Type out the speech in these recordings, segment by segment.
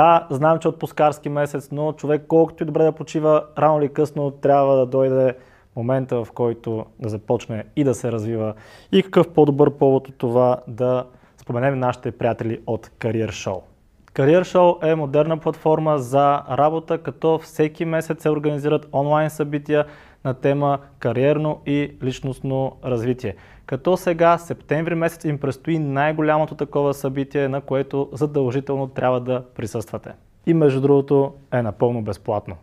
Да, знам, че е отпускарски месец, но човек колкото и добре да почива, рано или късно трябва да дойде момента, в който да започне и да се развива. И какъв по-добър повод от това да споменем нашите приятели от Career Show. Career Show е модерна платформа за работа, като всеки месец се организират онлайн събития на тема кариерно и личностно развитие. Като сега, септември месец, им предстои най-голямото такова събитие, на което задължително трябва да присъствате. И между другото е напълно безплатно.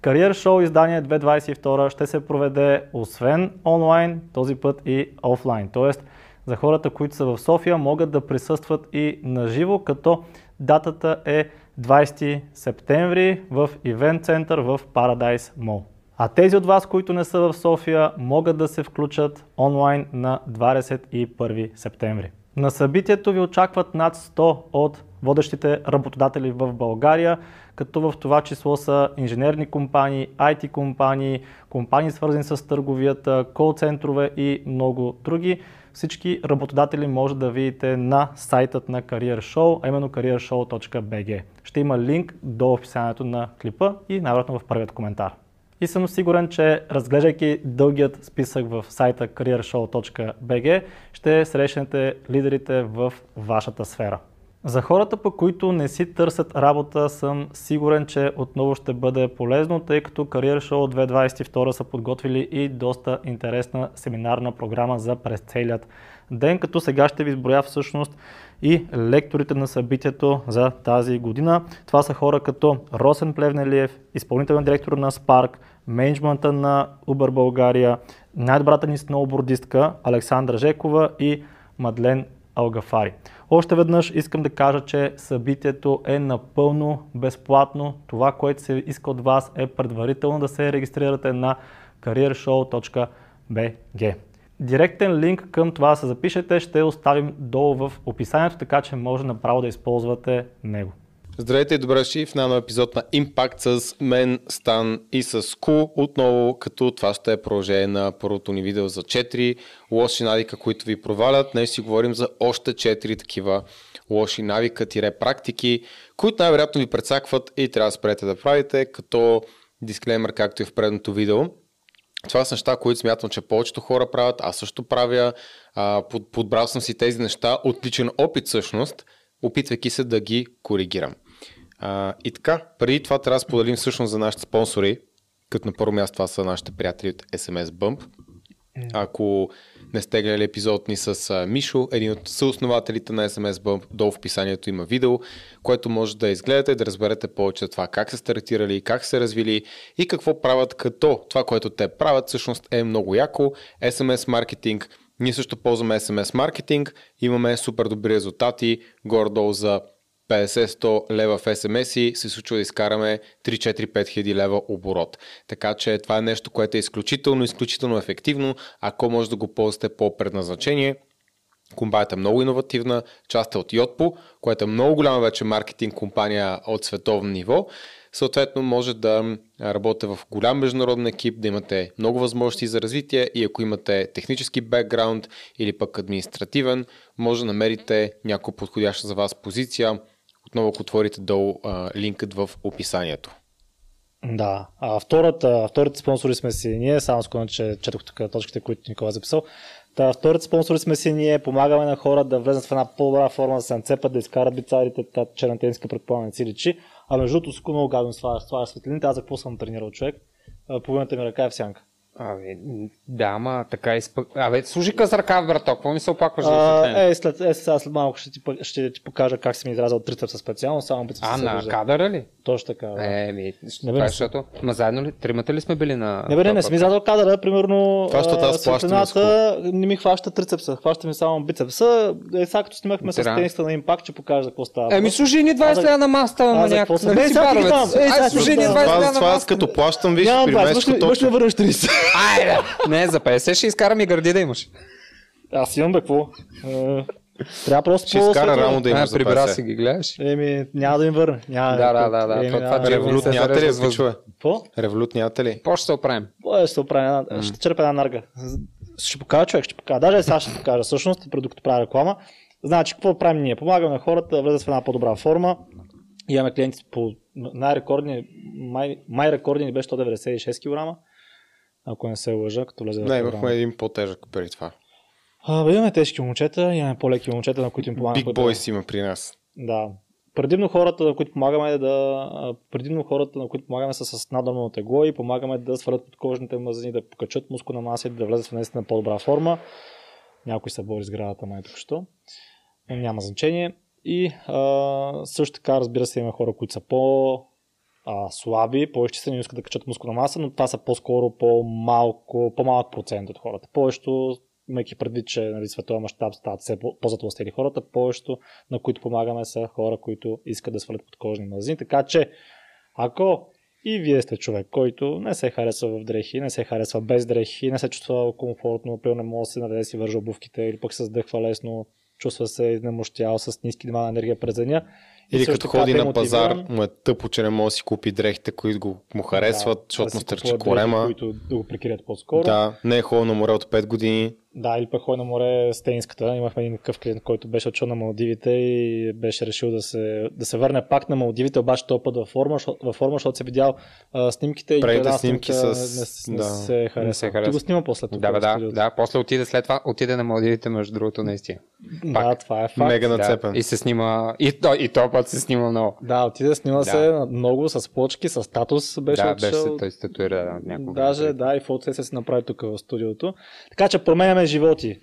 Кариер шоу издание 2022 ще се проведе освен онлайн, този път и офлайн. Тоест, за хората, които са в София, могат да присъстват и на живо, като датата е 20 септември в Ивент център в Paradise Mall. А тези от вас, които не са в София, могат да се включат онлайн на 21 септември. На събитието ви очакват над 100 от водещите работодатели в България, като в това число са инженерни компании, IT компании, компании свързани с търговията, кол-центрове и много други. Всички работодатели може да видите на сайтът на Career Show, а именно careershow.bg. Ще има линк до описанието на клипа и най-вероятно в първият коментар. И съм сигурен, че разглеждайки дългият списък в сайта careershow.bg ще срещнете лидерите в вашата сфера. За хората, по които не си търсят работа, съм сигурен, че отново ще бъде полезно, тъй като Career Show 2022 са подготвили и доста интересна семинарна програма за през целият ден, като сега ще ви изброя всъщност и лекторите на събитието за тази година. Това са хора като Росен Плевнелиев, изпълнителен директор на Spark, менеджмента на Uber България, най-добрата ни сноубордистка Александра Жекова и Мадлен Алгафари. Още веднъж искам да кажа, че събитието е напълно безплатно. Това, което се иска от вас е предварително да се регистрирате на careershow.bg. Директен линк към това да се запишете ще оставим долу в описанието, така че може направо да използвате него. Здравейте и добре в нано епизод на Impact с мен, Стан и с Ку. Отново, като това ще е продължение на първото ни видео за 4 лоши навика, които ви провалят. Днес си говорим за още 4 такива лоши навика-практики, които най-вероятно ви прецакват и трябва да спрете да правите, като дисклеймер, както и в предното видео. Това са неща, които смятам, че повечето хора правят. Аз също правя. подбрал съм си тези неща от личен опит всъщност, опитвайки се да ги коригирам. А, и така, преди това трябва да споделим всъщност за нашите спонсори, като на първо място това са нашите приятели от SMS Bump. Ако не сте гледали епизод ни с Мишо, един от съоснователите на SMS Bump, долу в описанието има видео, което може да изгледате, да разберете повече за това как са стартирали, как са развили и какво правят, като това, което те правят, всъщност е много яко. SMS маркетинг, ние също ползваме SMS маркетинг, имаме супер добри резултати, горе-долу за 50-100 лева в SMS и се случва да изкараме 3-4-5 хиляди лева оборот. Така че това е нещо, което е изключително, изключително ефективно, ако може да го ползвате по предназначение. Компанията е много иновативна, част е от Yotpo, която е много голяма вече маркетинг компания от световно ниво. Съответно, може да работите в голям международен екип, да имате много възможности за развитие и ако имате технически бекграунд или пък административен, може да намерите някаква подходяща за вас позиция отново, ако отворите долу а, линкът в описанието. Да, а втората, вторите спонсори сме си ние, само скоро, че четох тук точките, които Никола е записал. Та, вторите спонсори сме си ние, помагаме на хора да влезат в една по-добра форма, да се нацепат, да изкарат бицарите, тази чернатенска предполагам не си личи. А между другото, много гадно това, светлините, аз за какво съм тренирал човек, половината ми ръка е в сянка. Абе, да, ама така изпък... Абе, служи къс ръка, брато, какво ми се опакваш да е, след, е, сега след малко ще ти, ще ти покажа как си ми изразил трицепса специално, само бицепса А, на кадъра ли? Точно така, да. Е, ми, не бе, защото... Ма заедно ли, тримата ли сме били на... Не бе, не, не сме изразил кадъра, примерно... Аз светлината не ми хваща трицепса, хваща ми само бицепса. Е, сега като снимахме с тениста на импакт, ще покажа какво става. Еми, служи ни 20 лева на маста, ама някакво. Си баровец? Ай, служи ни 20 лева на Това като плащам, виж, при мен точно. върнеш 30. Айде! Не, за 50 ще изкарам и гърди да имаш. Аз имам бе, какво? Е, трябва просто ще изкара рамо да имаш за Прибра си ги гледаш. Еми, няма да им върне. Няма да, да, да. да. Еми, това, револют нямате ли, звучва? Какво? Револют нямате ли? По ще се оправим? По ще се оправим. Ще черпя една нарга. Ще покажа човек, ще покажа. Даже сега ще покажа всъщност, преди като правя реклама. Значи, какво правим ние? Помагаме на хората да влезат в една по-добра форма, Имаме клиенти по най-рекордни, май, май рекордни ни беше 196 кг, ако не се лъжа, като влезе Не, имахме един по-тежък преди това. А, бе, имаме тежки момчета, имаме по-леки момчета, на които им помагаме. Big Boys има при нас. Да. Предимно хората, на които помагаме да. а, Предимно хората, на които помагаме са с надърно тегло и помагаме да свалят подкожните мазнини, да покачат мускулна маса и да влезат в наистина по-добра форма. Някой се бори с градата, май тук що. Но Няма значение. И а, също така, разбира се, има хора, които са по а, слаби, по-изчистени, не искат да качат мускулна маса, но това са по-скоро по-малко, по-малък процент от хората. Повечето, имайки предвид, че нали, световен мащаб стават все по- по-затластели хората, повечето, на които помагаме, са хора, които искат да свалят подкожни мазнини. Така че, ако и вие сте човек, който не се харесва в дрехи, не се харесва без дрехи, не се чувства комфортно, примерно не може да се наведе си вържа обувките или пък се задъхва лесно, чувства се изнемощял с ниски нива на енергия през деня. Или като ходи на пазар, му е тъпо, че не може да си купи дрехите, които го, му харесват, Да, защото да му стърчи корема. Които да го прикрият по-скоро. Да, не е ходил на море от 5 години. Да, или пък ходи на море с тениската. Имахме един такъв клиент, който беше отшъл на Малдивите и беше решил да се, да се върне пак на Малдивите, обаче този път във форма, във форма, защото се видял а, снимките и една снимки с- не, не, да. се харесва. се Ти харесва. го снима после тук. Да, да, да. После отиде след това, отиде на Малдивите, между другото, наистина. да, това е факт. Мега Да, нацепен. и се снима, и то, и то път се снима много. Да, отиде, снима Да. се много с плочки, с статус беше да, отшъл. беше се, той се татуира да, няколко. Даже, да, и фотосесия се направи тук в студиото. Така че променяме животи.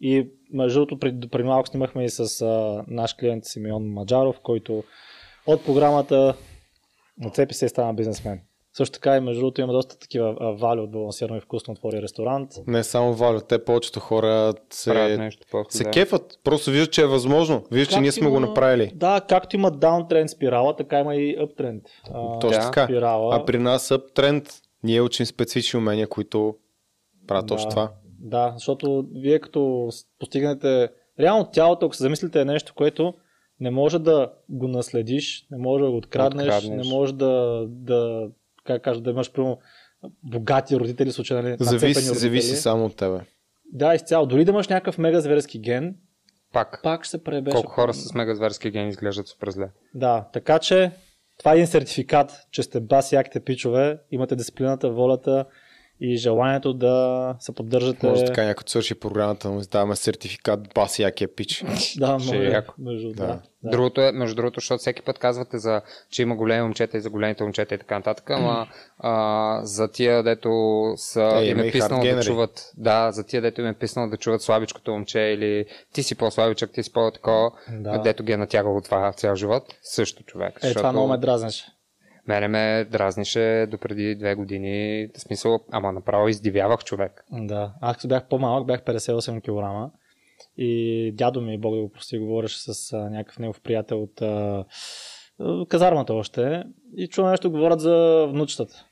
И между другото, преди, преди малко снимахме и с а, наш клиент Симеон Маджаров, който от програмата нацепи се и стана бизнесмен. Също така и между другото има доста такива а, вали от балансирано и вкусно отвори ресторант. Не само Валю, те повечето хора се, нещо после. се да. кефат. Просто виждат, че е възможно. Виждат, че ние сме го има- направили. Да, както има даунтренд спирала, така има и аптренд. Точно Да. така. спирала. А при нас тренд. Ние учим специфични умения, които правят точно това. Да, защото вие като постигнете... Реално тялото, ако се замислите, е нещо, което не може да го наследиш, не може да го откраднеш, Откраднеш. не може да, да как кажа, да имаш прямо богати родители, случайно нали, Зависи, родители. зависи само от тебе. Да, изцяло. Дори да имаш някакъв мега зверски ген, Пак. пак ще се пребеше. Колко хора с мега зверски гени изглеждат супер зле. Да, така че това е един сертификат, че сте баси яките пичове, имате дисциплината, волята и желанието да се поддържате. Може така някой свърши програмата, му издаваме сертификат бас якия пич. Да, Ще е може. яко. Между, Да. да. Другото е, между другото, защото всеки път казвате, за, че има големи момчета и за големите момчета и така нататък, ама а, за тия, дето са, Е, им е писнало да чуват, да, за тия, дето им е писнало да чуват слабичкото момче или ти си по-слабичък, ти си по-такова, Да. дето ги е натягало това цял живот, също човек. Е, това много ме дразнеше. Мене ме дразнише допреди две години, в смисъл, ама направо издивявах човек. Да. Аз като бях по-малък, бях 58 кг. И дядо ми, Бог да го прости, говореше с а, някакъв негов приятел от а, казармата още. И чува нещо, говорят за внучетата.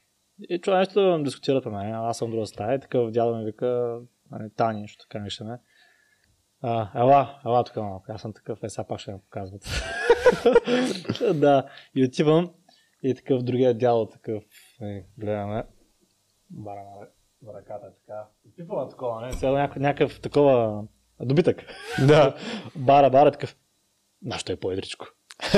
И чува нещо дискутират на мен. Аз съм друга стая. И такъв дядо ми вика, нали, Тани, нещо така нещо ме. А, ела, ела тук малко. Аз съм такъв, е, сега пак ще ме показват. да, и отивам. И такъв другия дядо такъв, е, гледаме. Бара на ръката е така. Пипава такова, не? Сега някакъв, някакъв такова добитък. да. Бара, бара такъв. Нашето е по-едричко.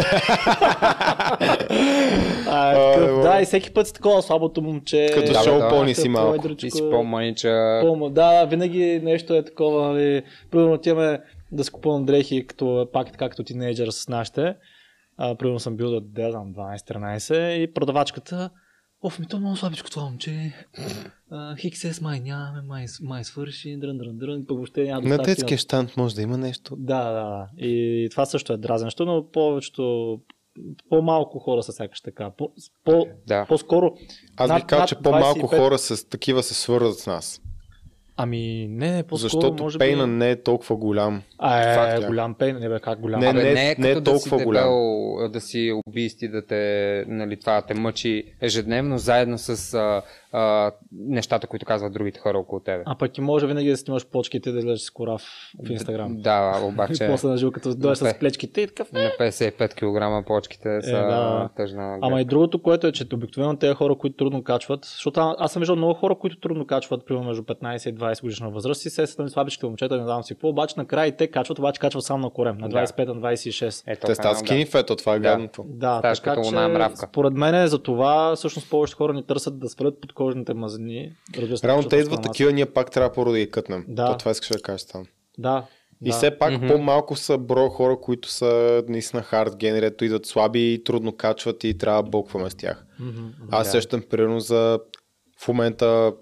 а, е такъв, да, и всеки път си такова слабото момче. Като Да, шоу да. пони си малко. Ти си по-манича. По-ма- Да, винаги нещо е такова, нали. Примерно отиваме да си купувам дрехи, като, пак така като тинейджър с нашите. А, примерно съм бил да, да знам, 12-13 и продавачката Оф, ми то е много слабичко това момче. Хиксес май нямаме, май, май свърши, дрън, дрън, дрън, пък въобще няма На детския щант може да има нещо. Да, да, да. И това също е дразнещо, но повечето по-малко хора са сякаш така. По, по, Да. По-скоро. Аз над- бих казал, над че по-малко 25 хора с такива се свързват с нас. Ами, не, не, по-скоро Защото може пейна би... не е толкова голям. А, е, Факт е. голям пейн, не бе, как голям. Не, Абе, не, не, е не е като да толкова си голям. дебел, да си убийсти, да те, нали, това да те мъчи ежедневно, заедно с а, а, нещата, които казват другите хора около тебе. А пък и може винаги да снимаш почките и да гледаш с корав в Инстаграм. Да, И обаче после на живо, като дойде с плечките и такъв. на 55 кг почките са Е, да. тъжна. Ама и другото, което е, че обикновено тези хора, които трудно качват, защото а- аз съм виждал много хора, които трудно качват, примерно между 15 и 20 годишна възраст и се са слабичките момчета, не знам си какво, обаче накрая и те качват, обаче качват само на корем, на Да. 25, на 26. Ето, Те стават скини фето, това е Да. гадното. Да, Ставаш така като че, мравка. според мен е за това всъщност повече хора ни търсят да свалят подкожните мазнини. Реално те идват такива, ние пак трябва първо да ги кътнем. Да. То това искаш да кажеш там. Да. И да. все пак Мгм. по-малко са бро хора, които са наистина хард генери, ето идват слаби и трудно качват и трябва да бълкваме с тях. Мгм. Аз Да. сещам примерно за в момента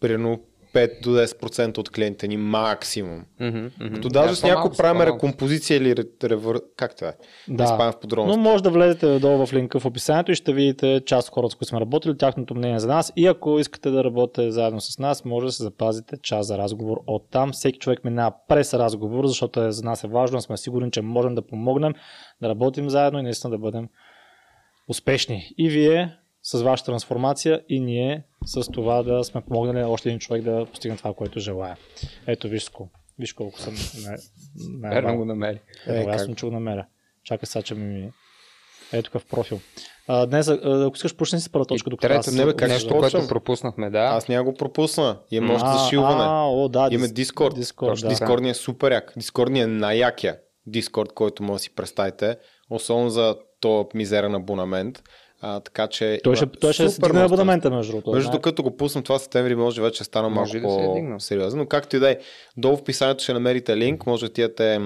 примерно 5 до 10% от клиентите ни максимум. Мгм, мгм. Като даже Да, с са, правим рекомпозиция или ре- ревър... Как това е? Да. Не спам в Но подробности. може да влезете долу в линка в описанието и ще видите част от хората, с които сме работили, тяхното мнение за нас. И ако искате да работите заедно с нас, може да се запазите час за разговор от там. Всеки човек минава през разговор, защото е, за нас е важно, сме сигурни, че можем да помогнем, да работим заедно и наистина да бъдем успешни. И вие с вашата трансформация и ние с това да сме помогнали на още един човек да постигне това, което желая. Ето, виж, ско. виж колко съм. Не, Верно го намери. е, Е, аз как? съм чул намеря. Чакай сега, че ми... Ето такъв профил. А, днес, ако искаш, почни с първа точка, И докато трето, не, бе, как нещо, което пропуснахме, да. Аз няма го пропусна. Имам още А, зашиване. А, о, да, Имаме дис- Discord. Discord, Точно да. Дискорд ни е супер як. Дискорд ни е най-якия Дискорд, който може да си представите. Особено за то мизерен абонамент. А, така че Той ще, той ще много абонамента, между другото. Между докато го пуснем това септември, може вече стана малко Може и да се е по-сериозно. Но както и да е, долу в описанието ще намерите линк, може да отидете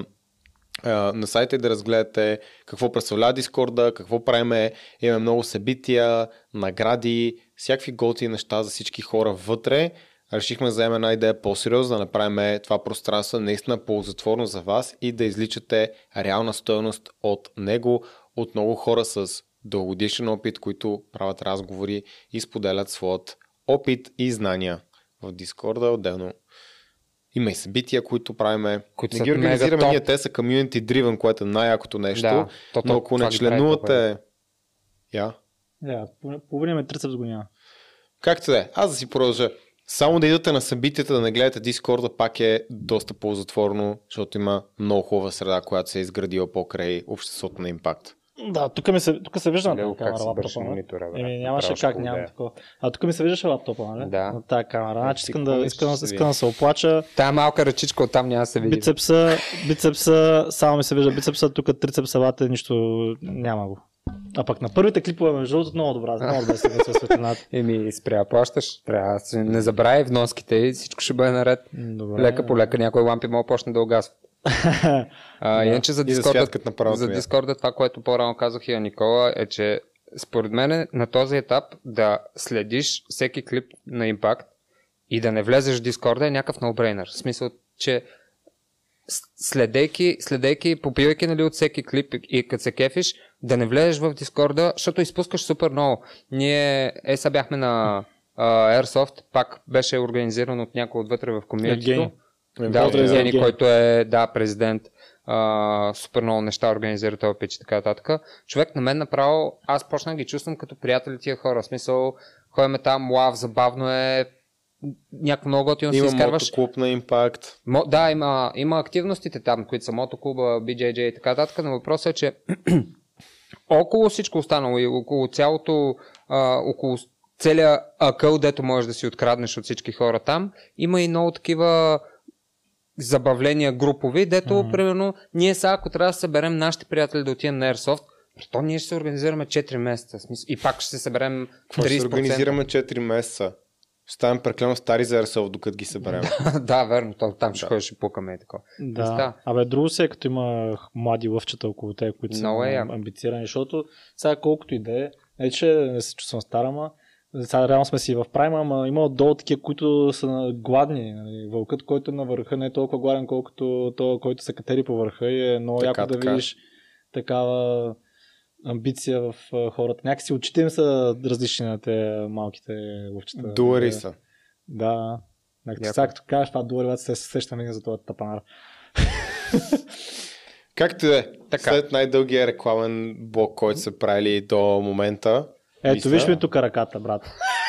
на сайта и да разгледате какво представлява Дискорда, какво правиме. Имаме много събития, награди, всякакви готини неща за всички хора вътре. Решихме да вземем една идея по-сериозно, да направим това пространство наистина ползотворно за вас и да изличате реална стоеност от него, от много хора с дългогодишен опит, които правят разговори и споделят своят опит и знания в Дискорда отделно. Има и събития, които правиме. Които не ги организираме ние, те са community driven, което е най-якото нещо. Да, то- то- но ако не членувате... Я? Да, половина ме трицепс го няма. Както да е, аз да си продължа. Само да идвате на събитията, да не гледате Дискорда, пак е доста ползотворно, защото има много хубава среда, която се е изградила покрай обществото на импакт. Да, тук, ми се, тук се вижда на тази как камера лаптопа. нали? монитора, бе. Еми, нямаше как, нямам го такова. А тук ми се виждаше лаптопа, нали? Да. На тази камера. Значи искам какво да, искам, се искам да се оплача. Тая малка ръчичка оттам няма да се види. Бицепса, бицепса, само ми се вижда бицепса, тук трицепсавата нищо няма го. А пък на първите клипове, между другото, много добра, много добре се веселя светлината. Еми, спря плащаш. Трябва да се не забравяй вноските и всичко ще бъде наред. Добре. Лека по лека някои лампи могат да почне да угасват. А, иначе за Дискорда, за това. Дискорда това, което по-рано казах и на Никола, е, че според мен на този етап да следиш всеки клип на Impact и да не влезеш в Дискорда е някакъв ноубрейнер. В смисъл, че следейки, следейки, попивайки нали, от всеки клип и като се кефиш, да не влезеш в Дискорда, защото изпускаш супер много. Ние, е, сега бяхме на а, Airsoft, пак беше организиран от някой отвътре в комьюнитито. Евгений. Да, Евгений. който е, да, президент. А, супер много неща организира този пич и така нататък. Човек на мен направо, аз почнах да ги чувствам като приятели тия хора. В смисъл, ходиме там, лав, забавно е, някакво много готино си Има изкарваш. мотоклуб на импакт. Мо, да, има, има активностите там, които са мотоклуба, BJJ и така нататък, но въпросът е, че около всичко останало и около цялото, а, около целият акъл, дето можеш да си откраднеш от всички хора там, има и много такива забавления групови, дето, Мгм. примерно, ние сега, ако трябва да съберем нашите приятели да отидем на Airsoft, то ние ще се организираме 4 месеца. смисъл, И пак ще се съберем Какво ще 30%. се организираме 4 месеца? Станем преклено стари за Airsoft, докато ги съберем. да, верно, то, там ще Да. ходиш и пукаме и така. Да. Места. Абе, друго се е, като има млади лъвчета около те, които са Много е амбицирани, защото сега колкото и да е, не че не се чувствам стара, ма сега реално сме си в прайма, ама има отдолу такива, които са гладни. нали. Вълкът, който е на върха, не е толкова гладен, колкото то, който се катери по върха и е много Така, яко да така. видиш такава амбиция в хората. Някакси очите им са различни на те малките лъвчета. Дуари са. Да. Някакси, сега като кажеш това дуари, се сещам винаги за този тапанар. Както и да е. Така. След най-дългия рекламен блок, който са правили до момента. Ето, виж ми тук ръката, брат.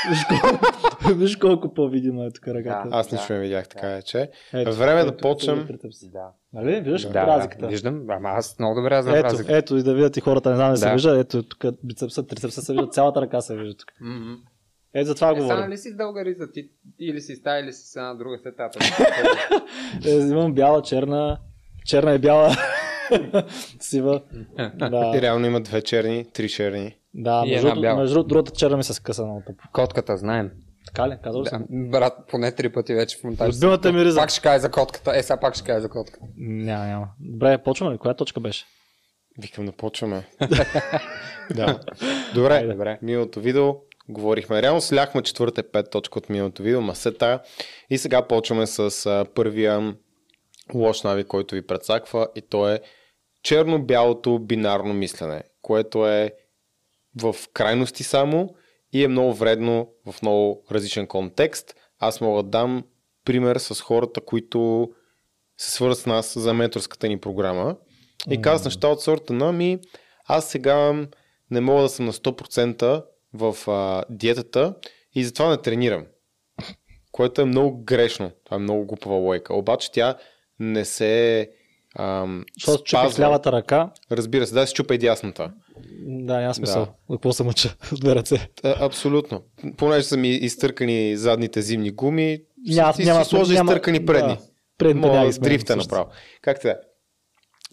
Виж колко, виж колко по-видима е тук ръката. Аз Да. нищо не видях, така е, че. Ето, време да ето, почнем. ето, ето, ето. Да. Нали? Виждаш Да, да, да, разликата? виждам, ама аз много добре знам Ето, разликата. ето, и да видят и хората, не знам да се Да. вижда. Ето, тук бицепса, трицепса се вижда, цялата ръка се вижда тук. Е, за това Е, говоря. стана ли си с дълга риза? Ти или си стая, или си с една друга сетапа. Е, имам бяла, черна, черна и бяла, сива. И Да, реално има две черни, три черни. Да И между, една бяла. между другото, другата черна ми се скъса много тъпо. Котката, знаем. Така ли? Казал Да, съм? брат, поне три пъти вече в монтаж. Любимата ми риза. Пак ще кажа за котката. Е, сега пак ще кажа за котката. Няма, няма. Добре, почваме ли? Коя точка беше? Викам да почваме. да. Добре, Добре. миналото видео говорихме. Реално сляхме четвърта пет точка от миналото видео, масета. И сега почваме с а, първия лош навик, който ви предсаква и то е черно-бялото бинарно мислене, което е в крайности само и е много вредно в много различен контекст. Аз мога да дам пример с хората, които се свързват с нас за менторската ни програма и казват неща от сорта на ми, аз сега не мога да съм на 100% в а, диетата и затова не тренирам. Което е много грешно. Това е много глупава лойка. Обаче тя не се ам, Защото чупих спазва. лявата ръка. Разбира се, да, си чупа и дясната. Да, няма смисъл. Да. Какво се мъча? С две ръце. А, абсолютно. Понеже са ми изтъркани задните зимни гуми, Няма- си, няма- си сложи няма- изтъркани предни. да. Предните Мога сменям дрифта направо. Как те?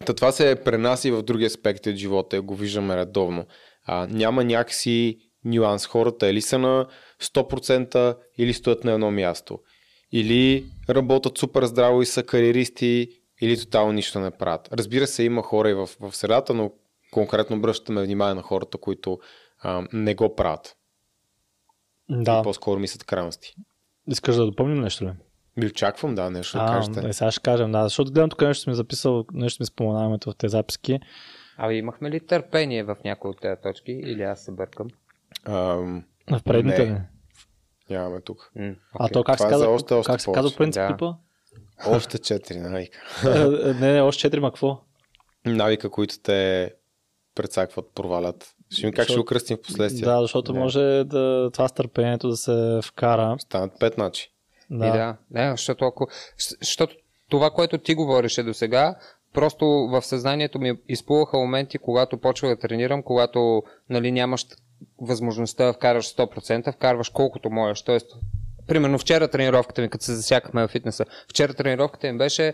Та това се пренаси в други аспекти от живота, го виждаме редовно. А, няма някакси нюанс. Хората или са на 100% или стоят на едно място. Или работят супер здраво и са кариеристи, или тотално нищо не правят. Разбира се, има хора и в, в средата, но конкретно обръщаме внимание на хората, които а, не го правят. Да. И по-скоро мислят крайности. Искаш да допълним нещо ли? Ви очаквам, да, нещо да А, кажете. е, сега ще кажем, да. Защото гледам тук нещо сме записал, нещо ми споменаваме в тези записки. Абе, имахме ли търпение в някои от тези точки или аз се бъркам? Ам, В предните Не. нямаме тук. М, А окей. то как Това се е казва? още- още как се казва принцип Да. клипа? Още четири навика. Не, не, още четири, ма какво? Навика, които те прецакват, провалят. Ще ми как ще Защото- го кръстим в последствие. Да, защото Да. може да, това с търпението да се вкара. Станат пет начи. Да. И да, не, защото, ако, защото това, което ти говореше до сега, просто в съзнанието ми изплуваха моменти, когато почва да тренирам, когато нали, нямаш възможността да вкараш 100%, вкарваш колкото можеш. Тоест, примерно вчера тренировката ми, като се засякахме в фитнеса, вчера тренировката ми беше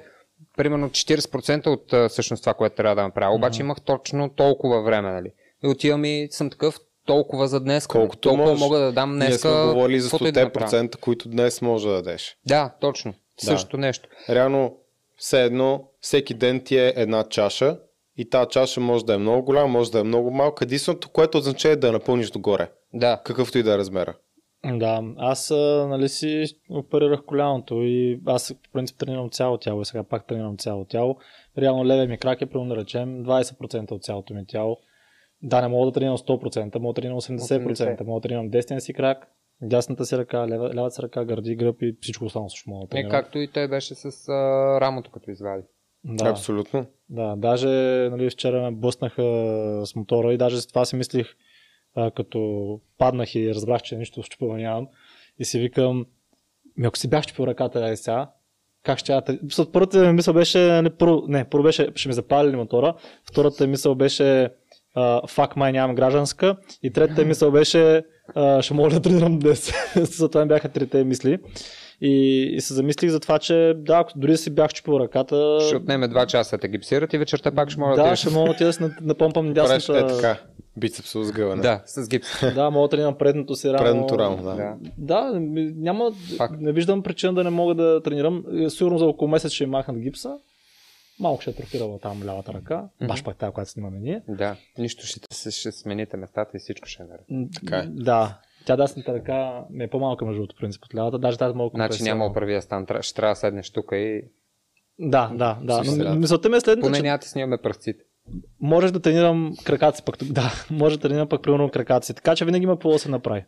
примерно 40% от а, всъщност това, което трябва да направя. Обаче имах точно толкова време, нали? И отивам и съм такъв толкова за днес. Колкото толкова можеш. мога да дам Ние днес. сме говорили за 100%, които днес може да дадеш. Да, точно. Същото нещо. Реално, все едно, всеки ден ти е една чаша и тази чаша може да е много голяма, може да е много малка. Единственото, което означава е да я напълниш догоре. Да. Какъвто и да е размера. Да, аз а, нали си оперирах коляното и аз в принцип тренирам цяло тяло и сега пак тренирам цяло тяло. Реално левия ми крак е, примерно да речем, 20% от цялото ми тяло. Да, не мога да тренирам 100%, мога да тренирам 80%, 80%. мога да тренирам десния си крак, дясната си ръка, лева, левата си ръка, гърди, гръб и всичко останало също мога да Е, тренирам. както и той беше с а, рамото, като извади. Да. Абсолютно. Да, даже нали, вчера ме блъснаха с мотора и даже за това си мислих, а, като паднах и разбрах, че нищо щупено нямам. И си викам, ми ако си бях щупил ръката е сега, как ще я... Първата ми мисъл беше, не, първо, не, първо беше, ще ми запали ли мотора, втората мисъл беше, а, фак май нямам гражданска и третата мисъл беше, ще мога да тренирам днес. За това ми бяха трите мисли. И, и се замислих за това, че да, ако дори си бях чупил ръката, Ще отнеме 2 часа да те гипсират и вечерта пак ще мога да, да, ще мога да си на- напомпам дясната. е така. Бицепсово сгъване. Да, с гипс. Да, мога да тренирам предното си рамо. Предното рамо, да. Да. Няма, Факт. не виждам причина да не мога да тренирам. Е, Сигурно за около месец ще махнат гипса. Малко ще е атрофирала там лявата ръка. Баш пак тази, която снимаме ние. Да, нищо ще, се, ще смените местата и всичко ще е наред. Така е. Да. Тя дясната ръка ми е по-малка между другото, принцип от лявата. Даже тази малко. Значи няма оправия стан, ще трябва да седнеш тук и Да, да, да. Но мисълта ми е следната, поне че няма да ти снимаме пръстците. можеш да тренирам краката си пък. тук. Да, може да тренирам пък примерно краката си. Така че винаги има какво да се направи.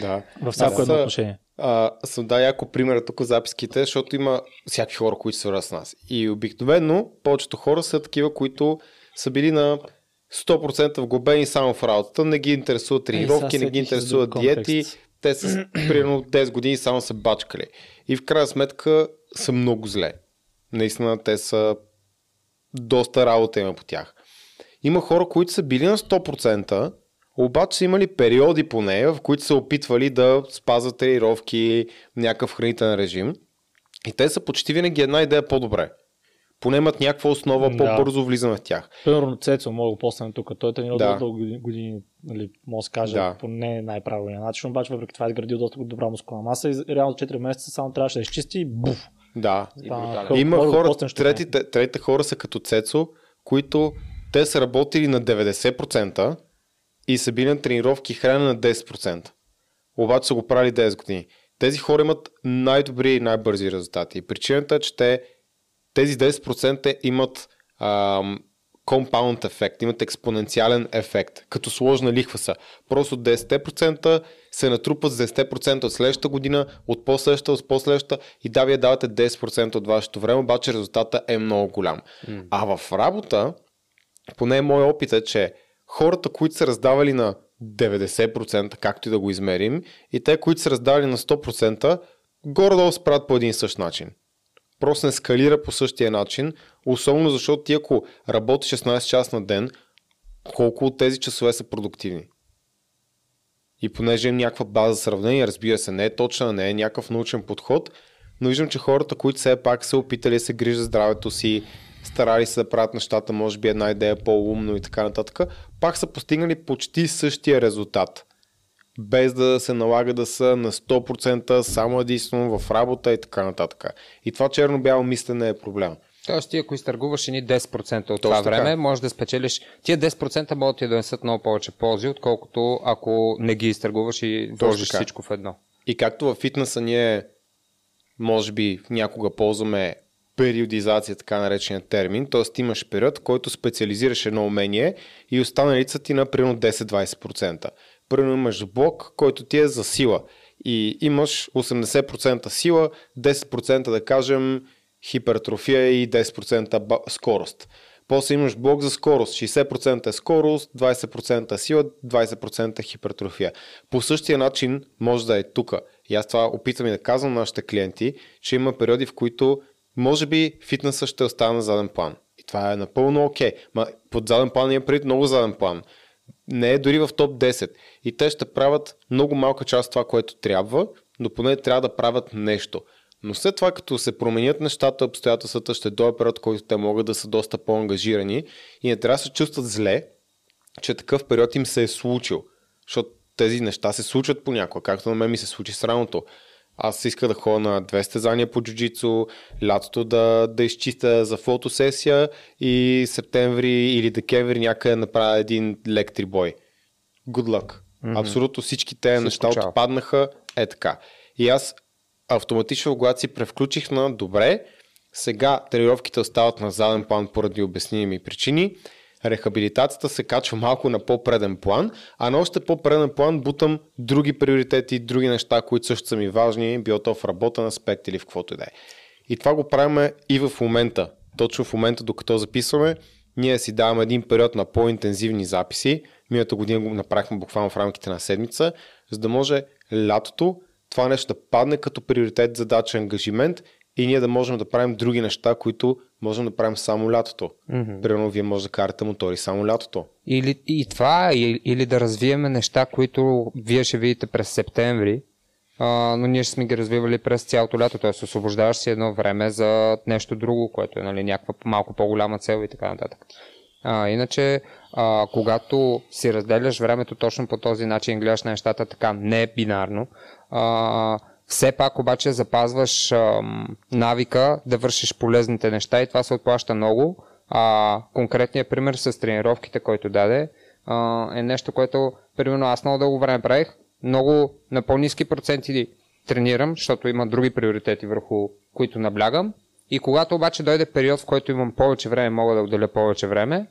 да. Във всяко едно отношение. А, съм да яко пример тук в записките, защото има всякакви хора, които са с нас. И обикновено повечето хора са такива, които са били на 100% вглобени само в работата, не ги интересуват тренировки, сега не ги интересуват диети, те са примерно 10 години само са бачкали. И в крайна сметка са много зле. Наистина те са доста работа има по тях. Има хора, които са били на 100%, Обаче са имали периоди по нея, в които са опитвали да спазват тренировки, някакъв хранителен режим. И те са почти винаги една идея по-добре. Поне имат някаква основа, Да. по-бързо влизаме в тях. Примерно Цецо, мога да го постам тук. Той е тренирал Да. дълги години, нали, мога да се каже, Да. по не най-правилния начин, обаче въпреки това е изградил доста добра мускулна маса и реално 4 месеца само трябваше да изчисти и буф. Да. Хълб. Има хора, постам, третите, третите хора са като Цецо, които те са работили на 90% и са били на тренировки храна на 10%. Обаче са го правили 10 години. Тези хора имат най-добри и най-бързи резултати. И причината е, че те, тези 10% имат ам, компаунд ефект, имат експоненциален ефект, като сложна лихва са. Просто 10% се натрупат с 10% от следващата година, от по-следващата, от по-следващата и да, вие давате 10% от вашето време, обаче резултата е много голям. М. А в работа, поне мой опит е, че хората, които са раздавали на 90%, както и да го измерим, и те, които са раздавали на 100%, горе-долу правят по един и същ начин. Просто не скалира по същия начин, особено защото ти ако работиш 16 часа на ден, колко от тези часове са продуктивни? И понеже имам някаква база за сравнение, разбира се, не е точна, не е някакъв научен подход, но виждам, че хората, които все пак са опитали да се грижат здравето си, старали се да правят нещата, може би една идея по-умно и така нататък, пак са постигнали почти същия резултат. Без да се налага да са на 100% само единствено в работа и така нататък. И това черно-бяло мислене е проблем. Тоест ти ако изтъргуваш едни 10% от Точно това така. време, може да спечелиш. Тия 10% могат да ти донесат много повече ползи, отколкото ако не ги изтъргуваш и вложиш така. всичко в едно. И както във фитнеса ние, може би, някога ползваме периодизация, така наречения термин, т.е. имаш период, в който специализираш едно умение и останалите са ти на примерно 10-20%. Примерно имаш блок, който ти е за сила и имаш 80% сила, 10% да кажем хипертрофия и 10% ба- скорост. После имаш блок за скорост. 60% е скорост, 20% е сила, 20% е хипертрофия. По същия начин може да е тук. И аз това опитвам и да казвам на нашите клиенти, че има периоди, в които може би фитнеса ще остане на заден план. И това е напълно окей. Ма под заден план има преди много заден план. Не е дори в топ 10. И те ще правят много малка част от това, което трябва, но поне трябва да правят нещо. Но след това, като се променят нещата, обстоятелствата, ще дойде период, който те могат да са доста по-ангажирани и не трябва да се чувстват зле, че такъв период им се е случил. Защото тези неща се случват понякога, както на мен ми се случи с раното. Аз исках да ходя на две стезания по джуджицу, лятото да, да изчистя за фотосесия и септември или декември някъде направя един лек трибой. Good luck. Mm-hmm. Абсолютно всички тези неща чао. отпаднаха е така. И аз автоматично, когато си превключих на добре, сега тренировките остават на заден план поради обясними причини. Рехабилитацията се качва малко на по-преден план, а на още по-преден план бутам други приоритети, други неща, които също са ми важни, било то в работен аспект или в каквото и да е. И това го правим и в момента. Точно в момента, докато записваме, ние си даваме един период на по-интензивни записи. Миналата година го направихме буквално в рамките на седмица, за да може лятото това нещо да падне като приоритет, задача, ангажимент и ние да можем да правим други неща, които можем да правим само лятото. Мгм. Примерно, вие може да карате мотори само лятото. Или и това, или, или да развиеме неща, които вие ще видите през септември, а, но ние ще сме ги развивали през цялото лято, т.е. освобождаваш си едно време за нещо друго, което е нали, някаква малко по-голяма цел и така нататък. А, иначе, а, когато си разделяш времето точно по този начин, гледаш на нещата така не бинарно, а, все пак обаче запазваш ам, навика да вършиш полезните неща и това се отплаща много. А, конкретният пример с тренировките, който даде, а, е нещо, което примерно аз много дълго време правих. Много на по-низки проценти тренирам, защото има други приоритети върху които наблягам. И когато обаче дойде период, в който имам повече време, мога да отделя повече време,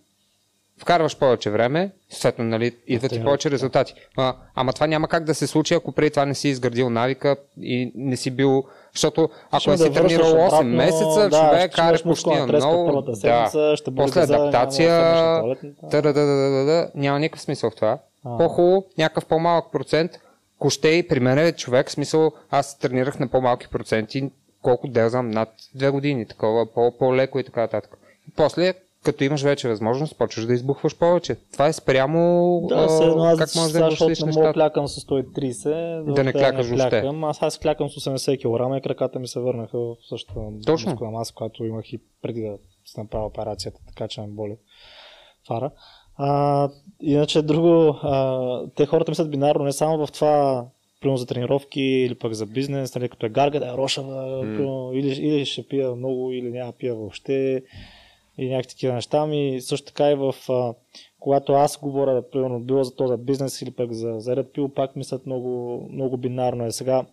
вкарваш повече време, съответно, нали, идват и повече резултати. А, ама това няма как да се случи, ако преди това не си изградил навика и не си бил... Защото ако Ще не си да връщаш тренирал 8 обратно, месеца, да, човек имаш почти на много. седмица, ще После няма да адаптация, седнеш на туалетната. та-да-да-да-да-да, няма никакъв смисъл в това. А. По-хубаво, някакъв по-малък процент, кощей, при мен е човек, смисъл, аз тренирах на по-малки проценти, колко да знам, над две години, такова, по- по-леко и така нататък. После като имаш вече възможност, почваш да избухваш повече. Това е спрямо Да, се едно аз как можеш да защото не мога клякам с 130, Да не клякаш въобще. Аз, аз клякам с 80 кг и краката ми се върнаха в същата Точно. мускулна маса, която имах и преди да се направя операцията, така че ме боли фара. А, иначе друго, а, те хората мислят бинарно не само в това, примерно за тренировки или пък за бизнес, нали, като е гарга, да е рошава, примерно, или, или ще пия много, или няма пия въобще, и някакви такива неща. Ми също така и в, а, когато аз говоря, примерно, било за този бизнес или пък за, за Red Pill, пак мислят много, много бинарно е. Сега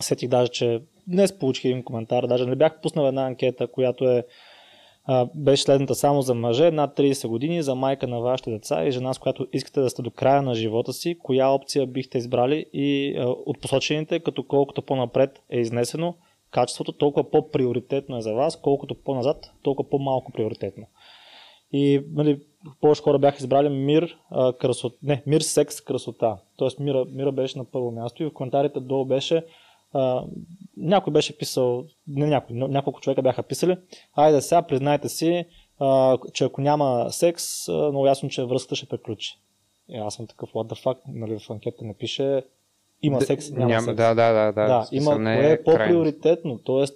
сетих даже, че днес получих един коментар, даже не бях пуснал една анкета, която е а, беше следната само за мъже над 30 години, за майка на вашите деца и жена, с която искате да сте до края на живота си, коя опция бихте избрали и а, от посочените, като колкото по-напред е изнесено, качеството толкова по-приоритетно е за вас, колкото по-назад, толкова по-малко приоритетно. И нали, повече хора бяха избрали мир, а, красота, не, мир, секс, красота. Тоест мира, мира беше на първо място и в коментарите долу беше а, някой беше писал, не някой, но няколко човека бяха писали, айде сега признайте си, а, че ако няма секс, а, много ясно, че връзката ще приключи. И аз съм такъв, what the fuck, нали, в анкета не пише има Да, секс, няма, секс. Да, да, да. да, Да, има не кое е по-приоритетно. Тоест,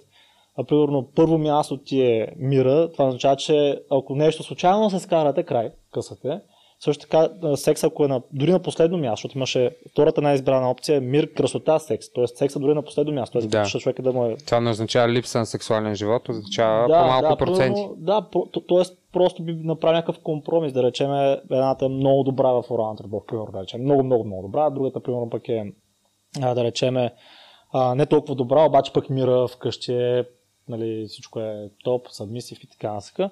а, примерно, първо място ти е мира, това означава, че ако нещо случайно се скарате край, късате, също така секс, ако е на, дори на последно място, защото имаше втората най-избрана опция е мир, красота, секс. Тоест секса дори на последно място. Тоест, Да. да. човека да му е Това не означава липса на сексуален живот, означава по-малко да, проценти. примерно, Да, про- тоест просто би направил някакъв компромис, да речем едната е много добра в оралната любов, примерно, да речем, много, много, много добра, другата, примерно, пък е, а, да речем, а, не толкова добра, обаче пък мира вкъщи е, нали, всичко е топ, съдмисив и така насъка.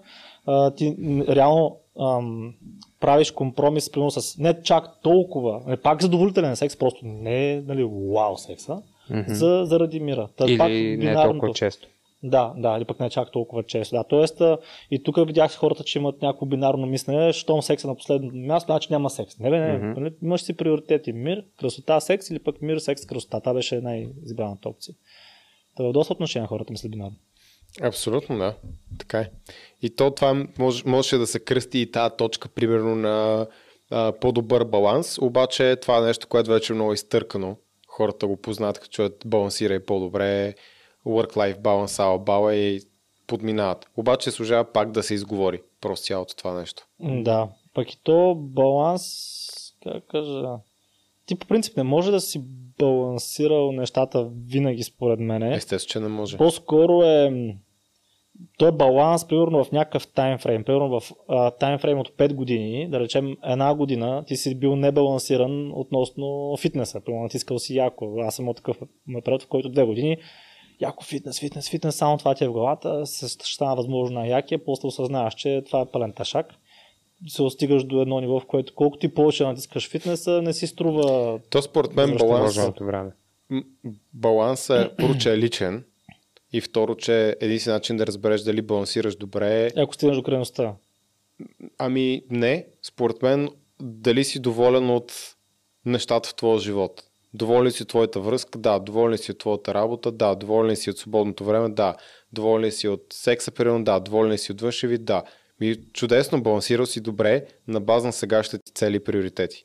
Ти реално ам, правиш компромис, примерно, с не чак толкова, не пак задоволителен секс, просто не е, нали, вау секса, Мгм. за, заради мира. Та, пак Или не бинарното. толкова често. Да, да, или пък не чак толкова често. Да, тоест, и тук видях хората, че имат някакво бинарно мислене, щом секса на последното място, значи няма секс. Не, бе, не, mm-hmm. имаш си приоритети. Мир, красота, секс или пък мир, секс, красота. Това беше най-избраната опция. Та в доста отношения хората мислят бинарно. Абсолютно, да. Така е. И то това може, можеше да се кръсти и тази точка, примерно, на а, по-добър баланс, обаче това е нещо, което вече е много изтъркано. Хората го познат, като чуят балансира и по-добре, work-life balance, ала бала и подминават. Обаче служава пак да се изговори просто цялото това нещо. Да, пък и то баланс, как кажа, ти по принцип не може да си балансирал нещата винаги според мене. Естествено, че не може. По-скоро е то е баланс, примерно в някакъв таймфрейм, примерно в а, таймфрейм от 5 години, да речем една година, ти си бил небалансиран относно фитнеса, примерно натискал си яко. Аз съм от такъв период, в който две години яко фитнес, фитнес, фитнес, само това ти е в главата, се ще стана възможно най-якия, после осъзнаваш, че това е пълен ташак. Се стигаш до едно ниво, в което колко ти повече натискаш фитнеса, не си струва То според мен баланс, време. м- баланс е първо, че е личен и второ, че единствен начин да разбереш дали балансираш добре е ако стигнеш до крайността. Ами не, според мен дали си доволен от нещата в твоя живот. Доволен си от твоята връзка? Да. Доволен си от твоята работа? Да. Доволен си от свободното време? Да. Доволен си от секса период? Да. Доволен си от външния вид? Да. Ми, чудесно, балансирал си добре на база на сегашните ти цели и приоритети.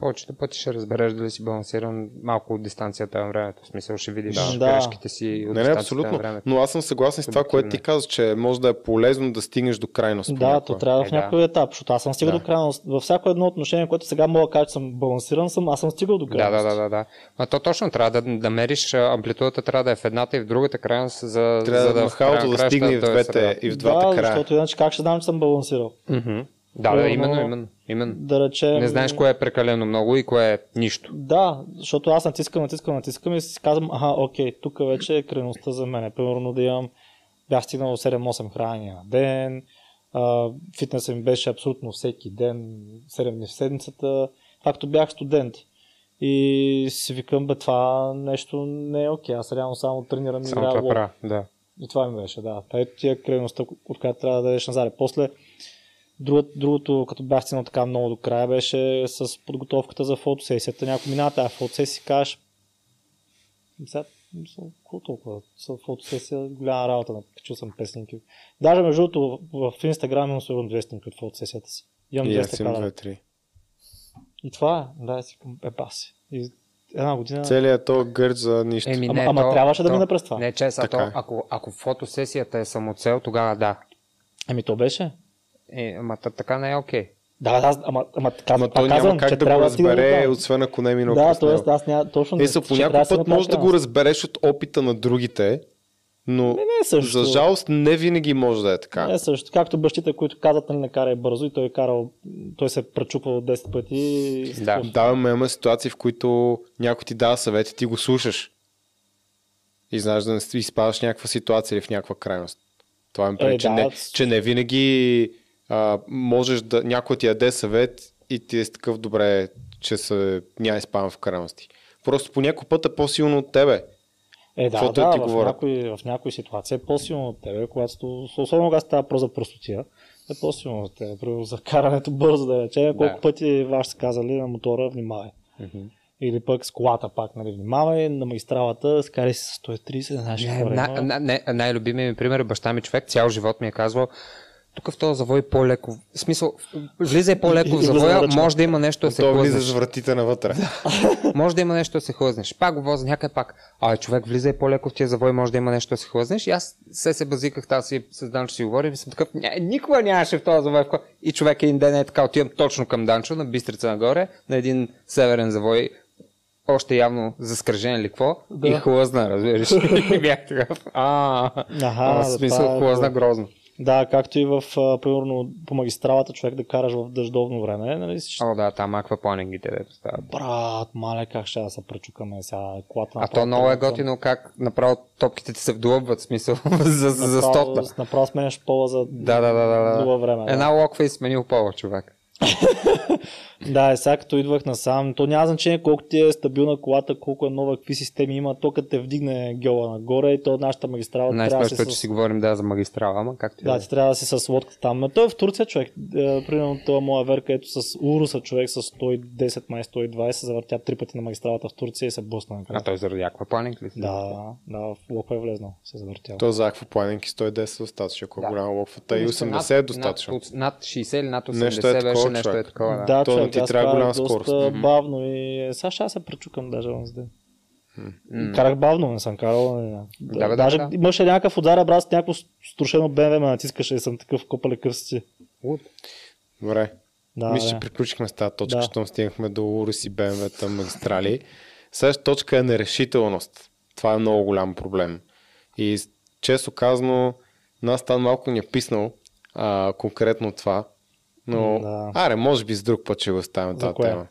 Повечето пъти ще разбереш дали си балансиран малко от дистанцията на времето. В смисъл ще видиш Да. грешките си от Не, не, дистанцията на абсолютно. времето. Но аз съм съгласен с това, което ти каза, че може да е полезно да стигнеш до крайност. Да, то трябва Е, в да. някой етап, защото аз съм стигал Да. до края. Във всяко едно отношение, което сега мога да кажа, че съм балансиран, съм, аз съм стигал до Да, края. да, да, да, да. А то точно трябва да, да мериш амплитудата, трябва да е в едната и в другата крайност, за, Трябва за да да махалото да стигне и в е двете, и в двата да, края. защото иначе как ще знам, че съм балансирал? Мгм. Да, да, Примерно, именно, именно, именно. Да речем... Не знаеш кое е прекалено много и кое е нищо. Да, защото аз натискам, натискам, натискам и си казвам, аха, окей, тук вече е крайността за мен. Примерно да имам, бях стигнал до 7-8 хранения на ден, фитнесът ми беше абсолютно всеки ден, 7 дни в седмицата, както бях студент. И си викам, бе, това нещо не е окей, аз реално само тренирам и играя това да. И това ми беше, да. Та ето тия крайността, от която трябва да дадеш назад. После, другото, другото, като бях стигнал така много до края, беше с подготовката за фотосесията. Някой минава тази фотосесия и кажеш, сега, Какво толкова? Са фотосесия, голяма работа, напичал съм 5 снимки. Даже между другото в Инстаграм имам сигурно 2 снимки от фотосесията си. Имам И 200 аз имам кадра. 2-3. И това е, да, си е баси. И една година. Целият то гърд за нищо. Еми, Ама- ама трябваше да мине през това. Не, че са, то, е. ако, ако фотосесията е самоцел, тогава да. Ами то беше. Е, ама та- така не е окей. Да, да, ама, ама, така, Ама той казвам, няма как да го разбере, там. освен ако не е минал Да, т.е. аз няма точно. Е, са, по някой да се път можеш да го разбереш от опита на другите, но Не, не е също. за жалост не винаги може да е така. Не е също. Както бащите, които казват, нали, не карай бързо и той е карал, той се е пречупвал 10 пъти. Да. Да, ме има ситуации, в които някой ти дава съвет и ти го слушаш. И знаеш да не изпадаш в някаква ситуация или в някаква крайност. Това ми прави, Е, че, да, не, че не винаги а, можеш да някой ти даде съвет и ти е с такъв добре, че се няма изпадам в крайности. Просто по някой път е по-силно от тебе. Е, да, да, ти в, говорят. някои, в някои ситуации е по-силно от тебе, когато, особено когато става про за простотия, е по-силно от тебе. Примерно за карането бързо да колко Да. пъти ваш са казали на мотора, внимавай. Или пък с колата пак, нали, внимавай, на магистралата, скарай се с 130, не знаеш Не, какво на, най-любимият ми пример е баща ми човек, цял живот ми е казвал, тук в този завой по-леко, в смисъл, влизай по-леко в завоя, може да има нещо да се влизаш хлъзнеш. с вратите навътре. Може да има нещо да се хлъзнеш. Пак го возя някъде пак. А, човек, влизай по-леко в тия завой, може да има нещо да се хлъзнеш. И аз се се базиках, тази си с Данчо си говорим и съм такъв, «Ня, никога нямаше в този завой. в кой-» И човек един ден е така, отивам точно към Данчо, на Бистрица нагоре, на един северен завой, още явно заскържен или какво, Да. и хлъзна, разбираш. и бях такъв, а, ама в смисъл е хлъзна грозно. Да, както и в, а, примерно, по магистралата човек да караш в дъждовно време, нали, О, да, там аквапланингите, дето стават. Брат, мале, как ще да се пречукаме сега колата. А направо то много е готино как направо топките ти се вдлъбват, в смисъл, за, за, за Направо- стопта. Направо сменяш пола за Да, да, да, да. да. време. Една да. локва и сменил пола, човек. Да, и сега като идвах насам, то няма значение колко ти е стабилна колата, колко е нова, какви системи има, то като те вдигне гьола нагоре и то нашата магистрала трябва да Най-смешното си е, че с... си говорим да за магистрала, ама както и Да, да. ти трябва да си с лодката там. Но той е в Турция, човек. Е, примерно това моя верка, ето с Уруса човек с 110, май 120, се завъртя три пъти на магистралата в Турция и се блъсна А накрая. той заради аквапланинг ли? Да, да, в локва е влезнал, се е завъртял. То за аквапланинг и 110 е достатъчно, ако е Да. голяма локвата и Нещо 80 е достатъчно. Над, над 60 или над 80 Нещо е беше такова, нещо човек. е такова. Да. Да, То човек, ти аз трябва карах голяма доста скорост. бавно и сега ще аз се пречукам даже онзи ден. М. Карах бавно, не съм карал. Не, не. Да, бе, да, даже да. имаше някакъв удар, брат, с някакво струшено БМВ ме натискаше и съм такъв копале кръсти. Добре. Да, Мисля, че приключихме с тази точка, Да. щом стигнахме до Урус и БМВ-та магистрали. Следващата точка е нерешителност. Това е много голям проблем. И често казано, нас стан малко ни е писнал а, конкретно това. Но, Да. аре, може би с друг път ще го оставим тази кое? тема.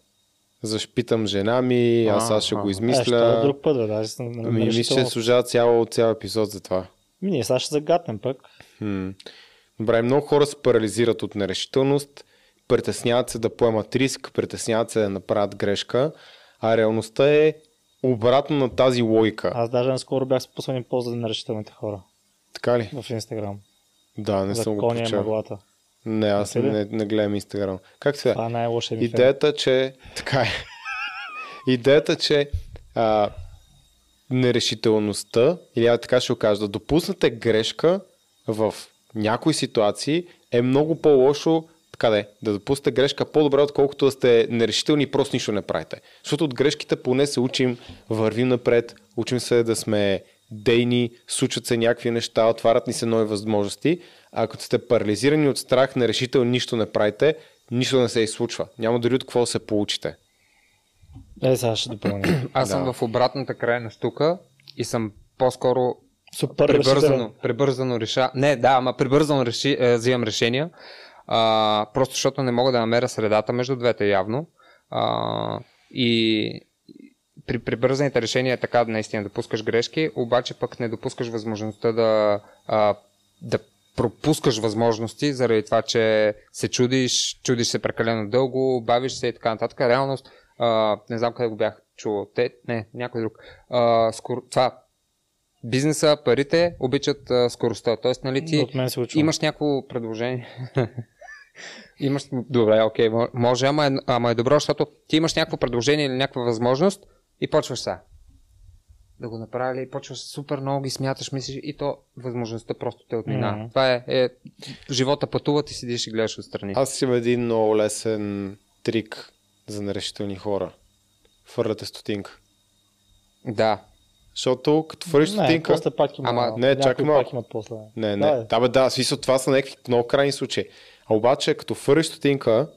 Защитам жена ми, аз сега ще А, го а. Е, е измисля. друг път, бе, даже съм на- Ами, на мисля, че служава цял, цял епизод за това. Ми, ние сега ще загатнем пък. Хм. Добре, много хора се парализират от нерешителност, притесняват се да поемат риск, притесняват се да направят грешка, а реалността е обратно на тази логика. Аз даже наскоро бях спусван един пост за нерешителните хора Така ли? в Инстаграм. Да, не за съм го прочел. мъглата. Не, аз Не не, не гледам Инстаграм. Как се? Това е най-лошия ми. Идеята, че... Така е. Идеята, че а, нерешителността, или аз така ще го кажа, да допуснете грешка в някои ситуации е много по-лошо така да е, да допуснете грешка по-добре, отколкото да сте нерешителни и просто нищо не правите. Защото от грешките поне се учим, вървим напред, учим се да сме дейни, случват се някакви неща, отварят ни се нови възможности. А ако сте парализирани от страх, нерешителни, нищо не правите, нищо не се изслучва. Няма дори от какво се получите. Е, сега ще допълня. Аз съм Да. в обратната крайна штука и съм по-скоро Супер прибързано, прибързано реша. Не, да, ама прибързано реши, е, взимам решения. А, просто защото не мога да намеря средата между двете явно. А, и при прибързаните решения е така наистина да пускаш грешки, обаче пък не допускаш възможността да, а, да пропускаш възможности заради това, че се чудиш, чудиш се прекалено дълго, бавиш се и така нататък. Реалност, а, не знам къде го бях чул. Те, не, някой друг. А, скоро, това, бизнеса, парите обичат а, скоростта. Тоест, нали ти имаш някакво предложение. имаш, добре, окей, мо- може, ама е, ама е добро, защото ти имаш някакво предложение или някаква възможност и почваш сега. Да го направя ли, почваш супер много ги смяташ, мислиш и то възможността просто те отмина. Мгм. Това е, е, живота пътува, ти седиш и гледаш отстрани. Аз имам един много лесен трик за нерешителни хора. Фърляте стотинка. Да. Защото като фърлиш Не, стотинка... после пак има. Ама, не, чакай малко. пак имат после. Не, не. Да, Да, бе. да, бе, да, смисъл това са някакви много крайни случаи. А обаче, като фърлиш стотинка,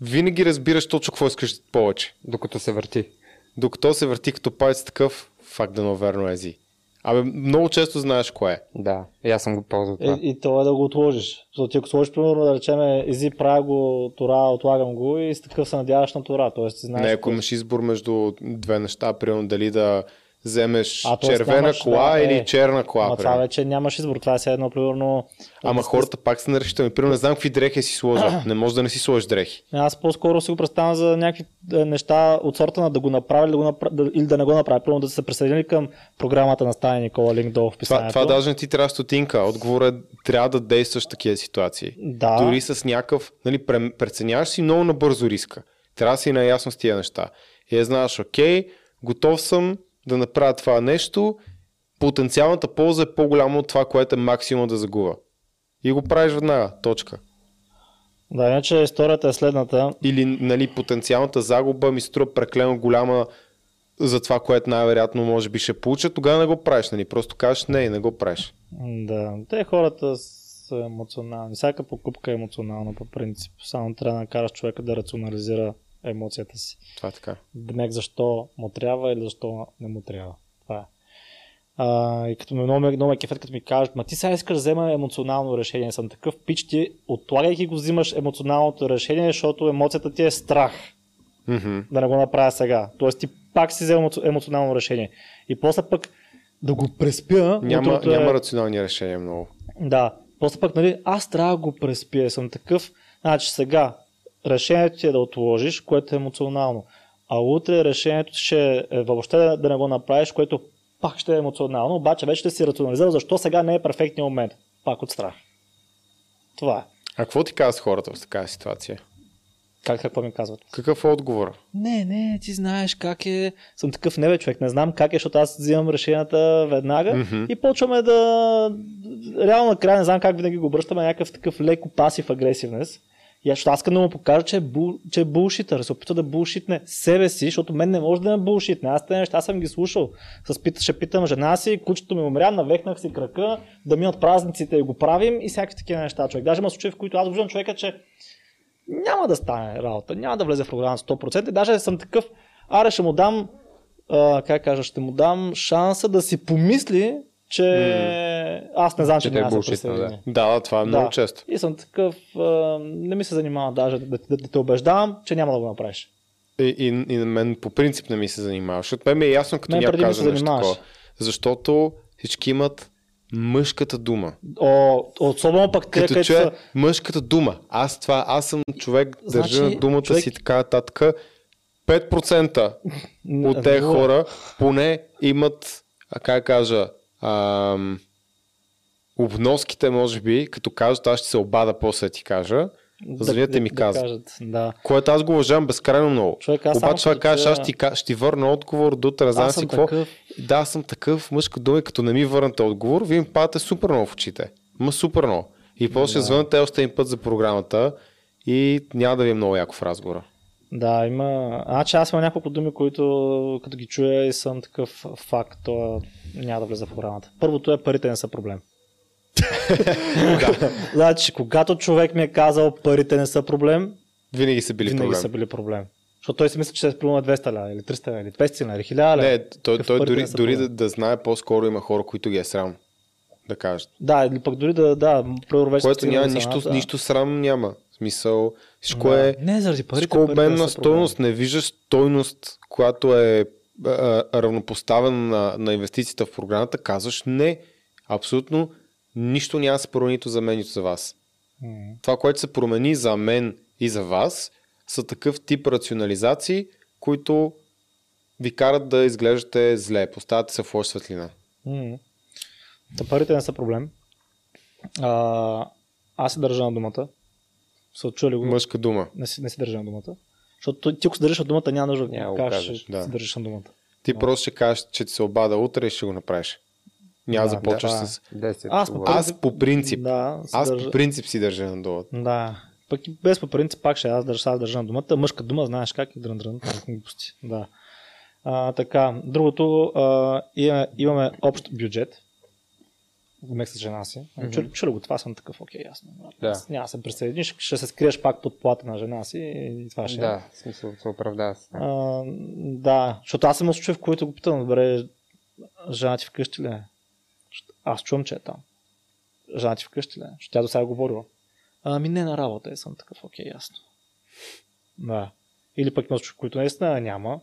винаги разбираш точно какво искаш повече. Докато се върти. Докато се върти като палец такъв, факт да верно ези. Абе, много често знаеш кое е. Да. И аз съм го ползвал Е, това. и то е да го отложиш. Защото ти ако сложиш, примерно, да речем, ези, правя го тора, отлагам го и с такъв се надяваш на тора. Тоест, ти знаеш. Не, ако имаш избор между две неща, примерно дали да вземеш А, червена нямаш, кола да, или е. черна кола. Ама това вече нямаш избор. Това е едно, примерно. Ама да- хората пак са нарешителни. Примерно не знам какви дрехи си сложа. Не може да не си сложиш дрехи. Аз по-скоро си го представям за някакви е, неща от сорта на да го направи или да, го направи, да, или да не го направи. Примерно да се присъедини към програмата на Стая Никола Линк долу в Това, писанието. това даже не ти трябва стотинка. Отговорът е трябва да действаш в такива ситуации. Да. Дори с някакъв, нали, пре- преценяваш си много набързо риска. Трябва да си наясно с тия неща. И я знаеш, окей, готов съм да направя това нещо, потенциалната полза е по-голяма от това, което е максимум да загуба. И го правиш веднага, точка. Да, иначе историята е следната. Или нали, потенциалната загуба ми струва преклено голяма за това, което най-вероятно може би ще получа, тогава не го правиш, нали? Просто кажеш не, не го правиш. Да, те хората са емоционални. Всяка покупка е емоционална по принцип. Само трябва да накараш човека да рационализира емоцията си. Това е така. Демек защо му трябва или защо не му трябва. Това е. А, и като ме много, много ме кефет, като ми кажат, ма ти сега искаш да взема емоционално решение. Съм такъв пич, ти отлагайки го взимаш емоционалното решение, защото емоцията ти е страх Мгм. да не го направя сега. Тоест ти пак си емоци- емоционално решение. И после пък да го преспя. Няма, е- няма рационални решения много. да. После пък, нали, аз трябва да го преспия. Съм такъв. Значи сега, решението ти е да отложиш, което е емоционално. А утре решението ти ще е въобще да, не го направиш, което пак ще е емоционално, обаче вече ще си рационализирал защо сега не е перфектният момент. Пак от страх. Това е. А какво ти казват хората в такава ситуация? Как какво ми казват? Какъв е отговор? Не, не, ти знаеш как е. Съм такъв не бе, човек. Не знам как е, защото аз взимам решенията веднага Мгм. и почваме да... Реално накрая не знам как винаги го обръщаме някакъв такъв леко пасив агресивнес. И аз, аз да му покажа, че е, бул, че е булшитър. Се опитва да булшитне себе си, защото мен не може да ме булшитне. Аз тези неща съм ги слушал. С пит, ще питам жена си, кучето ми умря, навехнах си крака, да минат празниците и го правим и всякакви такива неща. Човек. Даже има случаи, в които аз виждам човека, че няма да стане работа, няма да влезе в програмата 100%. И даже съм такъв, аре ще му дам, а, как кажа, ще му дам шанса да си помисли, че аз не знам, че, Че е няма да се булшитно, да. Да, това е много Да. често. И съм такъв, а, не ми се занимава даже да, да, да те убеждавам, че няма да го направиш. И, и, и на мен по принцип не ми се занимава, защото мен ми е ясно, като някой се нещо такова. Защото всички имат мъжката дума. О, особено пък те, Като където чуя са... мъжката дума. Аз това, аз съм човек, държа Значи, на думата човек- си така нататък. 5% от тези Нула. хора поне имат, а как кажа, ам, обноските, може би, като кажат, аз ще се обада после да ти кажа, Зрителите ми да, казват. Да кажат, да. което аз го уважавам безкрайно много. Човек, аз Обаче това кажеш, аз ще, ще ти върна отговор до Аз си какво. такъв. Да, аз съм такъв мъжка дума като не ми върнете отговор, вие ми падате супер много в очите. Ма супер много. И после ще звънете още един път за програмата и няма да ви е много яко в разговора. Да, има. Значи аз имам няколко думи, които като ги чуя и съм такъв факт, то няма да влезе в програмата. Първото е парите не са проблем. Значи, когато човек ми е казал парите не са проблем, Винаги са били винаги проблем. са били проблем. Защото той си мисли, че е проблема 200 ля, или 300 ля, или 200 ля, или 1000 ля. Не, той, той дори, не дори да, да знае, по-скоро има хора, които ги е срам да кажат. Да, или пък дори да, да, примерно Което няма нищо, нищо срам няма. Смисъл, всичко Да. е Не, заради парите. Всичко е парите обмен не на стойност. Не виждаш стойност, която е а, равнопоставена на, на инвестицията в програмата. Казваш не. Абсолютно нищо няма да се промени за мен, нито за вас. М. Това, което се промени за мен и за вас, са такъв тип рационализации, които ви карат да изглеждате зле. Поставяте се в лоша светлина. М. Та парите не са проблем. А, аз се държа на думата. Са чули го? Мъжка дума. Не си, не си държа на думата. Защото ти, ако се държиш на думата, няма нужда Няма да кажеш, кажеш, да. се държиш на думата. Ти просто ще кажеш, че ти се обада утре и ще го направиш. Няма да започваш да. с... 10. Аз по. Аз по принцип, Да, аз държа- по принцип си държа на долата. Да. Пък и без по принцип пак ще аз държа, аз държа на думата. Мъжка дума, знаеш как е дрън дрън. Глупости. Да. А, така, другото, а, имаме, имаме общ бюджет. Гумех с жена си. Mm-hmm. Чули, чули го, това съм такъв, окей, ясно. Да. Няма да се присъединиш, ще се скриеш пак под плата на жена си и това ще е. Да, в смисъл се оправдава. А, да, защото аз съм случай, в който го питам, добре, жена ти вкъщи ли е? Аз чувам, че е там. Жена ти вкъщи ли е? Защото тя до сега е говорила. Ами не на работа, и съм такъв, окей, ясно. Да. Или пък има които наистина няма.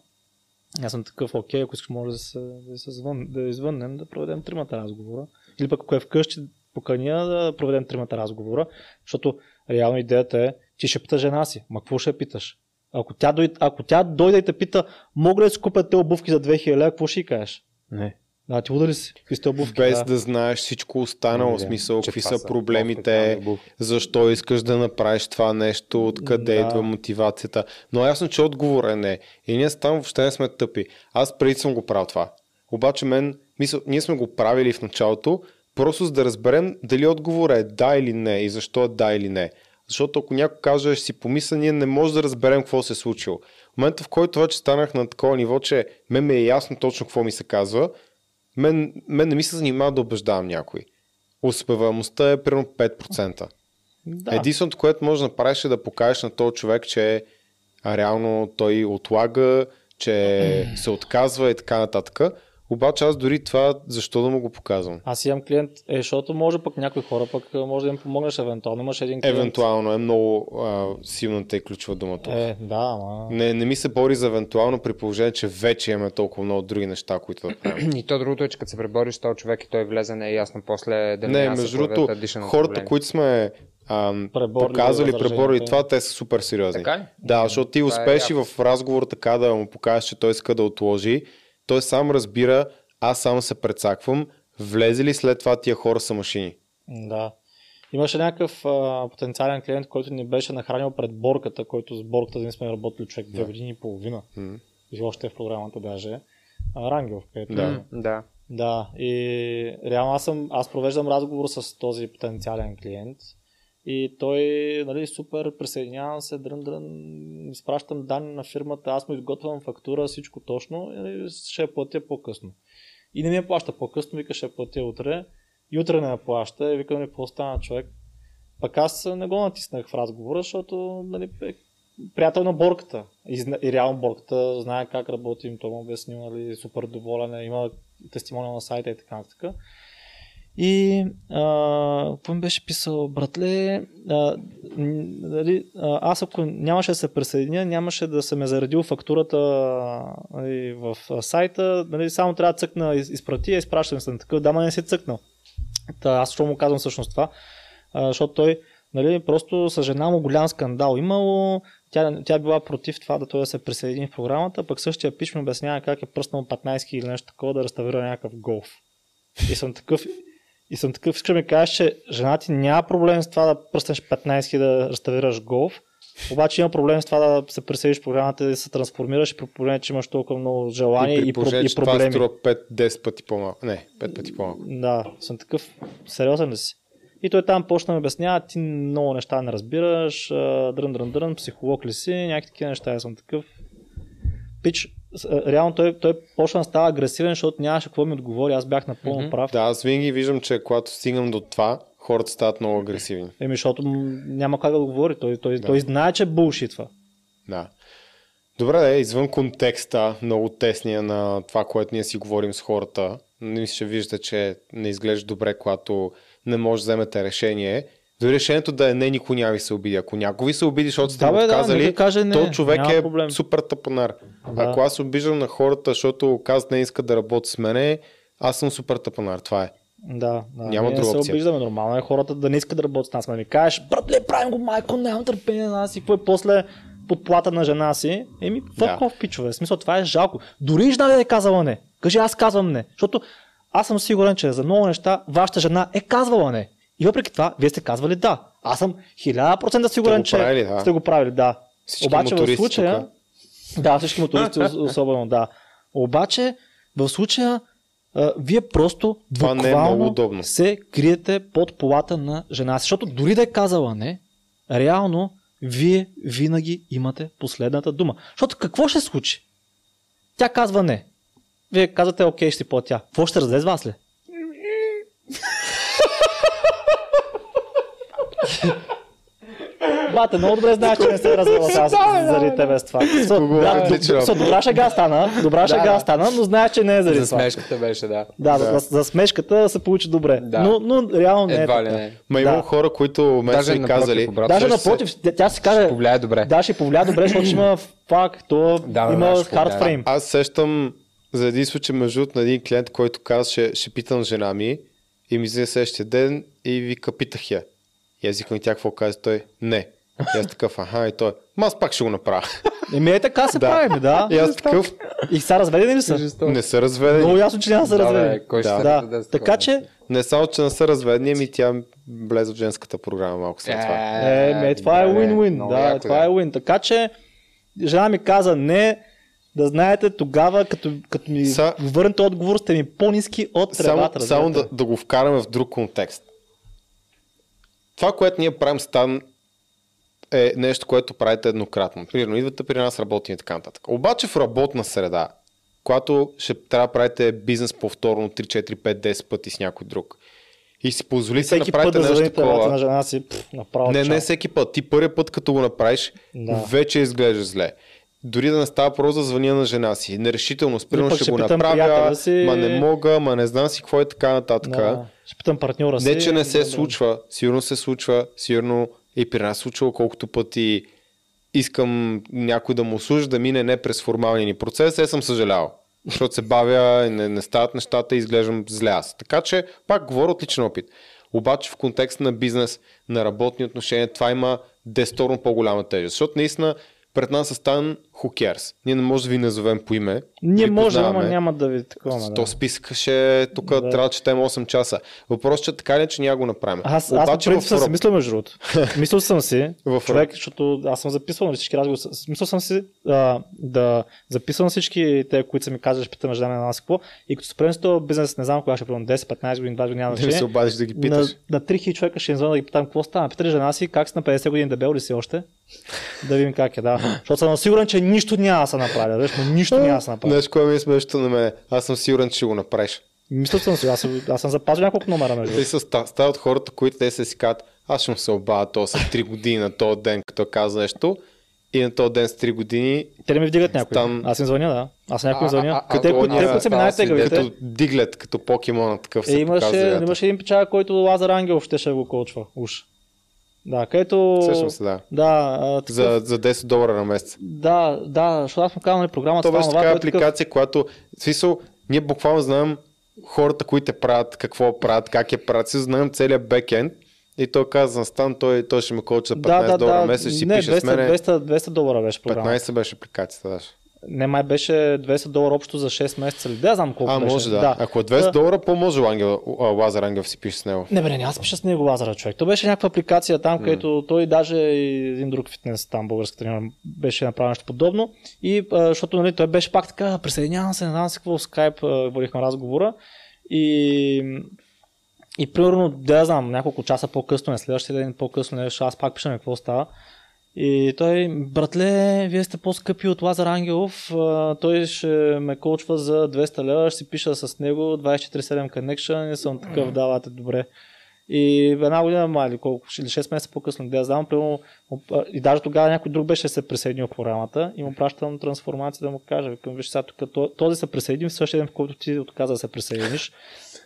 Аз съм такъв, окей, ако искаш може да се, да се звън, да извъннем, да проведем тримата разговора. Или пък ако е вкъщи, поканя да проведем тримата разговора, защото реално идеята е, ти ще питаш жена си, ма какво ще питаш? Ако тя, дойде, ако тя дойде и те пита, мога ли да си купя те обувки за 2000 лева, какво ще й кажеш? Не. Да, ти луда ли си? Какви сте обувки? Без да. да знаеш всичко останало, в смисъл, какви това са проблемите, обувки. защо искаш да направиш това нещо, откъде Да. идва мотивацията. Но ясно, че отговор е не. И ние там въобще не сме тъпи. Аз преди съм го правил това. Обаче мен, мисъл, ние сме го правили в началото, просто за да разберем дали отговор е да или не и защо е да или не. Защото ако някой каже, ще си помисля, ние не може да разберем какво се е случило. В момента, в който вече станах на такова ниво, че мен ми е ясно точно какво ми се казва, мен, мен не ми се занимава да убеждавам някой. Успеваемостта е примерно 5%. Да. Единственото, което можеш да направиш е да покажеш на този човек, че а, реално той отлага, че се отказва и така нататък. Обаче аз дори това, защо да му го показвам? Аз имам клиент, е, защото може пък някои хора пък може да им помогнеш евентуално. Имаш един клиент. Евентуално е много а, силната и ключова дума тук. Е, да, ама... Не, не ми се бори за евентуално при положение, че вече имаме толкова много други неща, които да правим. И то другото е, че като се пребориш с този човек и той влезе, не е ясно после Не, да се между другото, хората, проблеми. които сме ам, Преборили показали, преборили това, те са супер сериозни. Така ли? Да, защото ти Това е успеш и в разговор така да му покажеш, че той иска да отложи. Той сам разбира, аз само се прецаквам, влезе ли след това тия хора са машини. Да. Имаше някакъв а, потенциален клиент, който ни беше нахранил пред борката, който с борката ние сме работили човек две години и половина. М. И още е в програмата даже. А, Рангел, където Да. Да. Да, и реално аз, съм, аз провеждам разговор с този потенциален клиент и той, нали, супер, присъединявам се, дрън, дрън, изпращам данни на фирмата, аз му изготвям фактура, всичко точно, и ще я платя по-късно. И не ми я плаща по-късно, вика ще я платя утре, и утре не я плаща, и вика ми, какво стана човек? Пък аз не го натиснах в разговора, защото нали, е приятел на борката. И, и реално борката знае как работим, той му обяснил, нали, супер доволен, е, има тестимониал на сайта и така нататък. И какво ми беше писал, братле, а, а, аз ако нямаше да се присъединя, нямаше да се ме заредил фактурата нали, в сайта, нали, само трябва да цъкна из- изпрати, я изпращам съм такъв, да, ма не си цъкнал. Та, аз що му казвам всъщност това, а, защото той нали, просто с жена му голям скандал имало, тя, тя била против това да той да се присъедини в програмата, пък същия пич ми обяснява как е пръснал 15 000 или нещо такова да реставрира някакъв голф. И съм такъв, и съм такъв, искаш да ми кажеш, че жена ти няма проблем с това да пръснеш 15 000 да реставрираш голф, обаче има проблем с това да се присъединиш в програмата и да се трансформираш и при положение, че имаш толкова много желание и и, и, про- и това проблеми. струва 5-10 пъти по-малко. Не, 5 пъти по-малко. Да, съм такъв сериозен ли си? И той там почна да обяснява, ти много неща не разбираш, дрън, дрън, дрън, психолог ли си, някакви такива неща. Аз съм такъв. Пич, реално той, той почна да става агресивен, защото нямаше какво ми отговори, аз бях напълно Мгм. прав. Да, аз винаги виждам, че когато стигам до това, хората стават много агресивни. Еми, защото няма как да говори, той, той, Да. той знае, че е булшитва. Да. Добре, да, извън контекста, много тесния на това, което ние си говорим с хората, не мисля, че виждате, че не изглежда добре, когато не може да вземете решение. Дори решението да е не, никой няма ви се обиди. Ако някой ви се обиди, защото сте Да, му бе, да, каже не, то човек е проблем. супер тъпанар. Да. Ако аз обиждам на хората, защото казват не искат да работят с мене, аз съм супер тъпанар. Това е. Да, да. Няма друга се опция. обиждаме. Нормално е хората да не искат да работят с нас. Ма ми кажеш, братле, правим го, майко, нямам търпение на нас. И какво е после подплата на жена си? Еми, fuck Да. пичове. В смисъл, това е жалко. Дори жена да е казала не. Кажи, аз казвам не. Защото аз съм сигурен, че за много неща вашата жена е казвала не. И въпреки това, вие сте казвали да. Аз съм 1000% сигурен, че правили, да. сте го правили, да. Всички Обаче в случая, тук. да, всички мотористи ос- особено, да. Обаче, в случая, вие просто Това е буквално удобно. се криете под полата на жена си. Защото дори да е казала не, реално вие винаги имате последната дума. Защото какво ще случи? Тя казва не. Вие казвате, окей, ще си платя. Какво ще разлезе вас ли? Бате, много добре знаеш, че не се е развела с- заради тебе с това. Да, е добра шега стана, добра шега да. стана, но знаеш, че не е заради За това. смешката беше, да. Да, Да. За, за смешката се получи добре. Да. Но, но реално не е Едва ли не. Ма има Да. хора, които ме са напротив, казали. Даже напротив, тя, си каже, Повлияе добре. да, ще повлия добре, защото има фак, то има да, ще повлияе. хард фрейм. Аз сещам за един случай между на един клиент, който каза, ще, ще питам жена ми и ми взе следващия ден и вика, питах я. И аз викам, и тя какво каза? Той, не. И аз такъв, аха, и той, ма аз пак ще го направя. Еми е така се Да. прави, да. И аз такъв, И са разведени ли са? не са разведени. Много ясно, че няма да са Да, разведени. бе, кой ще Да. се Да, така че? Не само, че не са разведени, ами тя влезе в женската програма малко след това. е, ме, това е win-win. Да, яко, това е win. Така че, жена ми каза не, да знаете, тогава, като, като ми Са- върнете отговор, сте ми по-низки от Само, тревата. само да, разбирате? да го вкараме в друг контекст. Това, което ние правим стан е нещо, което правите еднократно. Примерно, идвате при нас, работим и така нататък. Обаче в работна среда, когато ще трябва да правите бизнес повторно 3, 4, 5, 10 пъти с някой друг и си позволите да направите да нещо тревата на такова, жена си, пф, не, не всеки път. Ти първият път, като го направиш, Да. вече изглежда зле. Дори да не става просто да звъня на жена си. Нерешително, пък ще, ще го направя, си. ма не мога, ма не знам си какво е така нататък. Да. Ще питам партньора си. Не, че не се Да, случва. Сигурно се случва. Сигурно и при нас случва колкото пъти искам някой да му служи да мине не през формалния ни процес, е съм съжалявал. Защото се бавя, не, не стават нещата и изглеждам зле аз. Така че, пак говоря от личен опит. Обаче в контекста на бизнес, на работни отношения, това има десторно по-голяма тежест. Защото наистина пред нас е стан who cares. Ние не можем да ви назовем по име. Ние ама познаваме. няма да ви такова. То Да. списъка ще е тук Да. трябва да четем 8 часа. Въпросът е, че така или иначе няма го направим. Аз, аз по принцип съм си мислил между другото. Мислил съм си, В човек, защото аз съм записвал на всички разговори. Мислил съм си а, да записвам всички те, които са ми казали, ще питам жена на нас какво. И като се спрем с този бизнес, не знам кога ще примерно 10, 15 години, 20 години, няма Да значение. се обадиш да ги на, питаш. на 3000 човека ще им звъна да ги питам какво стана. Питали жена си как си на 50 години дебел ли си още. Да видим как е, да. Защото съм сигурен, че нищо няма да се направи. Да, но нищо няма да се направи. Знаеш, кое ми е смешното на мен? Аз съм сигурен, че ще го направиш. Мисля съм си, аз, съм- аз съм запазил няколко номера между. Те са ста- стават хората, които те се си казват, аз ще му се обадя то след 3 години на този ден, като каза нещо. И на този ден с 3 години, Те не ми вдигат някой. Там- Аз им звъня, да. Аз някой звъня. а, а, Къде, които са ми най-тегавите. като диглет, като покемона, такъв Е, се имаше, показва. имаше един печага, който Лазар Ангелов ще, ще го коучва. Уж. Да, където... Се, да. Да, а, такъв... За, за 10 долара на месец. да, да, защото аз му казвам, нали, програмата беше това, е апликация, която, в смисъл, ние буквално знаем хората, които правят, какво правят, как я правят, си знаем целият бекенд. И той каза на Стан, той, той ще ме коуча за 15 да, да, долара да, месец, ще си не, пише 200, с мене. 200, 200 долара беше програма. 15 беше апликацията даже. Не, май беше 200 долара общо за 6 месеца ли? Да, знам колко А, беше. може да. Ако е 200 долара, по-може Ангел, Лазар Ангел си пише с него. Не, бе, не, аз пиша с него Лазара, човек. То беше някаква апликация там, където той даже и един друг фитнес там, българска тренер, беше направил нещо подобно. И а, защото нали, той беше пак така, присъединявам се, не знам си какво, в скайп водихме разговора. И, и примерно, да знам, няколко часа по-късно, не следващия ден по-късно, нещо, аз пак пиша какво става. И той, братле, вие сте по-скъпи от Лазар Ангелов, той ще ме коучва за 200 лева, ще си пиша с него 24-7 connection и съм такъв, давате добре. И една година, мали, колко, или 6 месеца по-късно, да я знам, примерно, и даже тогава някой друг беше се присъединил в програмата и му пращам трансформация да му кажа, викам, виж сега тук, то- този се присъедини в същия ден, в който ти отказа да се присъединиш,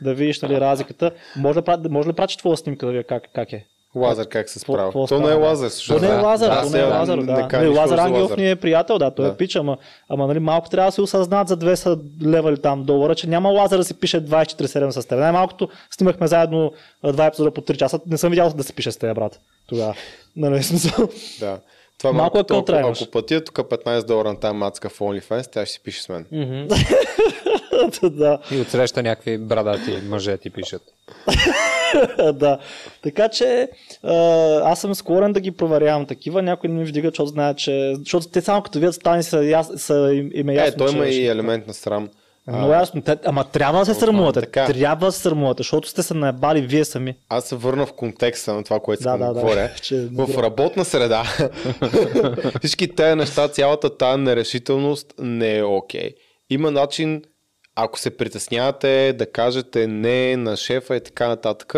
да видиш нали, разликата. Може да, може ли прачи твоя снимка да видя как, как е? Лазар как се справя. какво То не е? Лазар, То всъщност. не е Да, Лазар, да, то не е Лазар, не да. Не, Лазар за Ангелов ни е приятел, да, той Да. е пич, ама, ама нали, малко трябва да се осъзнат за 200 лева или там долара, че няма Лазар да си пише 24-7 с теб. Най-малкото снимахме заедно два епизода по 3 часа, не съм видял да се пише с теб, брат. Тогава. Нали, смисъл. Да. Това Малко малко, е ако, ако платя тук 15 долара на тази мацка в OnlyFans, тя ще си пише с мен. да. И отсреща някакви брадати мъже ти пишат. да. Така че а, аз съм склонен да ги проверявам такива. Някой не ми вдига, защото знае, че... Защото те само като видят стани са, яс... са им, им е ясно, Е, той има че и елемент на срам. Много ясно. Те, ама трябва да се срамувате. така. Трябва да се срамувате, защото сте се наебали вие сами. Аз се върна в контекста на това, което Да, искам да, говоря. Че- в работна среда всички тези неща, цялата тази нерешителност не е окей. Има начин, ако се притеснявате, да кажете не на шефа и така нататък,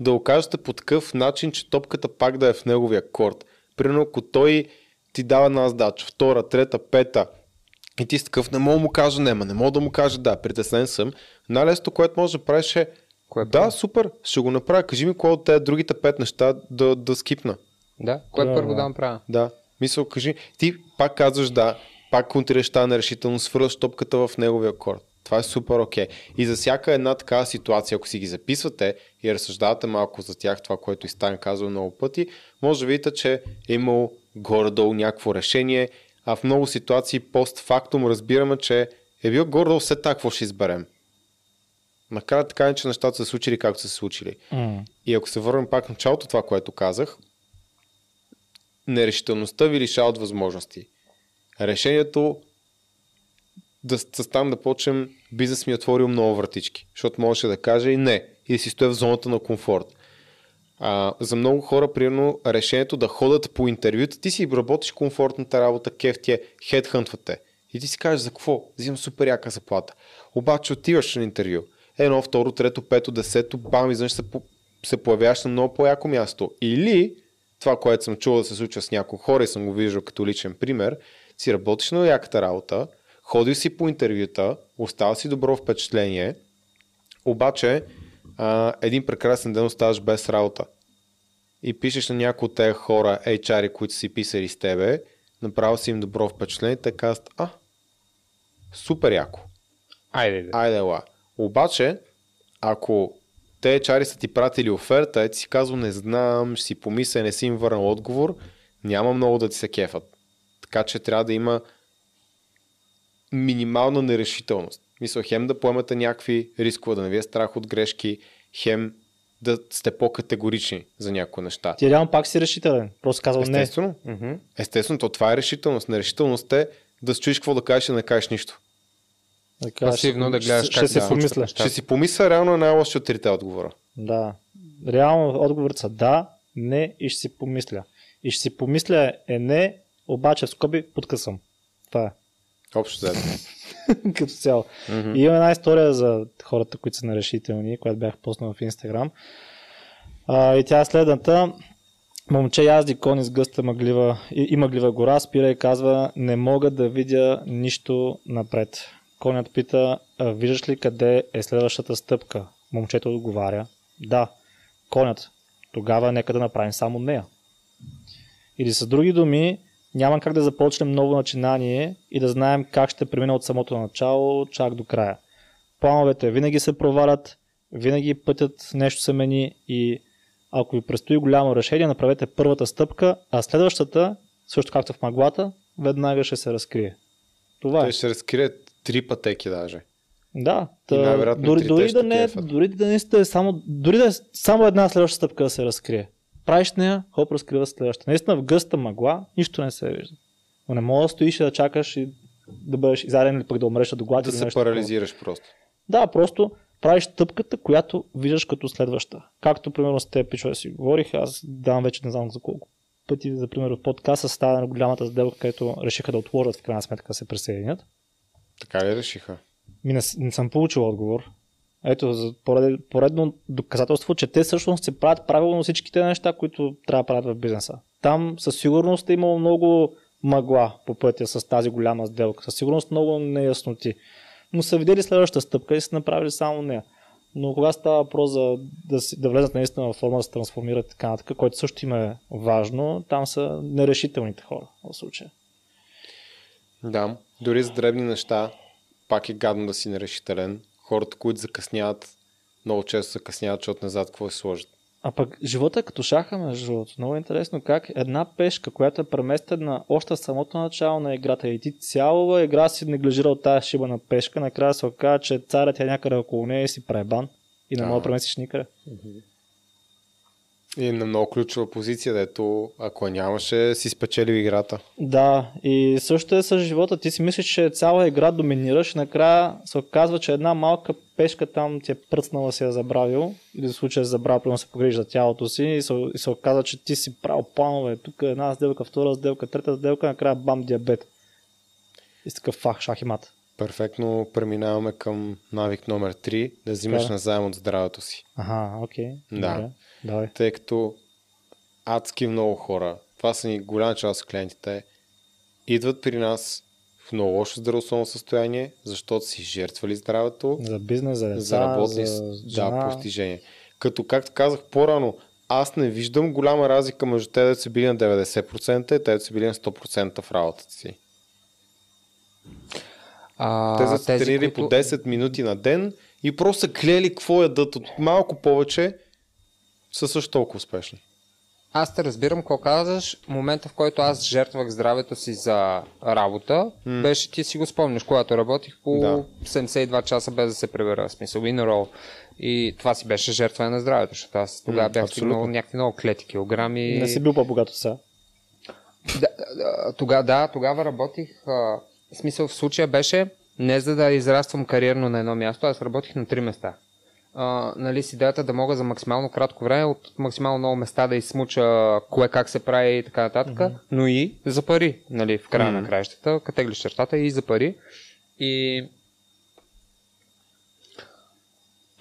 да окажете по такъв начин, че топката пак да е в неговия корт. Примерно, ако той ти дава една задача, втора, трета, пета, и ти си такъв, не мога да му кажа не, ма не мога да му кажа да, притеснен съм. Най-лесното, което може да правиш е, Кое да, супер, ще го направя. Кажи ми кое от тези другите пет неща да, да скипна. Да, кое Да, първо да. да направя? Да. Мисъл, кажи, ти пак казваш да, пак контрираш тази нерешителност, свързваш топката в неговия корт. Това е супер окей. И за всяка една такава ситуация, ако си ги записвате и разсъждавате малко за тях, това, което и Стан казва много пъти, може да видите, че е имал горе-долу някакво решение, а в много ситуации постфактум разбираме, че е бил горе-долу все така, какво ще изберем. Накрая така че нещата са случили както са се случили. М. И ако се върнем пак в началото това, което казах, нерешителността ви лишава от възможности. Решението да с там да почнем, бизнес ми е отворил много вратички, защото можеше да каже и не, и да си стоя в зоната на комфорт. А, за много хора, примерно, решението да ходят по интервюта, ти си работиш комфортната работа, кеф ти е, хедхънтвате. И ти си кажеш за какво? Взимам супер яка заплата. Обаче отиваш на интервю. Едно, второ, трето, пето, десето, бам, изведнъж се, се появяваш на много по-яко място. Или това, което съм чувал да се случва с някои хора и съм го виждал като личен пример, си работиш на яката работа, ходил си по интервюта, остава си добро впечатление, обаче а, един прекрасен ден оставаш без работа и пишеш на някои от тези хора, HR, които си писали с тебе, направо си им добро впечатление, те казват, а, супер яко, Айде, да. айде ела. Обаче, ако те HR са ти пратили оферта, и ти си казал, не знам, ще си помисля, не си им върнал отговор, няма много да ти се кефат. Така че трябва да има минимална нерешителност. Мисля, хем да поемате някакви рискове, да не ви е страх от грешки, хем да сте по-категорични за някои неща. Ти реално пак си решителен. Просто казвам не. Естествено. Естествено, то това е решителност. Нерешителност е да се чуеш какво да кажеш и да не кажеш нищо. Да кажеш, Пасивно да гледаш ще, как ще да се помисля. Ще си помисля, реално е най-лоши от трите отговора. Да. Реално отговорът са да, не и ще си помисля. И ще си помисля е не, обаче в скоби подкъсвам. Това е. Общо взето. като цяло. Мгм. И има една история за хората, които са нерешителни, която бях поснал в Инстаграм. А, и тя е следната. Момче язди кони с гъста мъглива и, и мъглива гора, спира и казва, не мога да видя нищо напред. Конят пита, «А, виждаш ли къде е следващата стъпка? Момчето отговаря, да. Конят, тогава нека да направим само нея. Или с други думи, няма как да започнем ново начинание и да знаем как ще премина от самото начало чак до края. Плановете винаги се провалят, винаги пътят нещо се мени и ако ви предстои голямо решение, направете първата стъпка, а следващата, също както в маглата, веднага ще се разкрие. Това е. Той ще разкрие три пътеки даже. Да, та, дори, дори, да не, дори да не сте само, дори да е само една следваща стъпка да се разкрие. Правиш нея, хоп, разкрива следващата. Наистина в гъста мъгла нищо не се вижда. Но не мога да стоиш и да чакаш и да бъдеш изарен или пък да умреш от глад. Да се нещо такова. парализираш просто. Да, просто правиш стъпката, която виждаш като следваща. Както, примерно, с тези пичове си говорих, аз давам вече не знам за колко пъти, за пример, в подкаста става на голямата сделка, където решиха да отложат в крайна сметка да се присъединят. Така ли решиха? Ми не, не съм получил отговор. Ето, за поред, поредно доказателство, че те всъщност се правят правилно всичките неща, които трябва да правят в бизнеса. Там със сигурност е имало много мъгла по пътя с тази голяма сделка. Със сигурност много неясноти. Но са видели следващата стъпка и са направили само нея. Но кога става въпрос за да, си, да влезат наистина в форма да се трансформират така нататък, което също им е важно, там са нерешителните хора в случая. Да, дори за дребни неща, пак е гадно да си нерешителен. Хората, които закъсняват, много често закъсняват, защото не знаят какво се сложат. А пък живота е като шаха, между другото. Много интересно как една пешка, която е преместена още самото начало на играта и ти цяла игра си неглижирал тази шиба на пешка, накрая се оказа, че царят е някъде около нея и си пребан и не мога да преместиш никъде. И на много ключова позиция, дето ако нямаше, си спечелил играта. Да, и също е с живота. Ти си мислиш, че цяла игра доминираш накрая се оказва, че една малка пешка там ти е пръцнала си я забравил, или в случая е забравил, примерно се погрижи за тялото си и се, и се оказва, че ти си правил планове. Тук е една сделка, втора сделка, трета сделка, накрая бам диабет. И с такъв фах, шах и мат. Перфектно преминаваме към навик номер 3, да взимаш Да. назаем от здравето си. Ага, окей. Да. Добре. Давай. Тъй като адски много хора, това са ни голяма част от клиентите, идват при нас в много лошо здравословно състояние, защото си жертвали здравето, За бизнес, за деца, за работни за да, жена. постижения. Като, както казах по-рано, аз не виждам голяма разлика между те, да са били на 90% и те, да са били на 100% в работата си. А, Те са се тези, тренирали които- по 10 минути на ден и просто са клели какво ядат от малко повече, са също толкова успешни. Аз те разбирам какво казваш. Момента, в който аз жертвах здравето си за работа, М. беше, ти си го спомняш, когато работих по Да. 72 часа без да се прибера, в смисъл, in row. И това си беше жертване на здравето, защото аз тогава М, бях стигнал някакви много клети килограми. Не си бил по-богато сега. Да, тога, да, тогава работих. А, смисъл в случая беше не за да израствам кариерно на едно място, аз работих на три места. А, нали, с идеята да мога за максимално кратко време от максимално много места да изсмуча кое как се прави и така нататък, mm-hmm. но и за пари, нали, в края mm-hmm. на краищата, категлиш чертата и за пари. И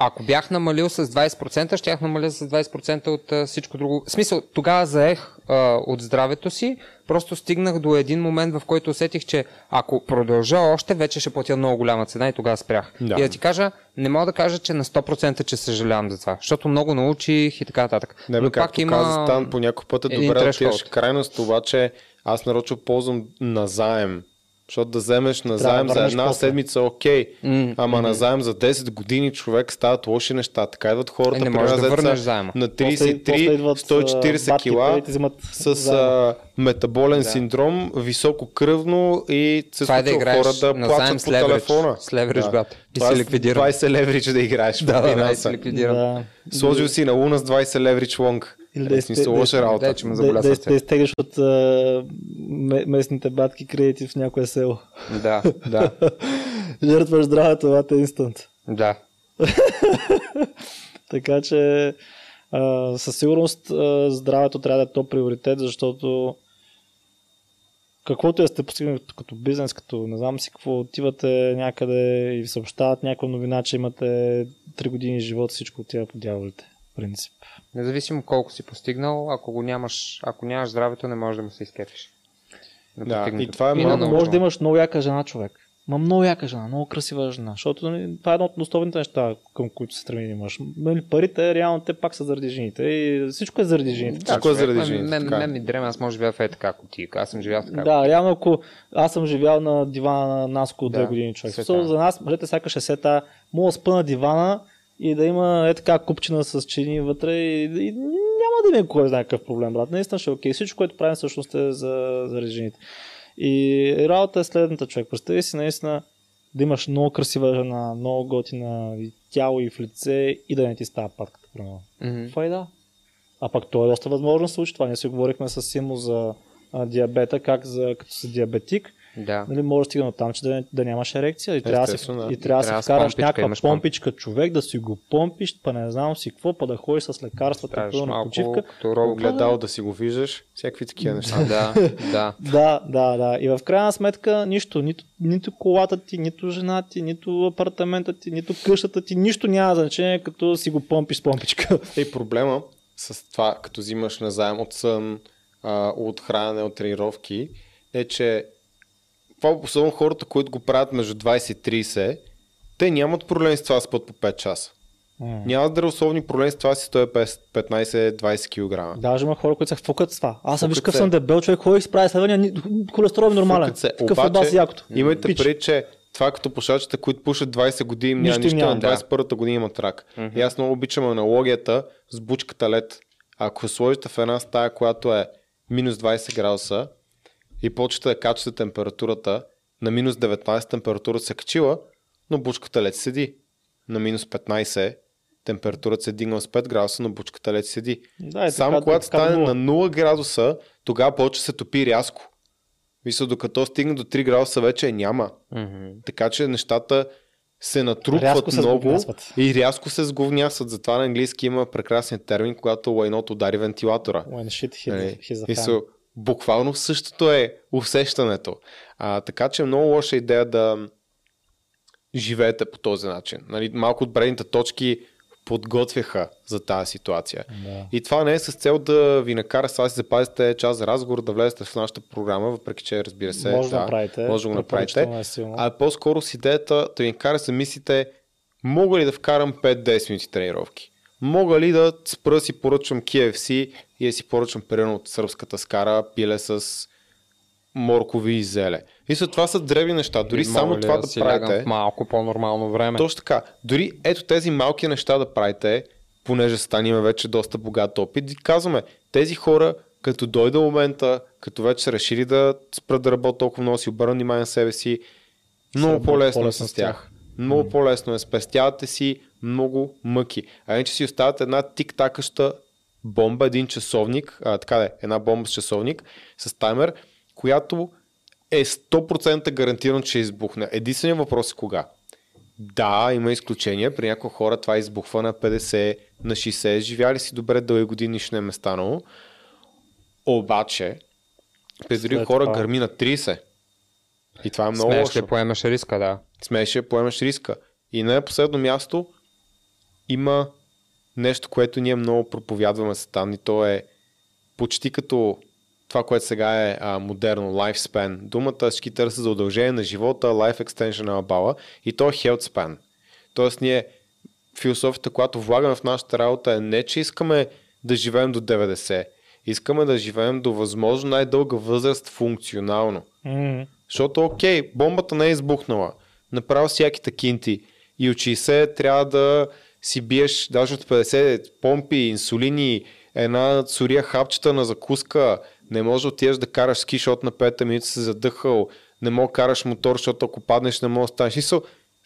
ако бях намалил с 20%, щях намаля с 20% от а, всичко друго. В смисъл, тогава заех а, от здравето си, просто стигнах до един момент, в който усетих, че ако продължа още, вече ще платя много голяма цена и тогава спрях. Да. И да ти кажа, не мога да кажа, че на 100% че съжалявам за това, защото много научих и така нататък. Не, бе, Но както каза Стан, по някой път е добре да отидеш крайност, обаче аз нарочно ползвам назаем. Защото да вземеш назаем да за една после. седмица, окей. М, Ама назаем за 10 години човек стават лоши неща. Така идват хората. Е, не можеш да върнеш заема. На После- 33, после а, 140 батките кила с заема. а, метаболен синдром, високо кръвно и се е да случва играеш хора да плачат по leverage. телефона. С leverage, брат. И Това си е ликвидиран. 20 леврич да играеш. в Да, да, да. Да. Сложил си на луна с 20 леврич лонг. Или Или да смисъл да лоша изте- работа. Да, че Да, заболя да, да, изтеглиш от а, ме- местните батки кредити в някое село. Да, да, Жертваш здравето, е инстант. да. Така че а, със сигурност а, здравето трябва да е то приоритет, защото каквото е сте постигнали като- бизнес, като не знам си какво, отивате някъде и съобщават някаква новина, че имате 3 години живот, всичко отива по дяволите. В принцип. Независимо колко си постигнал, ако го нямаш, ако нямаш здравето, не можеш да му се изкефиш. Да, и това е много- може да имаш много яка жена, човек. Ма много яка жена, много красива жена, защото нали, това е едно от основните неща, към които се стреми да имаш. Нали, парите, реално, те пак са заради жените и всичко е заради жените. Да, Всичко е заради мен- жените, Мен, така е. мен ми дреме, аз може да живея в е така кутийка. Аз съм живял така. Да, реално ако аз съм живял на дивана на нас около Да, 2 години човек. за нас, мъжете сякаш е сета, мога да спа на дивана и да има е така купчина с чини вътре и, и няма да има кой знае какъв проблем, брат. Наистина ще е окей. Всичко, което правим всъщност е за, за жените. И работа е следната човек. Представи си наистина да имаш много красива жена, много готина и тяло и в лице и да не ти става патката. Примерно. И да. А пък то е доста възможно да случи това. Ние си говорихме с Симо за а, диабета, как за, като си диабетик, Да. нали, може да стигне до там, че да, да нямаш ерекция и трябва да Естествено, да. и трябва да Трябва си с вкараш помпичка, някаква имаш помп- помпичка човек, да си го помпиш, па не знам си какво, па да ходиш с лекарствата, пълна малко почивка. като робот. Огледал да си го виждаш, всякакви такива неща. А, да, да. Да, да, да. И в крайна сметка нищо, нито, нито колата ти, нито жена ти, нито апартамента ти, нито къщата ти, нищо няма значение, като си го помпиш с помпичка. И проблема с това, като взимаш назаем от сън, а, от хранене, от тренировки, е, че това особено хората, които го правят между 20 и 30, те нямат проблем с това да спят по 5 часа. Нямат здравословни проблеми с това да си 115-20 кг. Даже има хора, които се фукат с това. Аз съм виж какъв съм дебел човек, ходих с прави следвания, ни- холестерол ми нормален. Такъв е Обаче, бас якото. Имайте Пич. преди, че това като пушачите, които пушат 20 години, няма Нищо нищо, няма, на да. 21-та година имат рак. И аз много обичам аналогията с бучката лед. Ако сложите в една стая, която е минус 20 градуса и почвате да качвате температурата, на минус 19 температурата се е качила, но бучката лед седи на минус 15 температурата се е дигнала с 5 градуса, но бучката лед седи. Да, е Само така- когато така стане било. на 0 градуса, тогава почва се топи рязко. Мисля, докато стигне до 3 градуса вече я няма. Мгм. Така че нещата се натрупват Рязко се много сговнясват. и рязко се сговнясват. Затова на английски има прекрасен термин, когато лайното удари вентилатора. When shit hit, Нали? hits the fan. Мисъл, буквално същото е усещането. А, така че е много лоша идея да живеете по този начин. Нали, малко от бредните точки подготвяха за тази ситуация. Да. И това не е с цел да ви накара сега да си запазите час за разговор, да влезете в нашата програма, въпреки че разбира се, може да, да, направите. може да го направите. Е. А по-скоро с идеята да ви накара да мислите, мога ли да вкарам 5-10 минути тренировки? Мога ли да спра си поръчвам KFC и да си поръчвам примерно от сръбската скара пиле с моркови и зеле? И след това са древни неща. Дори И само мога ли това да, си правите. в малко по-нормално време. Точно така. Дори ето тези малки неща да правите, понеже Стан има вече доста богат опит, и казваме, тези хора, като дойде момента, като вече са решили да спрат да работят толкова много, си обърнат внимание на себе си, много по-лесно е с тях. Много по-лесно е. Спестявате си много мъки. А иначе си оставате една тик-такаща бомба, един часовник, а, така да е, една бомба с часовник, с таймер, която е 100% гарантирано, че избухне. Единственият въпрос е кога. Да, има изключения. При някои хора това избухва на 50, на 60. Живяли си добре дълги години, нищо не им е станало. Обаче, при други хора това- гърми на 30. И това е много Смееш лошо ли поемаш риска, да. смееше, поемаш риска. И на последно място има нещо, което ние много проповядваме с там и то е почти като това, което сега е а, модерно, lifespan. Думата всички търсят за удължение на живота, life extension на бала и то е health span. Тоест ние философията, която влагаме в нашата работа е не, че искаме да живеем до 90. Искаме да живеем до възможно най-дълга възраст функционално. М, Защото, окей, бомбата не е избухнала. Направо всяките кинти. И от 60 трябва да си биеш даже от 50 помпи, инсулини, една сурия хапчета на закуска. Не може да отидеш да караш ски, защото на 5 минути си задъхал. Не мога караш мотор, защото ако паднеш не мога да станеш.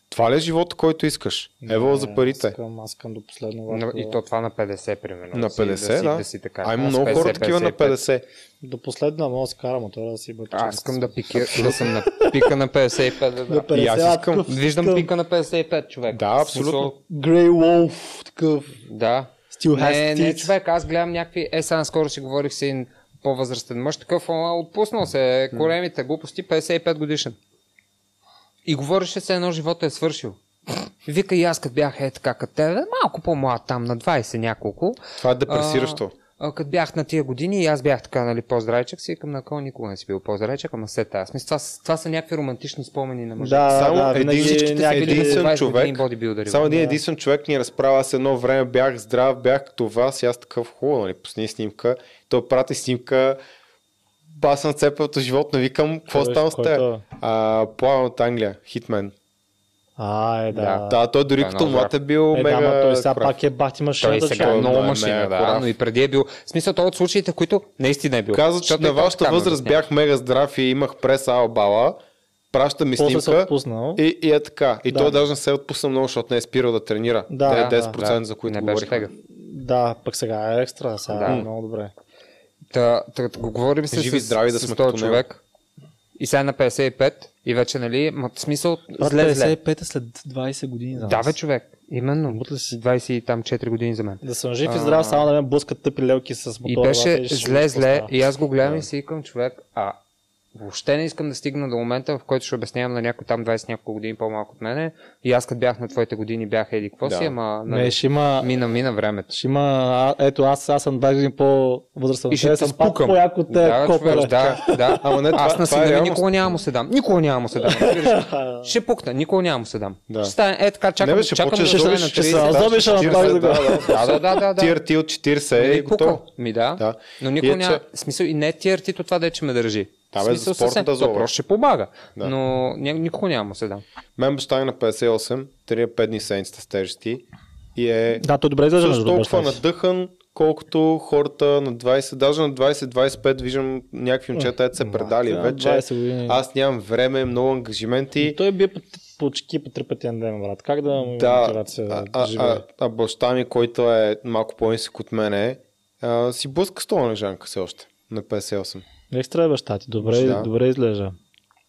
Това ли е живота, който искаш? Ево не, за парите. Аз искам, аз искам до последно Но, време. и то това на 50, примерно. На да си- 50, да. си, да. да си така. А има Аз много 50, хора такива на 50. До последно мога да си карам мотора да си бъде. Аз искам да, пики, да съм на пика на 55. Да, Да, да. И аз искам. Виждам пика на 55 човек. Да, абсолютно. Grey Wolf, такъв. Да. Still has Не, не, човек, аз гледам някакви... Е, сега скоро си говорих с един по-възрастен мъж, такъв отпуснал се големите глупости, 55 годишен. И говореше се едно живота е свършил. Вика и аз като бях е така като тебе, малко по-млад там, на 20 няколко. Това е депресиращо. А, като бях на тия години и аз бях така, нали, по-здрайчък, си към на кой никога не си бил по-здрайчък, ама след тази. Смисъл, това, са- това са някакви романтични спомени на мъжа. Да, Само да, един- всичките единствен 20 човек. Само един Да. единствен човек ни разправя, аз едно време бях здрав, бях като вас и аз такъв хубаво, нали, пусни снимка. Той прати снимка, аз съм цепелото животно, викам, какво Кой става с? А, Плаван от Англия, Хитмен. А, е, да. Да. Да, той дори Това е като млад е бил Е, мега... да, той сега корав. пак е бати Той машината. сега е много да, машина, мега да, корав. но и преди е бил. В смисъл, той от случаите, които наистина е бил. Каза, че на той вашата възраст обяснява. бях мега здрав и имах прес албала, праща ми После снимка и, и е така. И Да. той даже не се е отпуснал много, защото не е спирал да тренира. Да, Те да, 10% за които не тегъв. Да, пък сега е екстра, сега Да. е много добре. Та, та, го говорим се Живи с, здрави да с сме този човек. И сега е на 55 и вече, нали, ма, в смисъл, Брат, зле, зле. 55 е след 20 години за Да, нас. бе, човек. Именно. Мутли си. 24 години за мен. Да съм жив и А. здрав, само да ме блъскат тъпи лелки с мотора. И беше ще зле, зле. И аз го гледам Да. и си викам, човек, а въобще не искам да стигна до момента, в който ще обяснявам на някой там 20 няколко години по-малко от мене. И аз като бях на твоите години бях еди какво Да. си, ама нали, Не, ще има... мина, мина времето. Ще има... а, Ето аз, аз съм 20 години по-възрастен. И ще Те съм спукам. те Да, човек, да, да. Ама не, това- аз на е сина реалност. никога няма му се дам. Никога няма му се дам. Ще пукна, никога няма му се дам. Да. Ще стане, е така, чакам, не, бе, ще чакам да зобиш, на ще 30. се разобиш, да, ама 40, пак да го- да, да. Тир ти от 40 е Нали, и готов. пукал. Ми да. Но никога няма. смисъл и не е тиртито това да че ме държи. Бе, смисъл за спортната. То просто ще помага. Да. Но никога няма се дам. Мен баща е на 58, тренира 5 дни седмицата с тежести и е Да, той добре изглежда. също толкова надъхан, колкото хората на 20, даже на 20-25 виждам някакви момчета, ето се предали да, вече. 20 години. Аз нямам време, много ангажименти. Той бие по почки по три пъти на ден, брат. Как да му Да, мотивация а, да а, живее? а, а баща ми, който е малко по-нисък от мене, а, си блъска стола на жанка все още. На 58. Екстра е баща ти. Добре, Да. добре изглежда.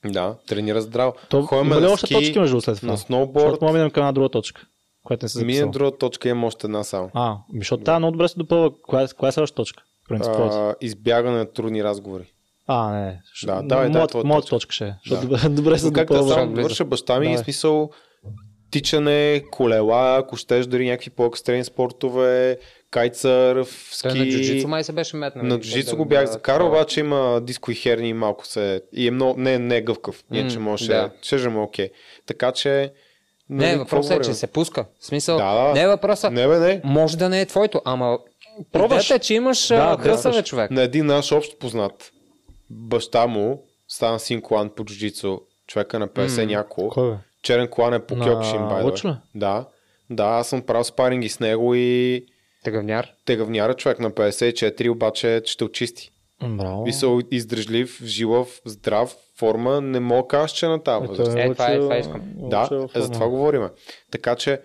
Да, тренира здраво. То, Ходим има ли още ски, точки между след това? на Защото сноуборд. мога да минем към една друга точка, която не се Ми записал. на друга точка имам още една само. А, защото тази много добре се допълва. Коя, коя е следващата точка? А, избягане на трудни разговори. А, не. Ш- Да, давай, моят, твоя моята точка. ще е. Защото Да. добре, добре се как да само довърша баща ми, Давай. смисъл тичане, колела, ако щеш дори някакви по-екстремни спортове, кайтсърф, Той ски. на джуджицу май се беше метнал. На или джуджицу да- го бях да- закарал, обаче има дискови херни и малко се... И е много... Не, не е гъвкав. Ние, че може... да. Ще му окей. Така че... Не, какво въпросът е, че се пуска. В смисъл, Да, не е въпроса. Не, бе, не. Може да не е твоето, ама Пробваш. е, че имаш Да, да, да, хръса, бе, да. човек. На един наш общ познат, баща му стана син колан по джуджицу, човека на 50 М. няколко. Черен колан е по На Кьокшин? Да. Да, аз съм правил спаринги с него и Тегавняр. тегавняра човек на 54, обаче ще очисти. Браво. Мисъл издръжлив, жилав, здрав, форма, не мога да кажа, че е на тази Ето възраст. Е, това е- това искам. Да, е, за това говорим. Така че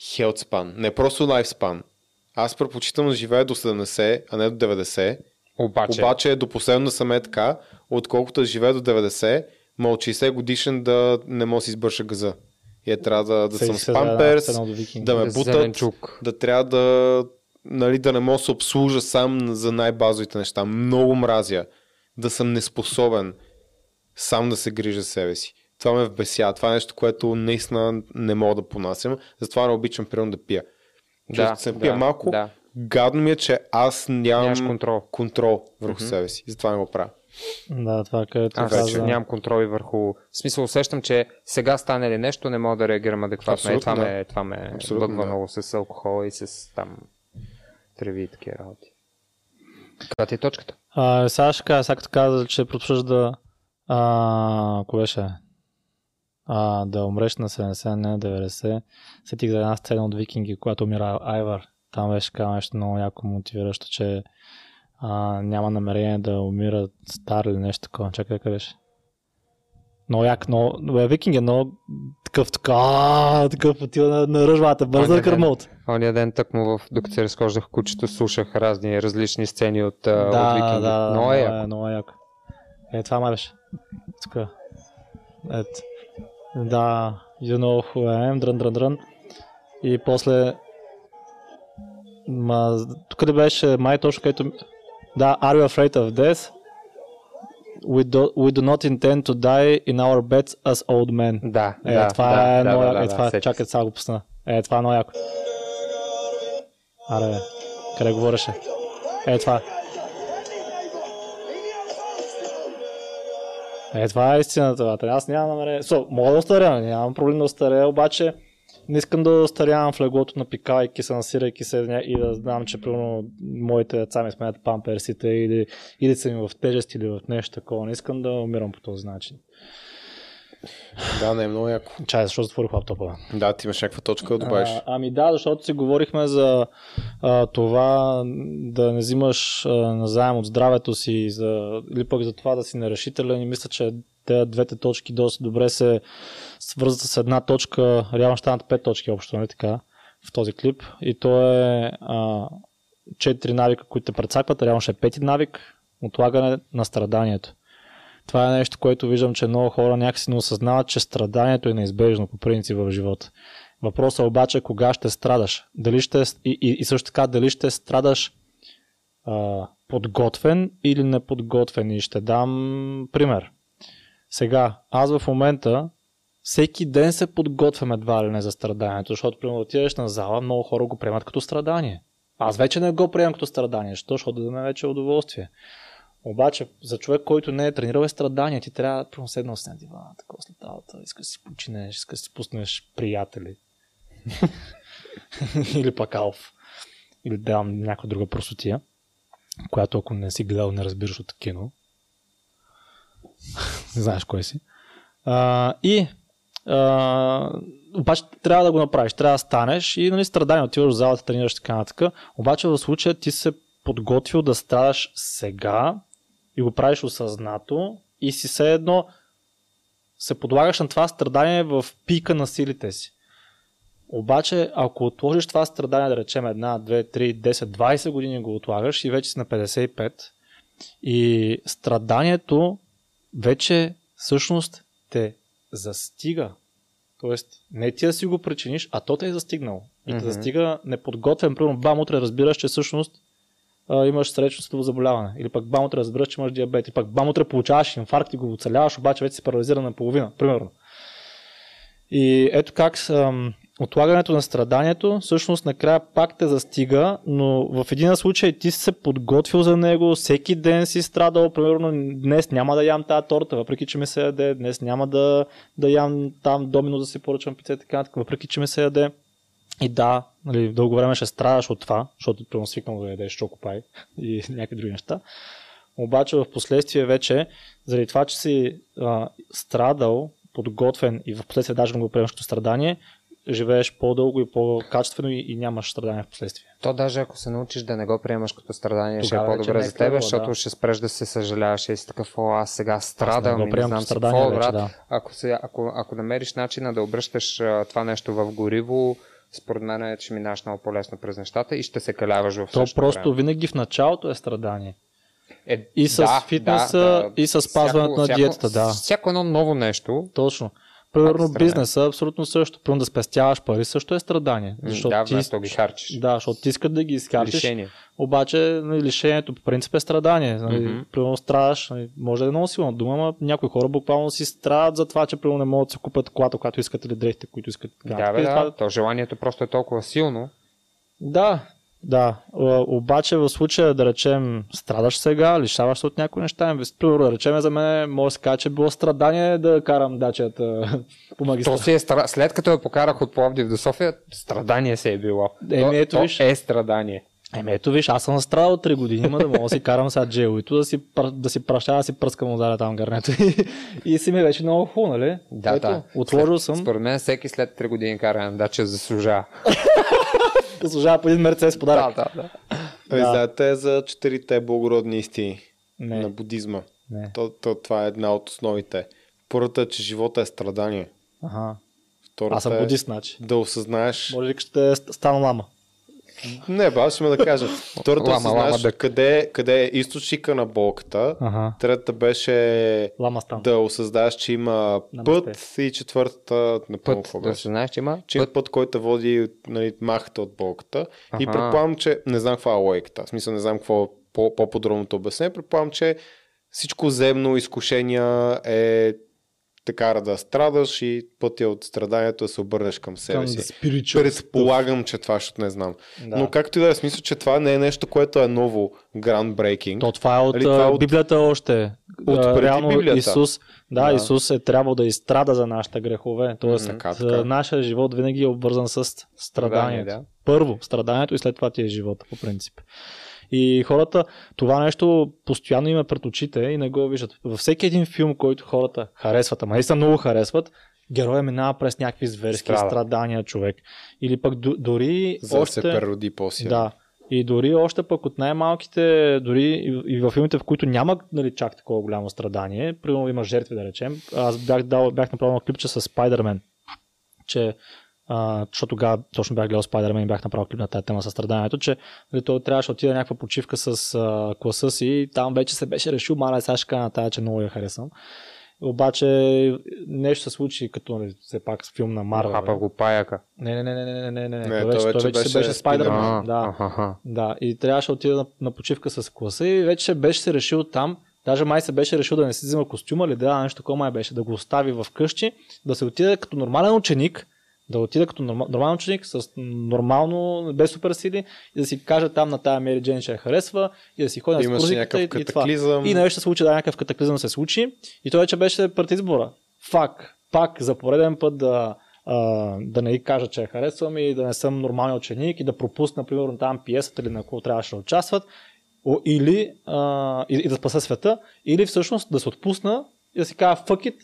health span, не просто lifespan. Аз предпочитам да живея до 70, а не до 90. Обаче, Обаче до последно да съм е така, отколкото да живея до 90, ма от 60 годишен да не мога да си избърша газа. И е трябва да, да Се- съм с памперс, да ме Да, бутат, зеленчук. да трябва да, нали, да не мога да се обслужа сам за най-базовите неща. Много мразя да съм неспособен сам да се грижа за себе си. Това ме вбеся. Това е нещо, което наистина не мога да понасям. Затова не обичам примерно да пия. да, Да, се пия да, малко. Да. Гадно ми е, че аз нямам контрол. контрол върху себе си. Затова не го правя. Да, това където Аз каза. нямам контрол и върху... В смисъл усещам, че сега стане ли нещо, не мога да реагирам адекватно. Е, Абсолютно, това, да. ме, това ме Абсолютно, бъгва да. много с алкохола и с там треви и такива работи. Каква ти е точката? А, сега ще кажа, сега като каза, че предпочиташ да... А, кое беше? А, да умреш на 70, не на 90. Сетих за една сцена от Викинги, когато умира Айвар. Там беше казано нещо много яко мотивиращо, че а, няма намерение да умира стар или нещо такова. Чакай, къде беше? Много як. Бе, Викинг е много такъв така, а, такъв отива на, на ръжвата, бърза кърмот. Ония ден тъкмо в, докато се разхождах кучето, слушах разни различни сцени от, а, от Да, викинги. да, Много е много яко. е, много е яко. Е, това ма беше. Тук. Ето. Да, you know who I am, дрън, дрън, дрън. И после... Ма, тук да беше май точно където... Да, are you afraid of death? We do, we do not intend to die in our beds as old men. Да, Е, да, това да, е да, много да, да, Е, това, да, чакай, сега го пусна. Е, това е много яко. Аре, къде говореше? Е, това. Е, това е истината. Аз нямам намерение. So, мога да остаря, нямам проблем да остаря, обаче не искам да остарявам в леглото, напикайки се, насирайки се и да знам, че примерно моите деца ми сменят памперсите или, или са ми в тежест или в нещо такова. Не искам да умирам по този начин. Да, не е много яко. Чай, защо затворих лаптопа? Да, ти имаш някаква точка да добавиш. А, ами да, защото си говорихме за а, това да не взимаш а, назаем от здравето си за, или пък за това да си нерешителен и мисля, че те двете точки доста добре се свързват с една точка, реално станат пет точки общо, нали така, в този клип и то е а, четири навика, които те прецакват, реално ще е пети навик, отлагане на страданието. Това е нещо, което виждам, че много хора някакси не осъзнават, че страданието е неизбежно по принцип в живота. Въпросът е обаче кога ще страдаш. Дали ще, и, и, и също така дали ще страдаш а, подготвен или неподготвен. И ще дам пример. Сега, аз в момента всеки ден се подготвям едва ли не за страданието, защото примерно отидеш на зала, много хора го приемат като страдание. Аз вече не го приемам като страдание, защо? защото да ме вече е удоволствие. Обаче, за човек, който не е тренирал е страдание, ти трябва да седнал си на дивана, такова след работа, искаш да си починеш, искаш да си пуснеш приятели. Или пък алф. Или да дам някаква друга просотия, която ако не си гледал, не разбираш от кино. Не знаеш кой си. А, и а, обаче трябва да го направиш, трябва да станеш и нали, страдание, отиваш в залата, тренираш така нататък. Обаче в случая ти се подготвил да страдаш сега и го правиш осъзнато и си все едно се подлагаш на това страдание в пика на силите си. Обаче, ако отложиш това страдание, да речем една, две, три, 10, 20 години го отлагаш и вече си на 55 и страданието вече всъщност те застига. Тоест, не ти да си го причиниш, а то те е застигнал. И mm-hmm. те застига неподготвен, примерно бам, утре разбираш, че всъщност а, имаш сречното заболяване. Или пък бам, утре разбираш, че имаш диабет. Или пък бам, утре получаваш инфаркт и го оцеляваш, обаче вече си парализиран на половина, примерно. И ето как ам, отлагането на страданието всъщност накрая пак те застига, но в един случай ти си се подготвил за него, всеки ден си страдал, примерно днес няма да ям тази торта, въпреки че ми се яде, днес няма да, да ям там домино да си поръчвам пица и така, въпреки че ми се яде. И да, нали, дълго време ще страдаш от това, защото примерно свикнал да ядеш чокопай и някакви други неща. Обаче в последствие вече, заради това, че си а, страдал, подготвен и в последствие даже го приемаш като страдание, живееш по-дълго и по-качествено и, и нямаш страдания в последствие. То даже ако се научиш да не го приемаш като страдание, ще е по-добре за теб, защото да. ще спреш да се съжаляваш и си такъв, о, аз сега страдам аз не, и не знам си какво, брат. Да. Ако, се, ако, ако намериш начина да обръщаш а, това нещо в гориво, според мен е, че минаш много по-лесно през нещата и ще се каляваш в То просто време. винаги в началото е страдание. Е, и с да, фитнеса, да, да. и с спазването на диетата, да. Всяко едно ново нещо. Точно. Примерно бизнеса е абсолютно също. Примерно да спестяваш пари също е страдание. Защото да, ти, ги харчиш. Да, защото ти искат да ги изхарчиш. Лишение. Обаче нали, лишението по принцип е страдание. Нали, mm-hmm. Примерно страдаш, нали, може да е много силна дума, но някои хора буквално си страдат за това, че примерно не могат да се купят колата, която искат или дрехите, които искат. Да, бе, да, това... то желанието просто е толкова силно. Да, да, обаче в случая да речем страдаш сега, лишаваш се от някои неща, примерно да речем за мен може да се каже, че било страдание да карам дачата по магистрата. То си е стра... След като я покарах от Пловдив до София, страдание се е било. Еми, ето, то, виж. е страдание. Еми ето виж, аз съм страдал 3 години, има да мога да си карам сега джелито, да си, да си праща, да си пръскам ударя там гърнето и, и си ми вече много хубаво, нали? Да, ето, да. Отложил съм. Според мен всеки след 3 години каране дача заслужава. заслужава по един мерцес подарък. Да, да, да. Ами, да. знаете за четирите благородни истини Не. на будизма? Не. То, то, това е една от основите. Първата е, че живота е страдание. Ага. Втората Аз съм е будист, значи. да осъзнаеш... Може ли ще стана лама? Не, бе, аз ще ме да кажа. Втората Лама, осъзнаеш лама, да. къде, къде е източника на болката. Ага. Третата беше Лама стан. да осъзнаеш, че има Намасте. път и четвъртата напълно Път, какво да беше. се знаеш, че има че път, път който води нали, махата от болката. И Аха. предполагам, че не знам каква е логиката. В смисъл не знам какво е по- по-подробното обяснение. Предполагам, че всичко земно изкушения е те кара да страдаш и пътя от страданието е да се обърнеш към себе Към си. spiritual Предполагам, че това, защото не знам. Да. Но както и да е, смисъл, че това не е нещо, което е ново, groundbreaking. То това е от, Нали, това е от- Библията още. от преди Реално Библията. Исус, да, Да. Исус е трябвало да изстрада за нашите грехове. Тоест, Така, така. нашия живот винаги е обвързан с страданието. да. Първо страданието и след това ти е живота, по принцип. И хората, това нещо постоянно има пред очите и не го виждат. Във всеки един филм, който хората харесват, ама наистина много харесват, героя минава през някакви зверски Страда. страдания човек. Или пък дори за още... се прероди по-силно. Да. И дори още пък от най-малките, дори и, и в филмите, в които няма нали, чак такова голямо страдание, примерно има жертви да речем, аз бях, дал, бях направил клипче с Spider-Man, че а, защото тогава точно бях гледал Spider-Man и бях направил клип на тази тема със страданието, че нали, той трябваше да отиде на някаква почивка с а, класа си и там вече се беше решил, маля, сега ще на тази, че много я харесвам. Обаче нещо се случи, като нали, все пак с филм на Марвел. Хапа го паяка. Не, не, не, не, не, не, не, не. Не, той вече, той вече, се беше Spider-Man. А, Да. аха. Да, и трябваше да отида на, на почивка с класа и вече беше се решил там, даже май се беше решил да не си взима костюма или да, нещо такова май беше, да го остави в къщи, да се отиде като нормален ученик, да отида като норма- нормален ученик с нормално, без суперсили и да си каже там на тая Мери Джейн, че я харесва и да си ходи на Имаше екскурзиката някакъв и, и това. И нещо се случи, да, някакъв катаклизъм се случи и той вече беше пред избора. Фак, пак за пореден път да, а, да не кажа, че я харесвам и да не съм нормален ученик и да пропусна, примерно, там пиесата или на какво трябваше да участват, или а, и, и да спаса света, или всъщност да се отпусна и да си кажа fuck it,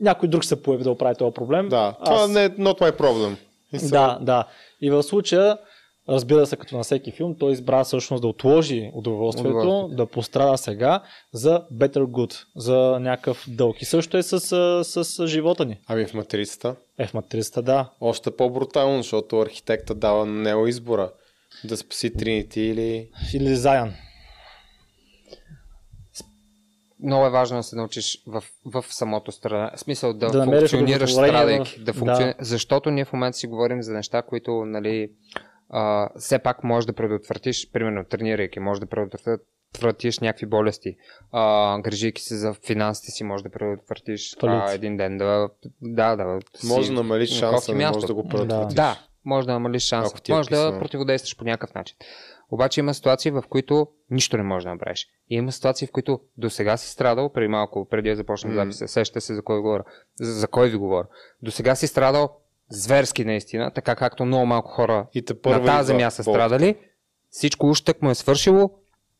някой друг се появи да оправи този проблем. Да, това Аз- не е not my problem. Са- да, да. И в случая Разбира се, като на всеки филм, той избра всъщност да отложи удоволствието, Удоволствието. да пострада сега за better good, за някакъв дълг. И също е с, с, с живота ни. Ами в матрицата Е, в матрицата, да. още по-брутално, защото архитекта дава на него избора да спаси Тринити или... Или Заян. Много е важно да се научиш в, в самото страна. В смисъл да, Да да функционираш страдайки. в- Да да. функциони... Защото ние в момента си говорим за неща, които нали, а, все пак можеш да предотвратиш, примерно тренирайки, можеш да предотвратиш някакви болести. А, грижейки се за финансите си, може да предотвратиш а, един ден да, да, да си Може да намалиш на шанса, място. може да го предотвратиш. Да, може да намалиш шанса. Е може да противодействаш по някакъв начин. Обаче има ситуации, в които нищо не можеш да направиш. И има ситуации, в които до сега си страдал, преди малко, преди да започнем М. записа, сещате се за кой говоря. За, за кой ви говоря. До сега си страдал зверски наистина, така както много малко хора И на тази земя са страдали. Всичко уж так му е свършило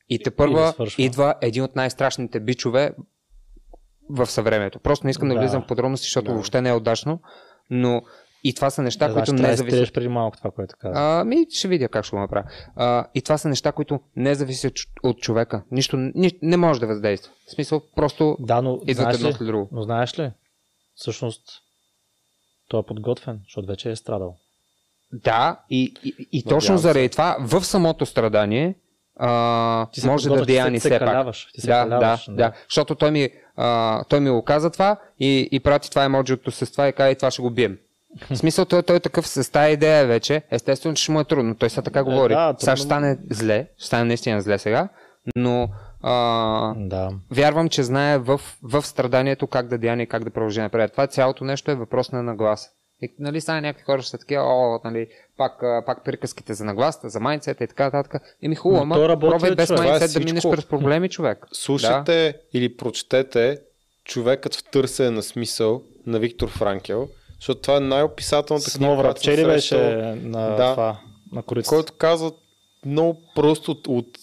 и те първа свършва. идва един от най-страшните бичове в съвремето. Просто не искам да, Да. влизам в подробности, защото Да. въобще не е удачно, но и това са неща, Да, които значи, не зависят преди малко това, което каза. а, ми, ще видя как ще го направя. А, и това са неща, които не зависят от човека. Нищо ни, не може да въздейства. В смисъл, просто Да, но идват знаеш едно ли, след друго. но знаеш ли, всъщност той е подготвен, защото вече е страдал. Да, и, и, и Надявам точно се. заради това, в самото страдание, а, Ти може да деяни все пак. каляваш, ти се да, каляваш, да, да. да, защото той ми, а, той ми го каза това и, и прати това емоджито с това и каза и това ще го бием. В смисъл, той, той е такъв с тази идея вече. Естествено, че ще му е трудно. Той сега така говори. да, сега ще трудно. стане зле, ще стане наистина зле сега, но а, Да. вярвам, че знае в, в страданието как да деяне и как да продължи напред. Това цялото нещо е въпрос на нагласа. И, нали, сега някакви хора ще са такива, о, нали, пак, пак приказките за нагласата, за майндсета и така нататък. Еми хубаво, ама пробвай бе, без. Това е да минеш през проблеми, човек. Слушайте или прочетете Човекът в търсене на смисъл на Виктор Франкел, защото това е най-описателната книга, нова която съм рапчели беше на Да. това, на корицата. който казва много просто от, от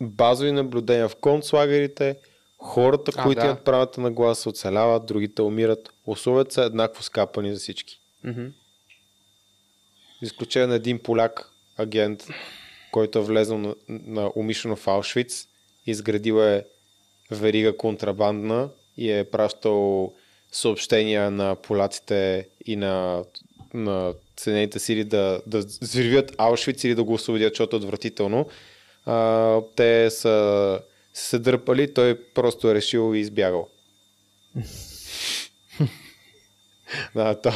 базови наблюдения в концлагерите, хората, А, които да. имат правата на гласа, оцеляват, другите умират. Условията са еднакво скапани за всички. Мгм. Изключение на един поляк, агент, който е влезнал на, на умишлено в Аушвиц, изградил е верига контрабандна и е пращал съобщения на поляците и на, на Съединените сили да, да взривят Аушвиц или да го освободят, защото е отвратително. А, те са се дърпали, той просто е решил и избягал. да, то,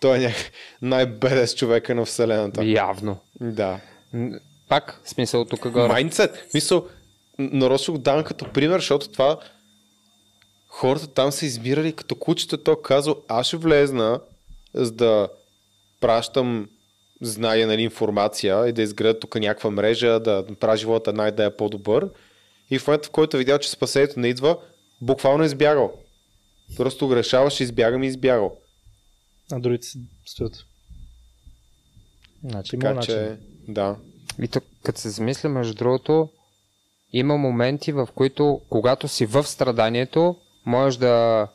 той е няк... най-бедес човека на Вселената. Явно. Да. Пак, смисъл тук горе. Майндсет. Мисъл, нарочно го давам като пример, защото това хората там са избирали като кучета. То казал, аз ще влезна, за да пращам знания, нали, информация и да изградя тук някаква мрежа, да направя живота една идея по-добър. И в момента, в който е видял, че спасението не идва, буквално е избягал. Просто го решаваш, избягам и избягал. А другите си стоят. Значи, има Така начин. че, да. И тук, като се замисля, между другото, има моменти, в които, когато си в страданието, можеш да,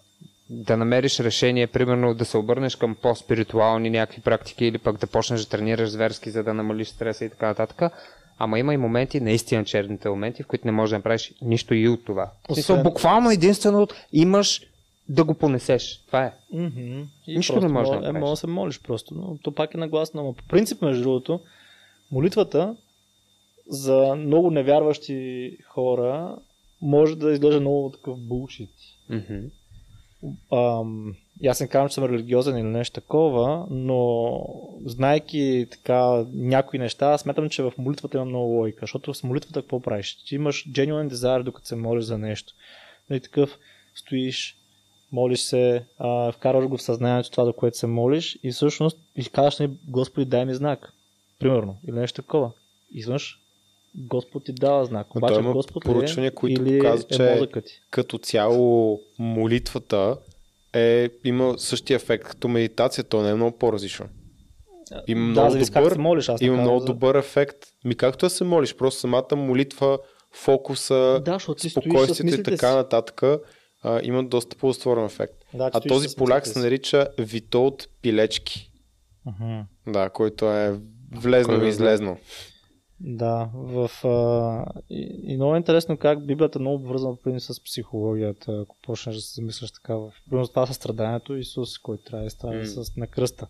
да намериш решение, примерно да се обърнеш към по-спиритуални някакви практики или пък да почнеш да тренираш зверски, за да намалиш стреса и така нататък. Ама има и моменти, наистина черните моменти, в които не можеш да направиш нищо и от това. В смисъл, Освен- буквално единствено имаш да го понесеш. Това е. И Нищо не можеш да Е, направиш. може да се молиш просто, но то пак е нагласно. Но по принцип, между другото, молитвата за много невярващи хора може да изглежда много такъв булшит. И аз не казвам, че съм религиозен или нещо такова, но знайки така някои неща, смятам, че в молитвата има много логика, защото с молитвата какво правиш? Ти имаш genuine desire, докато се молиш за нещо. Нали, такъв стоиш, молиш се, а, вкарваш го в съзнанието това, за което се молиш и всъщност и казваш, нали, Господи, дай ми знак. Примерно, или нещо такова. И изведнъж Господ ти дава знак. Обаче той има Господ е, проучвания, които или показват, е че- ти? като цяло молитвата е, има същия ефект като медитация, то не е много по-различно. Има да, много как добър, се молиш. Аз има много за- добър ефект. Ми както да се молиш, просто самата молитва, фокуса, Да, спокойствието и така нататък а, има доста по-устворен ефект. Да, а този поляк се нарича Витолд Пилечки. Мгм. Да, който е влезно и излезно. Да, в, а, и, и много е интересно как Библията е много обвързана принцип с психологията, ако почнеш да се замисляш така. В, примерно това с страданието Исус, който трябва да страда М. с, на кръста.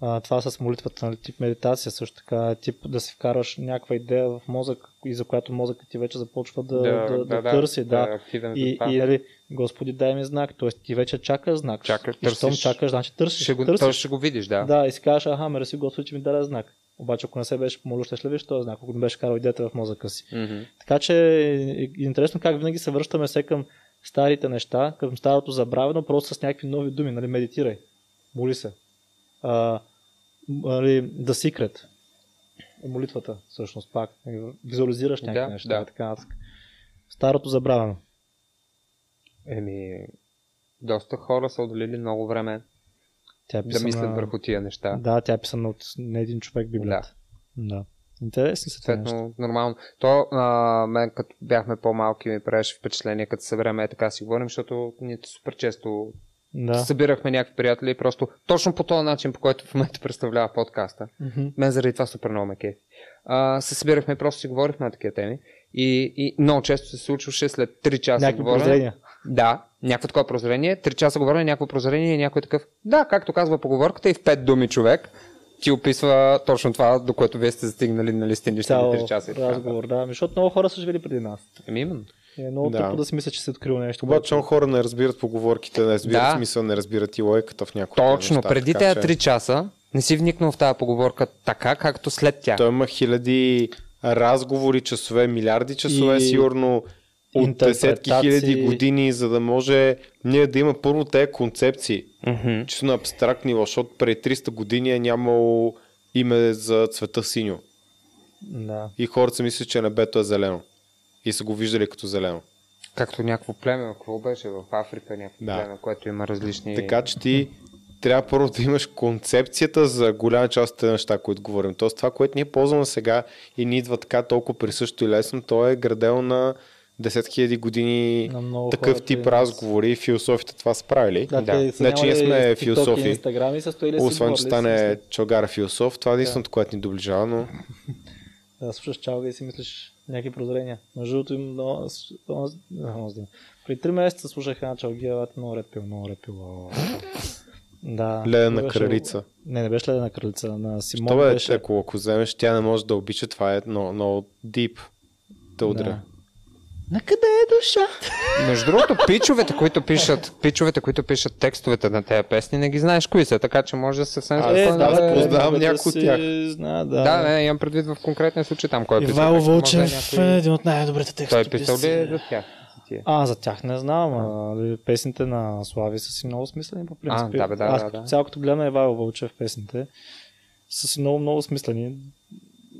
А, това с молитвата, нали, тип медитация също така, тип да си вкараш някаква идея в мозък и за която мозъкът ти вече започва да, да, да, да, търси. Да, е активен за И, и нали, Господи, дай ми знак. Тоест ти вече чакаш знак. Чакаш, и щом чакаш, значи търсиш. ще го, търсиш. той ще го видиш, да. Да, и си кажеш, аха, мерси Господи, че ми даде знак. Обаче, ако не се беше помолил, ще ли виж този знак, ако не беше карал идеята в мозъка си. Мгм. Така че е интересно как винаги се връщаме се към старите неща, към старото забравено, просто с някакви нови думи. Нали, медитирай, моли се. А, нали, the secret е молитвата, всъщност пак. Визуализираш някакви Да, неща. да. Така. Старото забравено. Еми, доста хора са отделили много време Тя е да писана, мислят върху тия неща. Да, тя е писана от не един човек Библията. Да. Интересни са. Съответно, нормално. То, а, мен като бяхме по-малки ми правеше впечатление, като събереме е така си говорим, защото ние супер често Да. събирахме някакви приятели и просто точно по този начин, по който в момента представлява подкаста. Мгм. Мен заради това супер много ме кефи. Се събирахме просто си говорихме на такива теми. И, и много често се случваше след 3 часа Някакви. Да, някакво такова прозрение, 3 часа говорене, някакво прозрение и някой такъв. Да, както казва поговорката и в 5 думи човек ти описва точно това, до което вие сте стигнали на листинища Цял 3 часа. разговор, да. Ами, Защото много хора са живели преди нас. Еми, именно. Е много Да. тъпо да си мисля, че си открил нещо. Обаче много хора не разбират поговорките, не разбират Да. смисъл, не разбират и логиката в някои Точно, неща, преди тези 3 часа не си вникнал в тази поговорка така, както след тях. Той има хиляди разговори, часове, милиарди часове, И сигурно от десетки хиляди години, за да може ние да има първо тези концепции, Мгм. чисто на абстрактни, защото преди 300 години е нямало име за цвета синьо. Да. И хората си мислят, че небето е зелено. И са го виждали като зелено. Както някакво племе, какво беше в Африка, някакво Да. племе, което има различни... Така че ти трябва първо да имаш концепцията за голяма част от тези неща, които говорим. Тоест това, което ние ползваме сега и ни идва така толкова присъщо и лесно, то е градено на 10 000 години такъв хора тип нас. разговори и философите това са правили. Да, Да. те са Не, че ние сме философи. и Instagram и са стоили Освен, че стане Чалгара философ, това е единственото, което ни доближава, но. Да, слушаш чалга и си мислиш някакви прозрения. Между другото им много... Преди 3 месеца слушах една чалгия, много ред пил, много ред пил. Да. ледена беше- кралица. Не, не беше ледена кралица. На Симон То бе, беше... ако, ако вземеш, тя не може да обича, това е много, много deep да удря. Да. На къде е душата? Между другото, пичовете, които пишат, пичовете, които пишат текстовете на тези песни, не ги знаеш кои са, така че може да се съвсем спокойно да, да- познавам могат някой от тях. Знаят, да. Да, не, имам предвид в конкретния случай там, кой е писал. Ивайло да е Вълчев е един от най-добрите Той текстове. е писал ли е за тях? Тия? А, за тях не знам. А, нали, песните на Слави са си много смислени по принцип. А, да, бе, да, Аз да, като да. цяло като гледам Ивайло Вълчев песните, са си много, много смислени.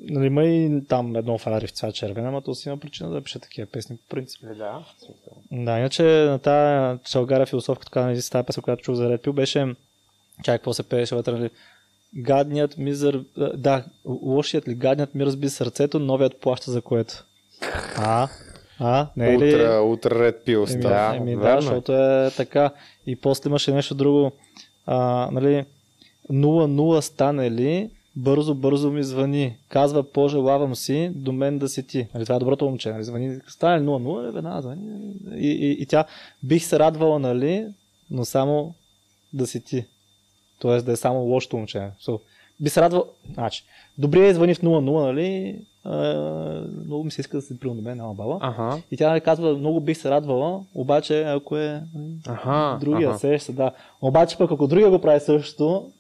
Нали, има и там едно Ферари в цвят червен, ама то си има причина да пише такива песни по принцип. Е, Да, смисъл. Да, иначе на тази Чалгара философка, така нали, с тази песен, която чух за Red Pill, беше чай какво се пееше вътре, нали? Гадният ми зар... Да, лошият ли гадният ми разби сърцето, новият плаща за което. А? А? Не е ли? Утре, пил Еми, става. да, еми, да, верно е. защото е така. И после имаше нещо друго. А, нали, 0-0 стане ли, бързо, бързо ми звъни. Казва, пожелавам си до мен да си ти. Нали, това е доброто момче. Нали, звъни, стане ли 0-0, веднага звъни. И, и, и, тя бих се радвала, нали, но само да си ти. Тоест да е само лошото момче. So, би се радвал, значи, добре е звъни в 0-0, нали, а, много ми се иска да се приема до мен, няма баба. Аха. И тя казва, много бих се радвала, обаче ако е м, Аха. другия, аха. сеща се, да. Обаче пък ако другия го прави същото,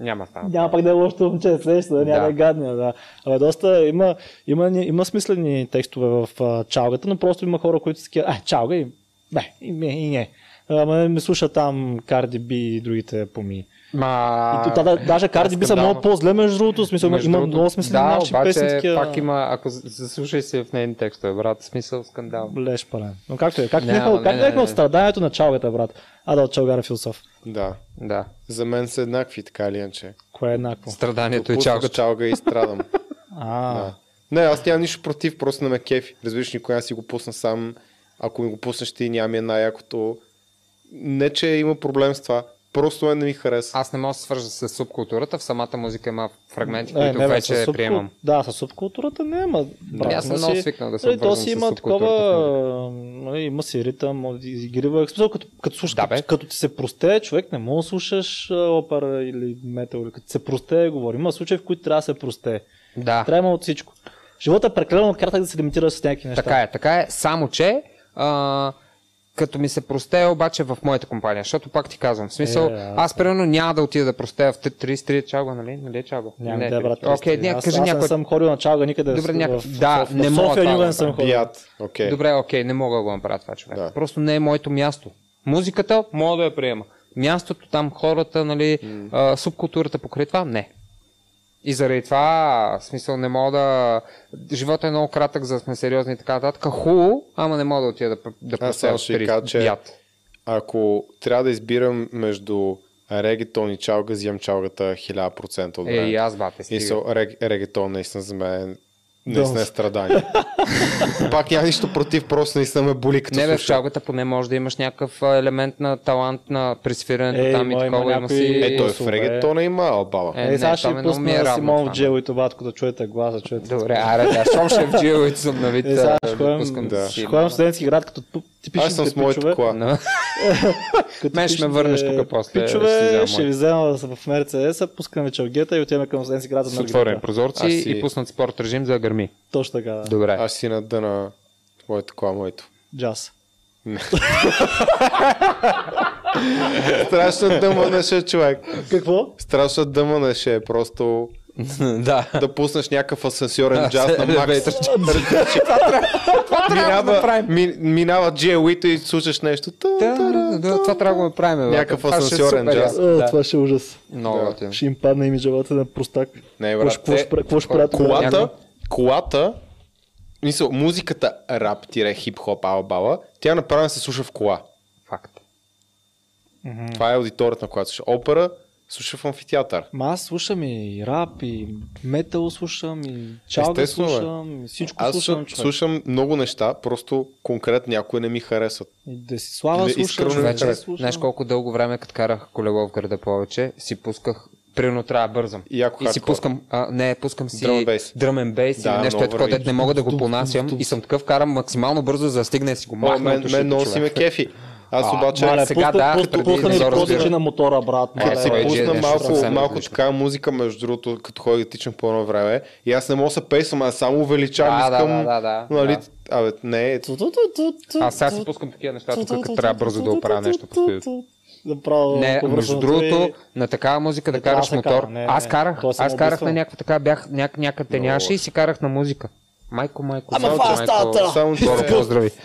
Няма стана. няма пак да е лошото момче, сеща, се, да, няма Да. е гадния, да. Абе, доста има, има, има, има смислени текстове в а, чалгата, но просто има хора, които са такива, а, чалга и, бе, и, не, и не. Ама ми слуша там Карди Би и другите поми. Ма... И то, да, даже Карди Би са много по-зле, между другото, смисъл, Между има другото, много смислени да, наши обаче песни. пак има, ако заслушай се в нейни текстове, брат, смисъл скандал. Леш пален. Но както е, как нека, не, как не, не. от страданието на чалгата, брат, а да от чалгара философ. Да. Да. За мен са еднакви, така или иначе. Кое е еднакво? Страданието и чалгата. чалга и страдам. А, Да. Не, аз нямам нищо против, просто не ме кефи. Разбираш, никога не си го пусна сам. Ако ми го пуснеш ти, няма ми е най-якото. Не, че има проблем с това. Просто мен не ми хареса. Аз не мога да се свържа с субкултурата, в самата музика има фрагменти, Е, които не, бе, вече субкул- приемам. Да, с субкултурата не, брат, аз съм много свикнал да се нали, То си има такова, нали, има си ритъм, игрива, в смисъл, като, като, слушаш, Да, като, като ти се простее, човек не може да слушаш опера или метал, или като се простее, говори. Има случаи, в които трябва да се простее. Да, Трябва от всичко. Живота е прекалено кратък да се лимитира с някакви неща. така е, така е. Само, че а, като ми се простее обаче в моята компания, защото пак ти казвам, в смисъл, Е, аз- аз примерно няма да отида да простея в 33 чалга, нали? Нали е чалга? Няма не, да, брат. Окей, Окей, ня, аз, кажи аз някой. не съм ходил на чалга никъде. Добре, в, да, в, не в мога София това да не съм ходил. Окей. Добре, окей, не мога да го направя това човек. Да. Просто не е моето място. Музиката мога да я приема. Мястото там, хората, нали, а, субкултурата покрай това, не. И заради това, в смисъл, не мога да... Живота е много кратък, за да сме сериозни и така нататък. Хубаво, ама не мога да отида да, да кажа, че бият. ако трябва да избирам между регетон и чалга, взимам чалгата 1000% от Е, време. и аз, бате, И стига. со, рег, регетон наистина за мен наистина е страдание. Пак няма нищо против, просто наистина ме боли като Не бе, в чалгата поне може да имаш някакъв елемент на талант на пресвирането Е, там и такова. Има си... Е, той в регетона има албала. Е, Е, не, сега ще е пусна равно Симон в Джел и Тобатко да чуете гласа, чуете. Добре, аре, да, щом ще е в джиловете съм на вид, Е, сега ще ходим- да. Ще ходим в студентски град, като Аз съм с моята пичове. кола. Като Мен ще ме върнеш тук после, Пичове, ще ви взема в Мерцедеса, пускаме чалгета и отиваме към студентски град за С на отворени прозорци си- и пуснат спорт режим за да гърми. Точно така, да. Добре. Аз си на дъна твоята кола, моето. Джаз. Страшно дъмънеше, човек. Какво? Страшно дъмънеше, просто да. да пуснеш някакъв асансьорен джаз на Макс. елевейтър. минава, ми, минава GLE-то и слушаш нещо. Да, да, да, това трябва да го направим. Някакъв това е асансьорен джаз. Да. Това ще е ужас. Много Да. Ще им падне имиджавата на простак. Не, Какво брат. ще- какво ще те- правят- колата, колата, мисъл, музиката рап, тире хип-хоп, албала, тя направена се слуша в кола. Факт. Това е аудиторията, на която слуша. Опера, слуша в амфитеатър. Ма аз слушам и рап, и метал слушам, и чалга слушам, и всичко Аз слушам. слушам, човек. слушам много неща, просто конкретно някои не ми харесват. И Десислава Или слушам, харесва. слушам. Знаеш колко дълго време, като карах колело в града повече, си пусках Примерно трябва да бързам. И и си пускам, а, не, пускам си дръмен бейс Да, или нещо е такова, дето не мога да го понасям и съм такъв, карам максимално бързо, за да стигне и си го махна мен, мен много си ме кефи. Аз А, обаче Мале, сега пусна, да, преди пусна продължи разбира. на мотора, брат. Като Мале, си бе, пусна малко, малко така музика, между другото, като ходя тичам по едно време. И аз не мога да се пейсвам, аз само увеличавам, искам. да, да, да. Нали. Абе, не, е- Аз сега си пускам такива неща, тук като трябва бързо да оправя нещо по. Направо Не, между и- другото, на такава музика да караш се мотор. кара, не, аз карах, е аз карах на някаква така, бях няк, някъде няше и си карах на музика. Майко, майко, Ама това майко. само че Горо, поздрави.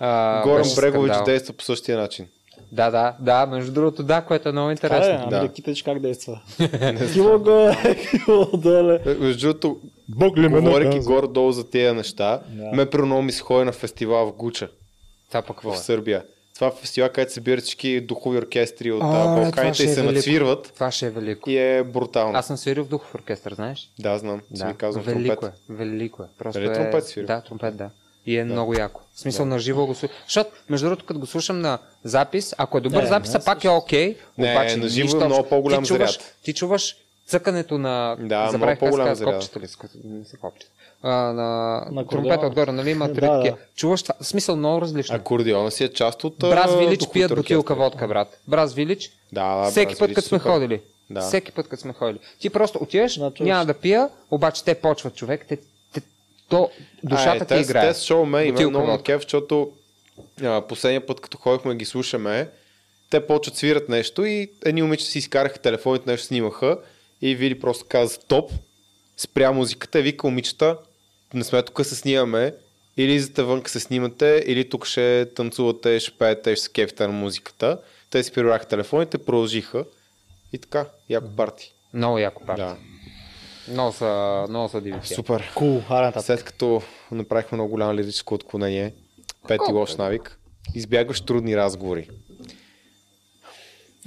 А, Горан Брегович скандал. действа по същия начин. Да, да, да, между другото, да, което е много Така е, интересно. ами Да. да киташ как действа. Кило го кило доле. Е, Между другото, Бог ли говорейки горе-долу за тези неща, Да. ме при много ми се ходи на фестивал в Гуча, Това пък в е? Това е фестивал, където се събират всички духови оркестри от това Балканите и е се велико. надсвирват. Това ще е велико. И е брутално. Аз съм свирил в духов оркестър, знаеш? Да, знам. Да. Си ми казвам велико тромпет. е, велико е. Просто Дали е... тромпет свири? Да, тромпет, да. И е много яко. В смисъл на живо го слушам. Защото, между другото, като го слушам на запис, ако е добър Не, запис, не, пак е окей. Не, обаче на живо нищо е много по-голям ти чуваш, заряд. Ти чуваш цъкането на... Да, забравих много по-голям заряд. копчета ли? Не са копчета. А, на, На тромпета отгоре, нали има три Да, да. Чуваш това. В смисъл много различно. Акордеона си е част от Браз Вилич пият бутилка водка, брат. Браз Вилич, Да, да, всеки път, като сме ходили. Да. Всеки път, като сме ходили. Ти просто отиваш, Значи, няма да пия, обаче те почват човек, те, те, то, душата а, е, ти играе. Те с шоу ме има много водка. кеф, защото а, последния път, като ходихме ги слушаме, те почват свират нещо и едни момичета си изкараха телефоните, нещо снимаха и Вили просто каза стоп, спря музиката и вика момичета, не сме тук се снимаме, или излизате вън се снимате, или тук ще танцувате, ще пеете, ще се кефите на музиката. Те си прибраха телефоните, продължиха и така, яко парти. Много яко парти. Да. Много са, много са диви. Супер. Кул, нататък. След като направихме много голямо лирическо отклонение, пети Колко лош навик, избягваш трудни разговори.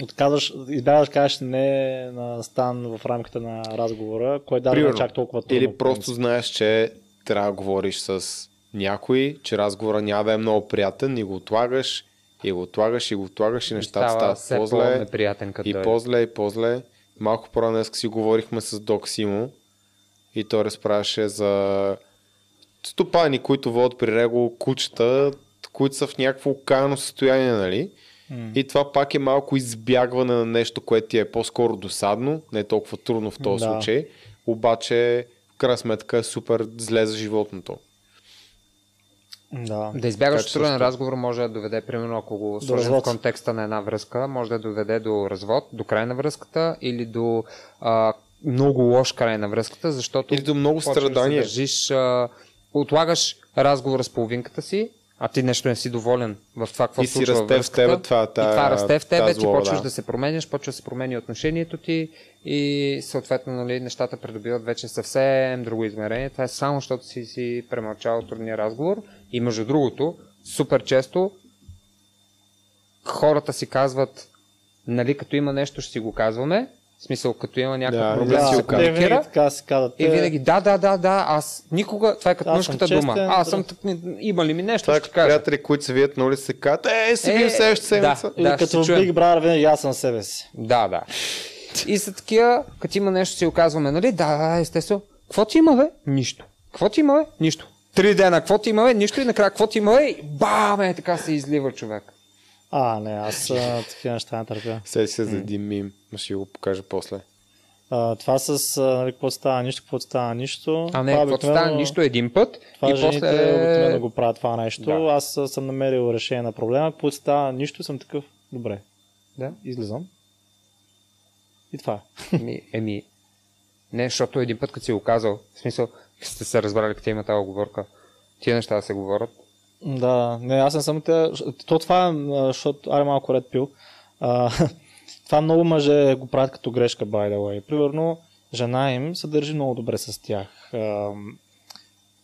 Отказваш, избягаш, кажеш не на стан в рамките на разговора, кой не е чак толкова трудно. Или просто знаеш, че трябва да говориш с някой, че разговора няма да е много приятен и го отлагаш И го отлагаш и го отлагаш и нещата Става стават по-зле. И дойде. по-зле, и по-зле. Малко по-рано днес си говорихме с Док Симо и той разправяше за стопани, които водят при него кучета, които са в някакво окаяно състояние, нали? И това пак е малко избягване на нещо, което ти е по-скоро досадно, не е толкова трудно в този Да. случай, обаче крайна сметка е супер зле за животното. Да. Да избягаш че труден също. разговор може да доведе, примерно, ако го сложим в контекста на една връзка, може да доведе до развод, до край на връзката или до а, много лош край на връзката, защото Или до много страдания. Да държиш, а, отлагаш разговора с половинката си, а ти нещо не си доволен в това, какво И си случва във расте в тебе това- и това расте в тебе, ти почваш да. да се променяш, почва да се променя отношението ти и съответно нали, нещата придобиват вече съвсем друго измерение. Това е само защото си си премълчал трудния разговор и между другото, супер често хората си казват, нали като има нещо ще си го казваме, в смисъл като има някакъв Да, проблем да, си си винаги комуникира. така си казват. И винаги, да, да, да, да, аз никога, това е като мъжката дума. Аз съм, да. има ли ми нещо, Това е ще кажа. приятели, които се видят на улица и се казват, е, се видим Е, следващата седмица. да. Или ще като в. Big Brother винаги аз съм себе си. Да, да. И са такива, като има нещо си оказваме, нали? Да, да, естествено. Какво ти има, бе? Нищо. Какво ти има, бе? Нищо. Три дена, какво ти има, бе? Нищо и накрая, какво ти има, бе? И Бам, е, така се излива човек. А, не, аз такива неща не търпя. Седи се за един мим, но ще го покажа после. А, това с нали, какво става нищо, какво става нищо. А не, това какво обикновено- стане нищо един път Това и жените после... обикновено го правят това нещо. Да. Аз съм намерил решение на проблема. Какво става нищо, съм такъв. Добре, Да? излизам. И това е. Еми, еми, не, защото един път, като си го казал, в смисъл, сте се разбрали, като има тази оговорка, тия неща да се говорят. Да, не, аз не съм те. То това защото, аре малко ред пил. А, това много мъже го правят като грешка, by the way. Примерно, жена им се държи много добре с тях. А,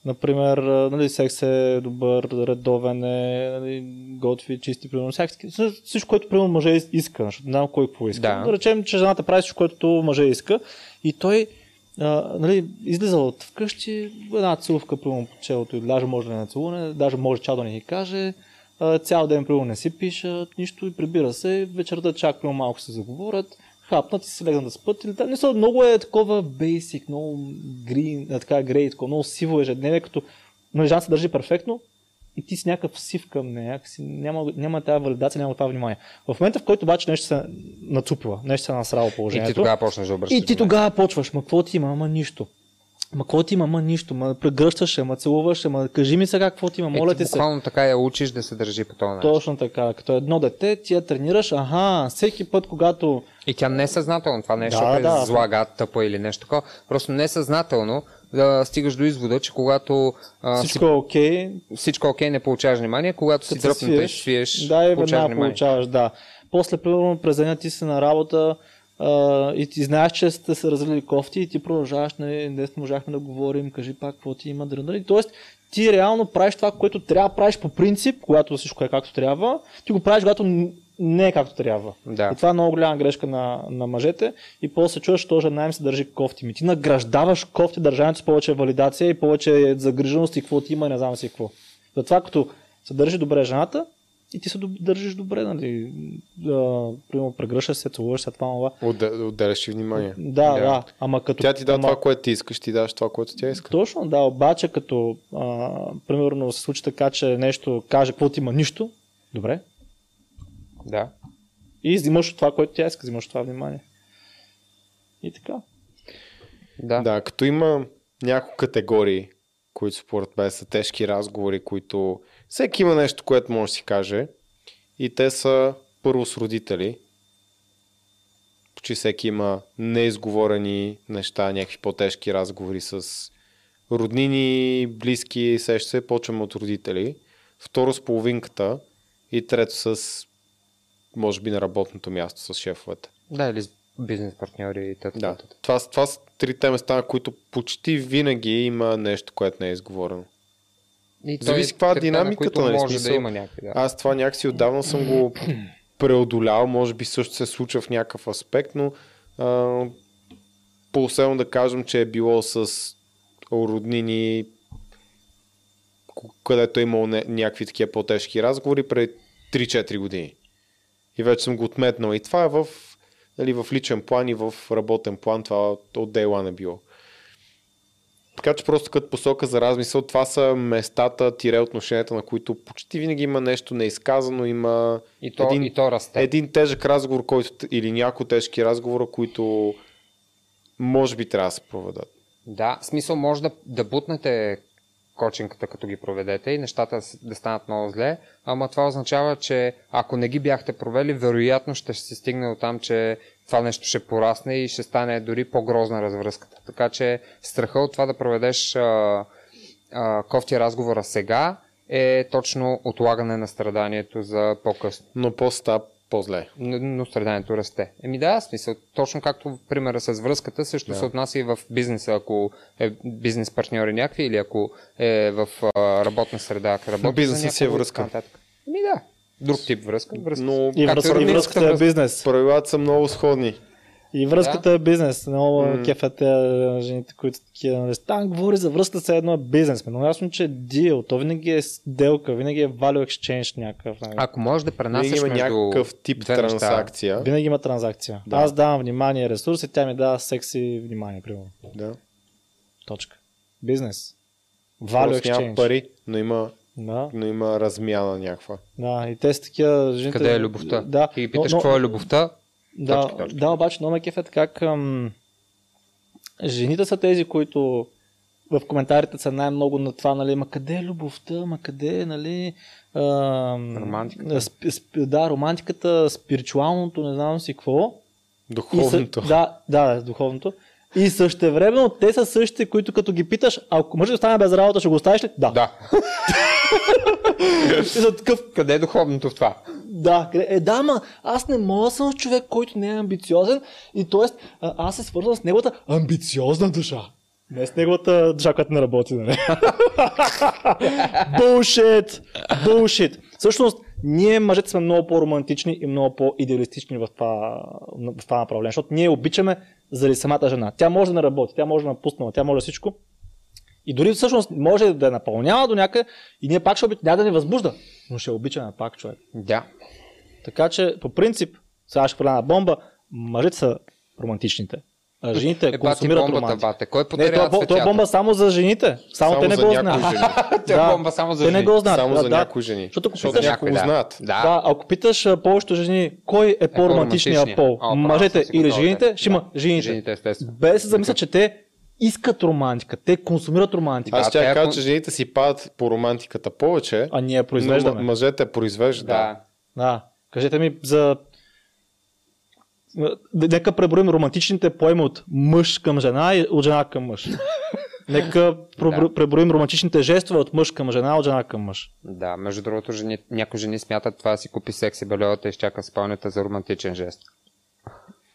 например, нали, секс е добър, редовен е, нали, готви, чисти, примерно, всякакви, всичко, което примерно мъже иска, защото не знам кой какво иска. Да. Да речем, че жената прави всичко, което мъже иска и той а, нали, излиза от вкъщи, една целувка примерно по челото и даже може да не нацелуване, даже може чал да не ги каже, а, цял ден примерно не си пишат, нищо и прибира се, вечерта чак примерно малко се заговорят, хапнат и се легнат да спят. Или, не са, много е такова basic, много green, така грей, такова, много сиво ежедневие, като нали, жена се държи перфектно и ти си някакъв сив към нея, някакси няма, няма тази валидация, няма това внимание. В момента, в който обаче нещо се нацупила, нещо се е насрало И положението. ти тогава почнеш да обръщаш И ти тогава почваш, ма какво ти има, ама нищо. Ма какво ти има, ама нищо, ма прегръщаш, ама целуваш, ама кажи ми сега какво ти има, моля Моля ти се. Буквално така я учиш да се държи по този начин. Точно така, като едно дете, ти я тренираш, аха, всеки път, когато И тя несъзнателно, това нещо Да, е да. зла, гад, тъпа или нещо такова. Просто несъзнателно да стигаш до извода, че когато а, всичко е окей, си, всичко е окей, не получаваш внимание, когато си и свиеш, да, и получаваш внимание. получаваш, да. После, примерно, през деня ти си на работа а, и ти знаеш, че сте се разлили кофти и ти продължаваш, нали, днес не можахме да говорим, кажи пак какво ти има, дрънали. Тоест, ти реално правиш това, което трябва да правиш по принцип, когато всичко е както трябва, ти го правиш, когато не е както трябва. Да. И това е много голяма грешка на, на мъжете. И после се чуваш, че жена им се държи кофти. Ми ти награждаваш кофти държането с повече валидация и повече загриженост и какво ти има, не знам си какво. Затова като се държи добре жената и ти се държиш добре, нали? Да, примерно прегръщаш се, целуваш се, това, това. Отде- Отделяш и внимание. Да, Да. да, Ама като. Тя ти дава ама... това, което ти искаш, ти даваш това, което тя иска. Точно, да, обаче като а, примерно се случи така, че нещо каже, какво ти има нищо, добре. Да. И взимаш от това, което тя иска, взимаш от това внимание. И така. Да. Да, като има няколко категории, които според мен са тежки разговори, които всеки има нещо, което може да си каже. И те са първо с родители. Почти всеки има неизговорени неща, някакви по-тежки разговори с роднини, близки, сеща се, почваме от родители. Второ с половинката и трето с може би на работното място с шефовете. Да, или с бизнес партньори и т.т. Да. Това, това са трите места, на които почти винаги има нещо, което не е изговорено. И Зависи каква е трите, на динамиката, които нали, Може смисъл. да има някакви, да. Аз това някакси отдавна съм го преодолял, може би също се случва в някакъв аспект, но а, по-особено да кажем, че е било с роднини, където е имало някакви такива по-тежки разговори. Пред 3-4 години. И вече съм го отметнал. И това е в, нали, в личен план и в работен план. Това от Day One е било. Така че просто като посока за размисъл, това са местата, тире отношенията, на които почти винаги има нещо неизказано, има И то, един, и то расте. един тежък разговор, който, или някои тежки разговора, които може би трябва да се проведат. Да, смисъл може да, да бутнете кочинката, като ги проведете и нещата да станат много зле, ама това означава, че ако не ги бяхте провели, вероятно ще се стигне до там, че това нещо ще порасне и ще стане дори по-грозна развръзката. Така че страха от това да проведеш а, а, кофти разговора сега е точно отлагане на страданието за по-късно. Но по-стап, по-зле. Но, но страданието расте. Еми да, смисъл, точно както примера с връзката, също Да. се отнася и в бизнеса, ако е бизнес партньори някакви или ако е в а, работна среда, ако работи бизнесът си е връзка. Еми да, друг тип връзка. връзка. Но И, връзка, и връзката е бизнес. правилата са много сходни. И връзката е бизнес. Много mm. кефят те жените, които такива. Нали, Стан говори за връзката с едно е бизнес. Но ясно, че е дил. То винаги е сделка, винаги е value exchange някакъв. Нали. Ако можеш да пренасяш има между някакъв тип неща, трансакция. Винаги има транзакция. Да. Да. Аз давам внимание и ресурси, тя ми дава секси внимание, примерно. Да. Точка. Бизнес. Value Просто няма exchange. пари, но има, Да, но има размяна някаква. да. И те са такива жените. къде е любовта? Да. И ги питаш но, какво е любовта, Да, Точки, точки. да, обаче много ме кефят как ам, жените са тези, които в коментарите са най-много на това, нали, ма къде е любовта, ма къде е, нали, ам, Романтиката. Сп, сп, да, романтиката, спиритуалното, не знам си какво. И Духовното. Са, да, да, духовното. И същевременно те са същите, които като ги питаш, ако да остане без работа, ще го оставиш ли? Да. да. И са такъв, Къде е духовното в това? Да, е, да, ма аз не мога да съм човек, който не е амбициозен и т.е. аз се свързвам с неговата амбициозна душа. Не с неговата душа, която не работи, нали? Булшит! Булшит! Всъщност, ние мъжете сме много по-романтични и много по-идеалистични в това, в това направление, защото ние обичаме заради самата жена. Тя може да не работи, тя може да напусне, тя може да всичко. И дори всъщност може да я напълнява до някъде и ние пак ще обичаме, няма да ни възбужда, но ще обичаме пак човек. Да. Така че, по принцип, сега ще хвърля на бомба, мъжете са романтичните. А жените Е, консумират бомбата, романтика. бате. Кой Не, това, това е цветята? бомба само за жените. Само, Само те не го знаят. Тя е бомба само за те не жени. го знаят. Само да, за да. някои жени. Защото ако питаш, някои да. знаят. Да. да, ако питаш повечето жени, кой е по-романтичният по-романтичният? пол, О, мъжете или жените, да. ще има Да. жените. Жените. Без да се замислят, че те искат романтика, те консумират романтика, Аз ще те кажа, ако- че жените си падат по романтиката повече, а ние произвеждаме. мъжете произвеждат. Да. Да. Кажете ми за... Нека преброим романтичните поеми от мъж към жена и от жена към мъж. Нека Да. преброим романтичните жестове от мъж към жена, от жена към мъж. Да, между другото, жени, някои жени смятат това да си купи секси белевата и изчака спалнята за романтичен жест.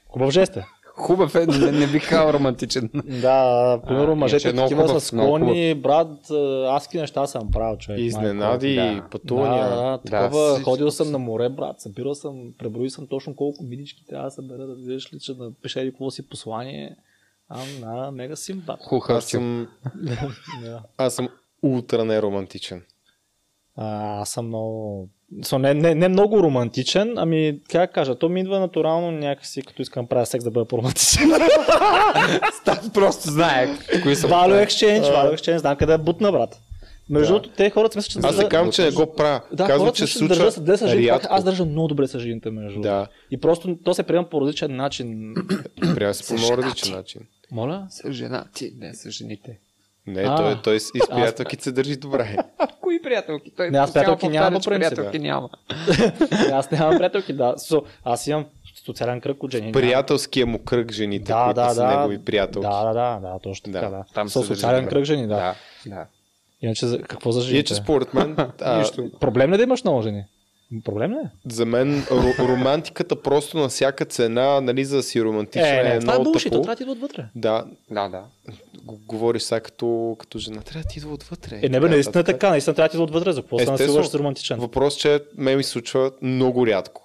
Хубав жест е. Хубав е, не, не бих казал романтичен. Да, примерно А, мъжете е такива хубав, са много склонни, брат, аз ки неща съм правил, човек. Изненади, Да. пътувания. Да, да, Да, такова, всичко ходил съм на море, брат, събирал съм, преброил съм точно колко мидички трябва да събера, да видиш ли, че да пише ли какво си послание. А, на, мега сим, брат. Хуха Аз съм, Да. аз съм ултра неромантичен. А, аз съм много... So, не, не, не много романтичен, ами как да кажа, то ми идва натурално някакси, като искам да правя секс да бъда по-романтичен. Став просто знае кои са. Value exchange, value exchange, знам къде е бутна, брат. Между Да. другото, те хората мислят, че Аз държа- не казвам, че не го правя. Да, Казвам, че се държа случва с две са жени, рядко. аз държа много добре с жените, между другото. Да, И просто то се приема по различен начин. трябва да се по много различен начин. Моля? С женати, не с жените. Не, А. той, той с и с приятелките се държи добре. Кои приятелки? Той Не, аз приятелки нямам, по принцип, Приятелки няма. аз нямам приятелки, да. So, аз имам социален кръг от жени. Приятелския му кръг жените, Да, които да, са да. негови приятелки. Да, да, да, да, точно Да. така, да. Там държи социален добре. кръг жени, да. Да, да. Иначе за- какво за жените? Иначе според мен, а. Проблем е да имаш много жени? Проблем ли е? за мен ро- романтиката просто на всяка цена, нали, за да си романтична Е, е, не, това е много булшит, трябва да идва отвътре. Да, Да, да. го говориш сега като, като жена. Трябва да ти идва отвътре. Е, не бе, Така, наистина е така. така, наистина трябва да идва отвътре, за какво се Естествено. насилваш с романтичен? Въпрос, че ме ми се случва много рядко.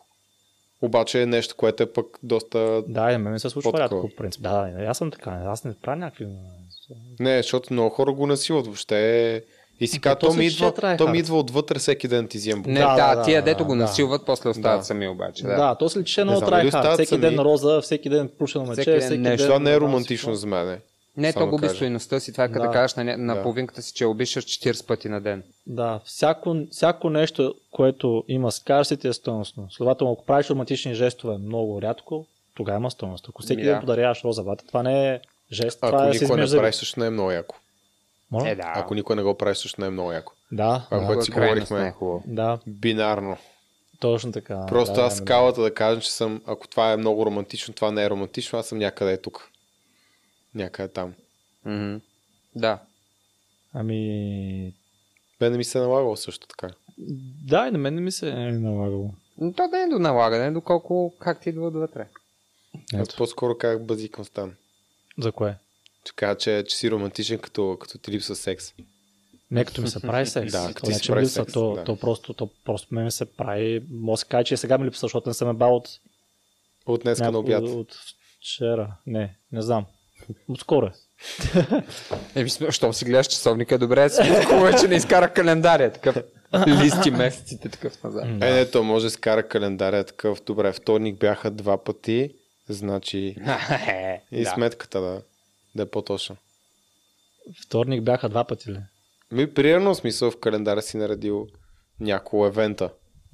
Обаче е нещо, което е пък доста... Да, и мен ми се случва По-такова. рядко, по принцип. Да, да, аз съм така, аз не правя някакви... Не, защото много хора го насилват въобще. И си казва, то то, ми идва, то ми идва отвътре всеки ден ти взем Не, Да, да, да, тия да, дето го да. насилват, после остават Да. сами обаче. Да, Да. то се личи едно Не от знам дали трайхард. Всеки ден роза, всеки ден пушено мече, Всеки ден всеки нещо. ден... Това не е романтично за мен. Не, то Само губи кажа. стоиността си. Това е като да. Да. кажеш на, не- на Да. половинката си, че обичаш 40 пъти на ден. Да, всяко, всяко нещо, което има скарсити е стойностно. Следователно, ако правиш романтични жестове много рядко, тогава има стойност. Ако всеки Ми, ден да. подаряваш роза вата, това не е жест, Ако това е да никой не измежда. прави, също не е много яко. Моля? Е, да. Ако никой не го прави, също не е много яко. Да, Това, да, което си говорихме. е хубаво. да, Бинарно. точно така. Просто да, аз да, скалата да кажа, че съм, ако това е много романтично, това не е романтично, аз съм някъде тук. Някъде там. Мгм. Да. Ами, Бе не ми се е налагало също така. да, и на мен не ми се е налагало. Но то не е до налагане, доколко как ти идва отвътре. Аз по-скоро как базикам стан. За кое? Кажа, че, че си романтичен, като, като ти липсва секс. Не като ми се прави секс. Да, то като ти не, че прави липсва, секс, то, да. то, просто, то просто ме ми се прави. Може да се каже, че сега ми липсва, защото не съм е бал от, От днеска на обяд. от вчера. Не, не знам. Отскоро е. Еми, щом си гледаш часовника, добре, си хубаво, е, че не изкара календария, такъв листи месеците, такъв назад. Е, не, то може да скара календаря такъв. Добре, вторник бяха два пъти, значи и сметката да, да е по-точно. Вторник бяха два пъти ли? Ми, примерно смисъл в календара си наредил няколко евента.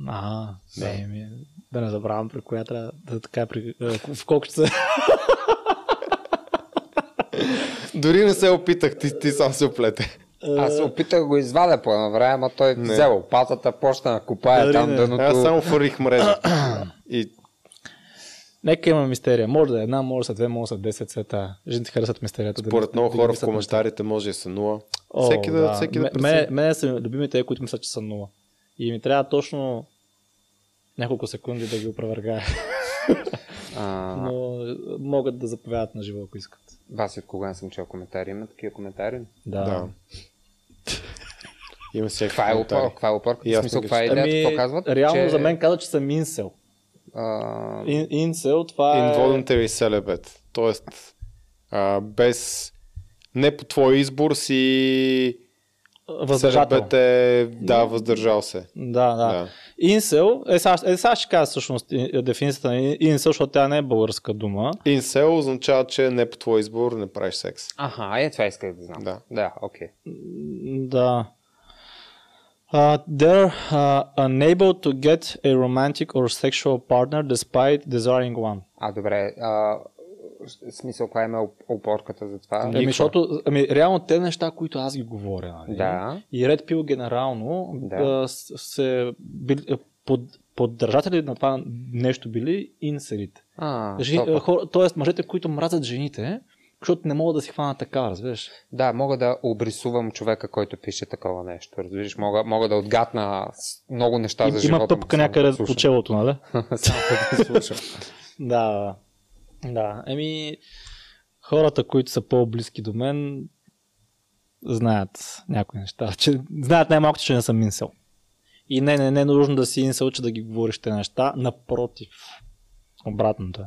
А, Да. да. Ми, да не забравям при коя трябва да така при, е, в колко часа. Дори не се опитах, ти, ти сам се оплете. Аз се опитах го извадя по едно време, ама той Не. взел лопатата, почна да копае Дали там не. дъното. Аз само фърих мрежа. И Нека има мистерия. Може да е една, може да са две, може да са десет сета. Жените харесват мистерията. да според ми- много да хора в коментарите може да са нула. О, всеки да, всеки да Ме- прецени. Мене, мене са любимите, които мислят, че са нула. И ми трябва точно няколко секунди да ги опровергая. А, Но могат да заповядат на живо, ако искат. Аз и от кога не съм чел коментари. Има такива коментари. Да. Да. Има всеки Каква е коментари. Каква е опорка? И В аз смисъл, каква е идеята? Ами, Какво казват? реално че, за мен казват, че съм инсел. А, инсел, това е... Involuntary celibate. Тоест, а, без... Не по твой избор си... Въздържател. Celibate е... Да, въздържал се. Да, да. Да. Инсел, е сега, е, сега ще кажа всъщност и- дефиницията на инсел, защото тя не е българска дума. Incel означава, че не по твой избор не правиш секс. Аха, е, това исках да знам. Да. Да, окей. М, Да. Uh, they're uh, unable to get a romantic or sexual partner despite desiring one. А, добре. А, смисъл, каква е опорката за това? Ами, защото, ами, реално те неща, които аз ги говоря, нали? Да. И Red Pill генерално Да. се били, е, под, поддържатели на това нещо били инселите. А, Жи, топа. хора, тоест мъжете, които мразят жените, защото не могат да си хванат така, разбираш? Да, мога да обрисувам човека, който пише такова нещо. Разбираш, мога, мога да отгатна много неща И, за живота. има пъпка само някъде да по слушам. челото, нали? Само да слушам. Да, да. Еми, хората, които са по-близки до мен, знаят някои неща. Че, знаят най-малко, че не съм инсел. И не, не, не е нужно да си инсел, че да ги говориш те неща. Напротив. Обратното е.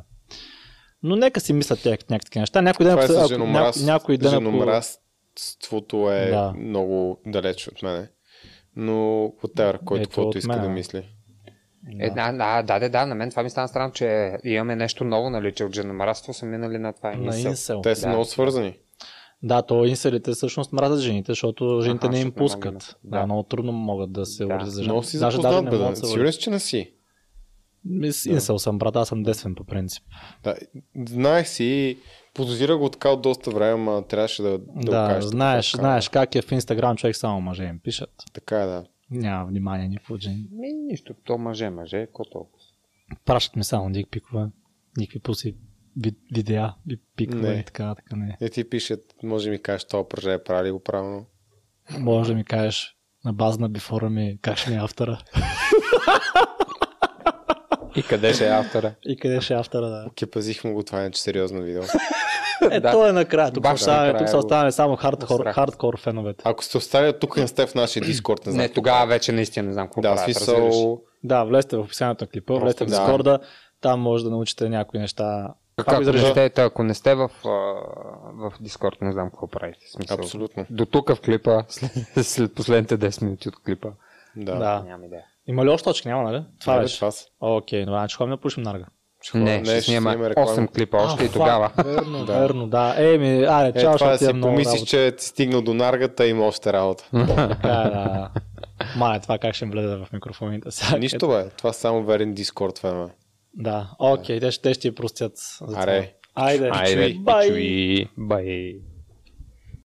Но нека си мислят някакви неща. Някой ден, Това е ако- ня- някой ден, Женомразството е Да. много далеч от мене. Но whatever, който Ето каквото от иска мен, да мисли. Е, да, да, да, да, да, на мен това ми стана странно, че имаме нещо ново, нали, че от женомраство са минали на това. на инсел. Те са Да. много свързани. Да, то инселите всъщност мразят жените, защото жените Аха, не им пускат. да- Да, много трудно могат да се Да. вързат за жена. Много си Даже- запознат, даже не бе. да. Сигурен че не си. Мис- Инсел съм, брат, аз съм десвен по принцип. Да, знаех си и подозирах го така от доста време, ама трябваше да, да, Да, го кажеш. знаеш, така, знаеш как е в Инстаграм, човек само мъже им пишат. Така е, да. Няма внимание никакво жени. Ми, нищо, то мъже, мъже, ко толкова. Пращат ми само дик пикове, никакви пуси, ви- видеа, ви пикове Не. и така, така не. Не ти пишат, може да ми кажеш, това упражнение е прави го правилно. Може да ми кажеш на база на бифора ми как ще ми е автора. И къде ще е автора? И къде ще е автора, да. Окей, пазихме го, това е че сериозно видео. Е, Да. то е накрая. Тук, Баш накрая тук го- оставаме само хардкор, хардкор феновете. Ако сте останали тук не сте в нашия дискорд, не знам. Не, тогава вече наистина не знам какво Да, правят, смисъл... Да, влезте в описанието на клипа, Просто влезте в да. Дискорда, там може да научите някои неща Така, ако, не сте, ако не сте в, в Дискорд, не знам какво правите. Смисъл, Абсолютно. До тук в клипа, след, след последните 10 минути от клипа. Да. Да. Нямам идея. Има ли още точки? Няма, нали? Това Това беше. това са. Окей, добре, значи ходим да пушим нарга. Не, ще, снимаме 8 клипа още и А, тогава. фак, Верно, Да. верно, да. Еми, аре, Е, чао, това да ще ти си е много помислиш, работа. че ти стигнал до наргата, има още работа. Така е, да. Мале, това как ще им влезе в микрофоните. Сега, Нищо бе, това само верен Дискорд това е. Да, окей, те ще, те ще ти простят. за това. Аре. Айде, Айде, бай! чуи, бай.